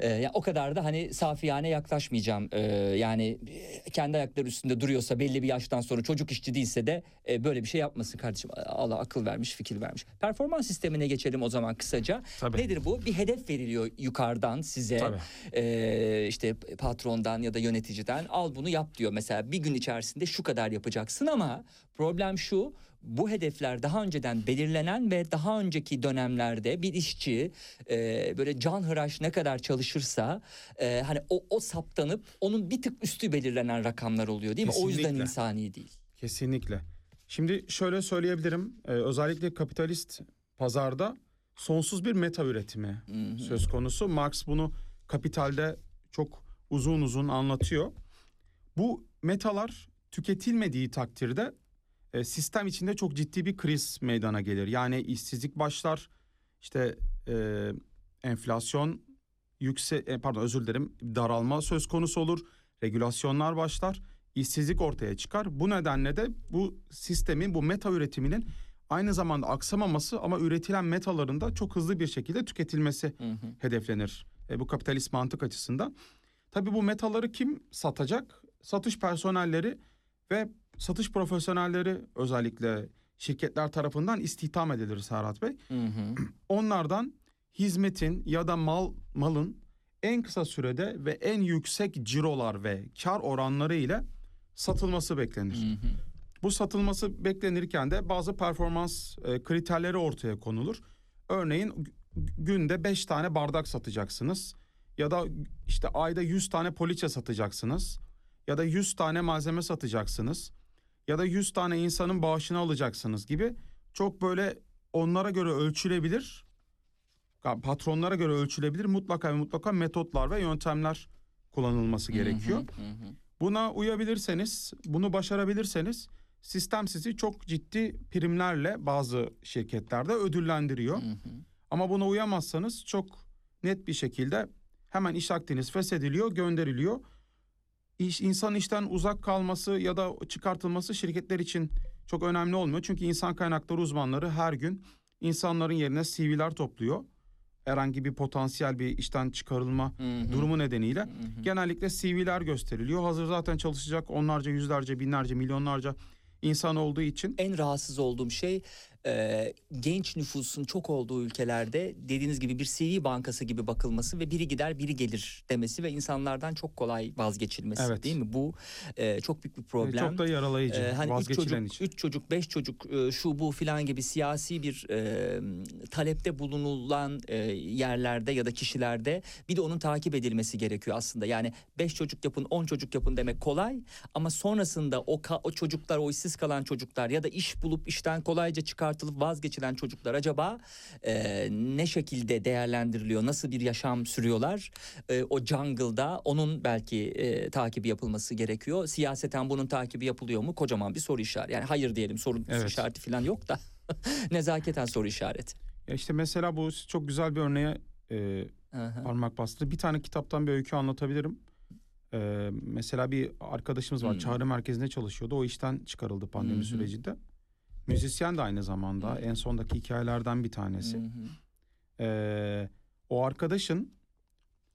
e, ya o kadar da hani safiyane yaklaşmayacağım. E, yani e, kendi ayakları üstünde duruyorsa belli bir yaştan sonra çocuk işçi değilse de e, böyle bir şey yapmasın kardeşim. Allah akıl vermiş, fikir vermiş. Performans sistemine geçelim o zaman kısaca. Tabii. Nedir bu? Bir hedef veriliyor yukarıdan size. Tabii. Ee, işte patrondan ya da yöneticiden al bunu yap diyor. Mesela bir gün içerisinde şu kadar yapacaksın ama problem şu bu hedefler daha önceden belirlenen ve daha önceki dönemlerde bir işçi e, böyle can hıraş ne kadar çalışırsa e, hani o, o saptanıp onun bir tık üstü belirlenen rakamlar oluyor değil mi? O yüzden insani değil. Kesinlikle. Şimdi şöyle söyleyebilirim. Ee, özellikle kapitalist pazarda sonsuz bir meta üretimi Hı hı. söz konusu. Marx bunu Kapital'de çok uzun uzun anlatıyor. Bu metalar tüketilmediği takdirde e, sistem içinde çok ciddi bir kriz meydana gelir. Yani işsizlik başlar, işte e, enflasyon yükse e, pardon özür dilerim daralma söz konusu olur, regülasyonlar başlar, işsizlik ortaya çıkar. Bu nedenle de bu sistemin bu meta üretiminin aynı zamanda aksamaması ama üretilen metaların da çok hızlı bir şekilde tüketilmesi Hı hı. hedeflenir. E, bu kapitalist mantık açısından. Tabii bu metaları kim satacak? Satış personelleri ve satış profesyonelleri özellikle şirketler tarafından istihdam edilir Serhat Bey. Hı hı. Onlardan hizmetin ya da mal malın en kısa sürede ve en yüksek cirolar ve kar oranları ile satılması beklenir. Hı hı. Bu satılması beklenirken de bazı performans e, kriterleri ortaya konulur. Örneğin günde 5 tane bardak satacaksınız ya da işte ayda 100 tane poliçe satacaksınız ya da 100 tane malzeme satacaksınız ya da 100 tane insanın bağışını alacaksınız gibi çok böyle onlara göre ölçülebilir patronlara göre ölçülebilir mutlaka ve mutlaka metotlar ve yöntemler kullanılması gerekiyor. Hı hı, hı hı. Buna uyabilirseniz, bunu başarabilirseniz sistem sizi çok ciddi primlerle bazı şirketlerde ödüllendiriyor. Ama buna uyamazsanız çok net bir şekilde hemen iş akdiniz feshediliyor, gönderiliyor. İş, insan işten uzak kalması ya da çıkartılması şirketler için çok önemli olmuyor. Çünkü insan kaynakları uzmanları her gün insanların yerine CV'ler topluyor. Herhangi bir potansiyel bir işten çıkarılma Hı hı. durumu nedeniyle. Hı hı. Genellikle CV'ler gösteriliyor. Hazır zaten çalışacak onlarca, yüzlerce, binlerce, milyonlarca insan olduğu için En rahatsız olduğum şey e, genç nüfusun çok olduğu ülkelerde dediğiniz gibi bir CV bankası gibi bakılması ve biri gider biri gelir demesi ve insanlardan çok kolay vazgeçilmesi Evet. değil mi? Bu e, çok büyük bir e, problem. çok da yaralayıcı, Ee, hani üç çocuk, için. üç çocuk, beş çocuk, e, şu bu filan gibi siyasi bir e, talepte bulunulan e, yerlerde ya da kişilerde bir de onun takip edilmesi gerekiyor aslında. Yani beş çocuk yapın, on çocuk yapın demek kolay ama sonrasında o, o çocuklar, o işsiz kalan çocuklar ya da iş bulup işten kolayca çıkartılıp vazgeçilen çocuklar acaba e, ne şekilde değerlendiriliyor, nasıl bir yaşam sürüyorlar? E, o jungle'da onun belki e, takibi yapılması gerekiyor. Siyaseten bunun takibi yapılıyor mu? Kocaman bir soru işareti. Yani hayır diyelim soru Evet. işareti falan yok da nezaketen soru işareti. Ya işte mesela bu çok güzel bir örneğe e, Aha. parmak bastı. Bir tane kitaptan bir öykü anlatabilirim. E, mesela bir arkadaşımız var. Hmm. Çağrı merkezinde çalışıyordu. O işten çıkarıldı pandemi hı. sürecinde. Müzisyen de aynı zamanda. Hı. En sondaki hikayelerden bir tanesi. Hı hı. Ee, o arkadaşın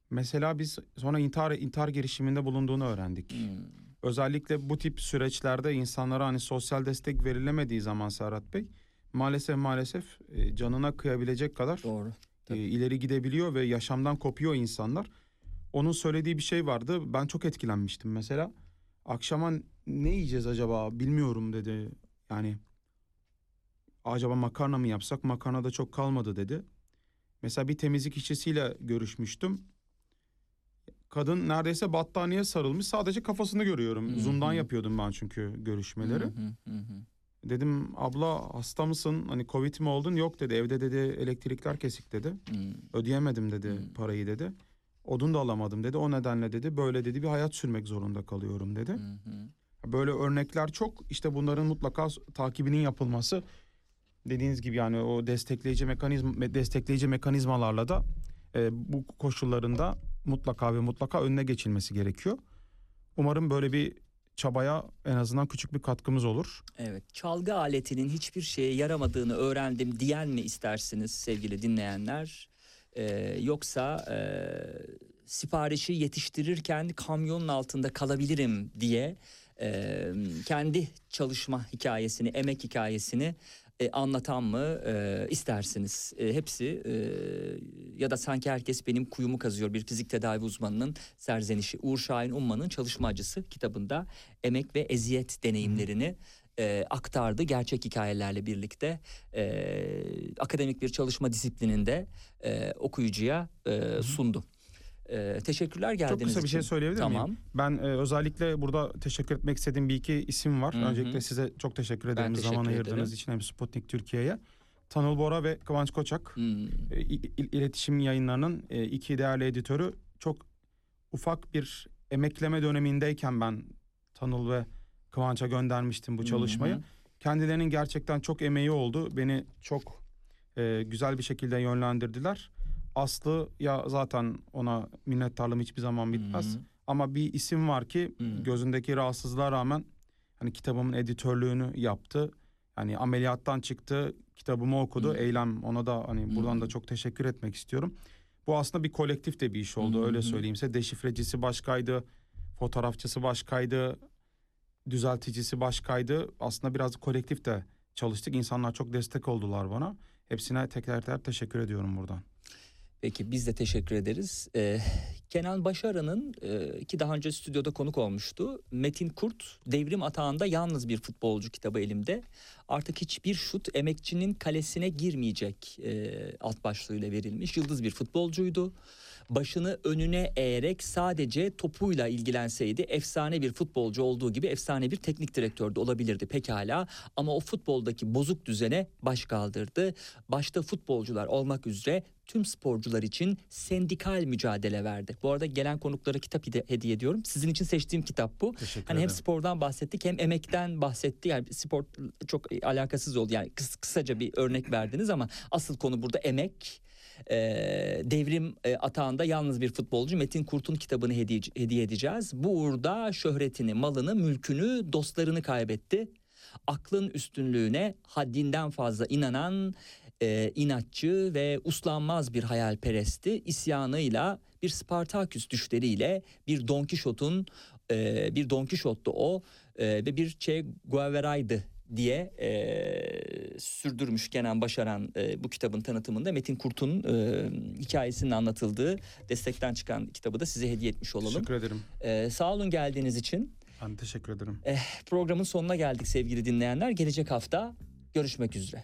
mesela biz sonra intihar intihar girişiminde bulunduğunu öğrendik. Hmm. Özellikle bu tip süreçlerde insanlara hani sosyal destek verilemediği zaman Serhat Bey maalesef maalesef e, canına kıyabilecek kadar Doğru. e, ileri gidebiliyor ve yaşamdan kopuyor insanlar. Onun söylediği bir şey vardı. Ben çok etkilenmiştim mesela. Akşama ne yiyeceğiz acaba bilmiyorum dedi. Yani acaba makarna mı yapsak? Makarna da çok kalmadı dedi. Mesela bir temizlik işçisiyle görüşmüştüm. Kadın neredeyse battaniye sarılmış. Sadece kafasını görüyorum. Hı hı. Zoom'dan yapıyordum ben çünkü görüşmeleri. Hı hı, hı hı. Dedim abla hasta mısın? Hani covid mi oldun? Yok dedi. Evde dedi elektrikler kesik dedi. Hmm. Ödeyemedim dedi Hmm. parayı dedi. Odun da alamadım dedi. O nedenle dedi böyle dedi bir hayat sürmek zorunda kalıyorum dedi. Hı hı. Böyle örnekler çok. İşte bunların mutlaka takibinin yapılması dediğiniz gibi yani o destekleyici mekanizma destekleyici mekanizmalarla da e, bu koşullarında mutlaka ve mutlaka önüne geçilmesi gerekiyor. Umarım böyle bir çabaya en azından küçük bir katkımız olur. Evet, çalgı aletinin hiçbir şeye yaramadığını öğrendim diyen mi istersiniz sevgili dinleyenler? Ee, yoksa e, siparişi yetiştirirken kamyonun altında kalabilirim diye e, kendi çalışma hikayesini, emek hikayesini e, anlatan mı e, istersiniz? E, hepsi e, ya da sanki herkes benim kuyumu kazıyor bir fizik tedavi uzmanının serzenişi. Uğur Şahin Umman'ın Çalışma Acısı kitabında emek ve eziyet deneyimlerini e, aktardı gerçek hikayelerle birlikte e, akademik bir çalışma disiplininde e, okuyucuya e, sundu. E, teşekkürler geldiğiniz Çok kısa bir şey için. söyleyebilir Tamam. miyim? Ben e, özellikle burada teşekkür etmek istediğim bir iki isim var. Hı hı. Öncelikle size çok teşekkür ederim teşekkür zaman ederim. ayırdığınız için hem Sputnik Türkiye'ye. Tanıl Bora ve Kıvanç Koçak. Hmm. E, İletişim Yayınları'nın e, iki değerli editörü çok ufak bir emekleme dönemindeyken ben Tanıl ve Kıvanç'a göndermiştim bu çalışmayı. Hı. Kendilerinin gerçekten çok emeği oldu. Beni çok e, güzel bir şekilde yönlendirdiler. Aslı ya zaten ona minnettarlığım hiçbir zaman bitmez. Hı hı. Ama bir isim var ki Hı. gözündeki rahatsızlığa rağmen hani kitabımın editörlüğünü yaptı. Yani ameliyattan çıktı, kitabımı okudu. Hı. Eylem ona da hani buradan Hı. da çok teşekkür etmek istiyorum. Bu aslında bir kolektif de bir iş oldu Hı hı. öyle söyleyeyim size. Deşifrecisi başkaydı, fotoğrafçısı başkaydı, düzelticisi başkaydı. Aslında biraz kolektif de çalıştık. İnsanlar çok destek oldular bana. Hepsine tekrar tekrar teşekkür ediyorum buradan. Peki biz de teşekkür ederiz. Ee, Kenan Başaran'ın e, ki daha önce stüdyoda konuk olmuştu. Metin Kurt Devrim Atağında Yalnız Bir Futbolcu kitabı elimde. Artık hiçbir şut emekçinin kalesine girmeyecek e, alt başlığıyla verilmiş. Yıldız bir futbolcuydu. Başını önüne eğerek sadece topuyla ilgilenseydi efsane bir futbolcu olduğu gibi efsane bir teknik direktör de olabilirdi pekala. Ama o futboldaki bozuk düzene baş kaldırdı. Başta futbolcular olmak üzere tüm sporcular için sendikal mücadele verdi. Bu arada gelen konuklara kitap hediye ediyorum. Sizin için seçtiğim kitap bu. Teşekkür Hani hem ederim. spordan bahsettik hem emekten bahsetti. Yani spor çok alakasız oldu. Yani kıs- kısaca bir örnek verdiniz ama asıl konu burada emek. Ee, devrim e, atağında yalnız bir futbolcu Metin Kurt'un kitabını hediye, hediye edeceğiz. Bu uğurda şöhretini, malını, mülkünü, dostlarını kaybetti. Aklın üstünlüğüne haddinden fazla inanan e, inatçı ve uslanmaz bir hayalperestti. İsyanıyla bir Spartaküs düşleriyle bir Don Kişot'un e, bir Don Kişot'tu o e, ve bir Che Guevara'ydı diye e, sürdürmüş Kenan Başaran e, bu kitabın tanıtımında Metin Kurt'un e, hikayesinin anlatıldığı destekten çıkan kitabı da size hediye etmiş olalım. Teşekkür ederim. E, sağ olun geldiğiniz için. Ben teşekkür ederim. Programın sonuna geldik sevgili dinleyenler. Gelecek hafta görüşmek üzere.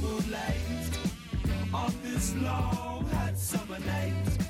Moonlight on this long hot summer night.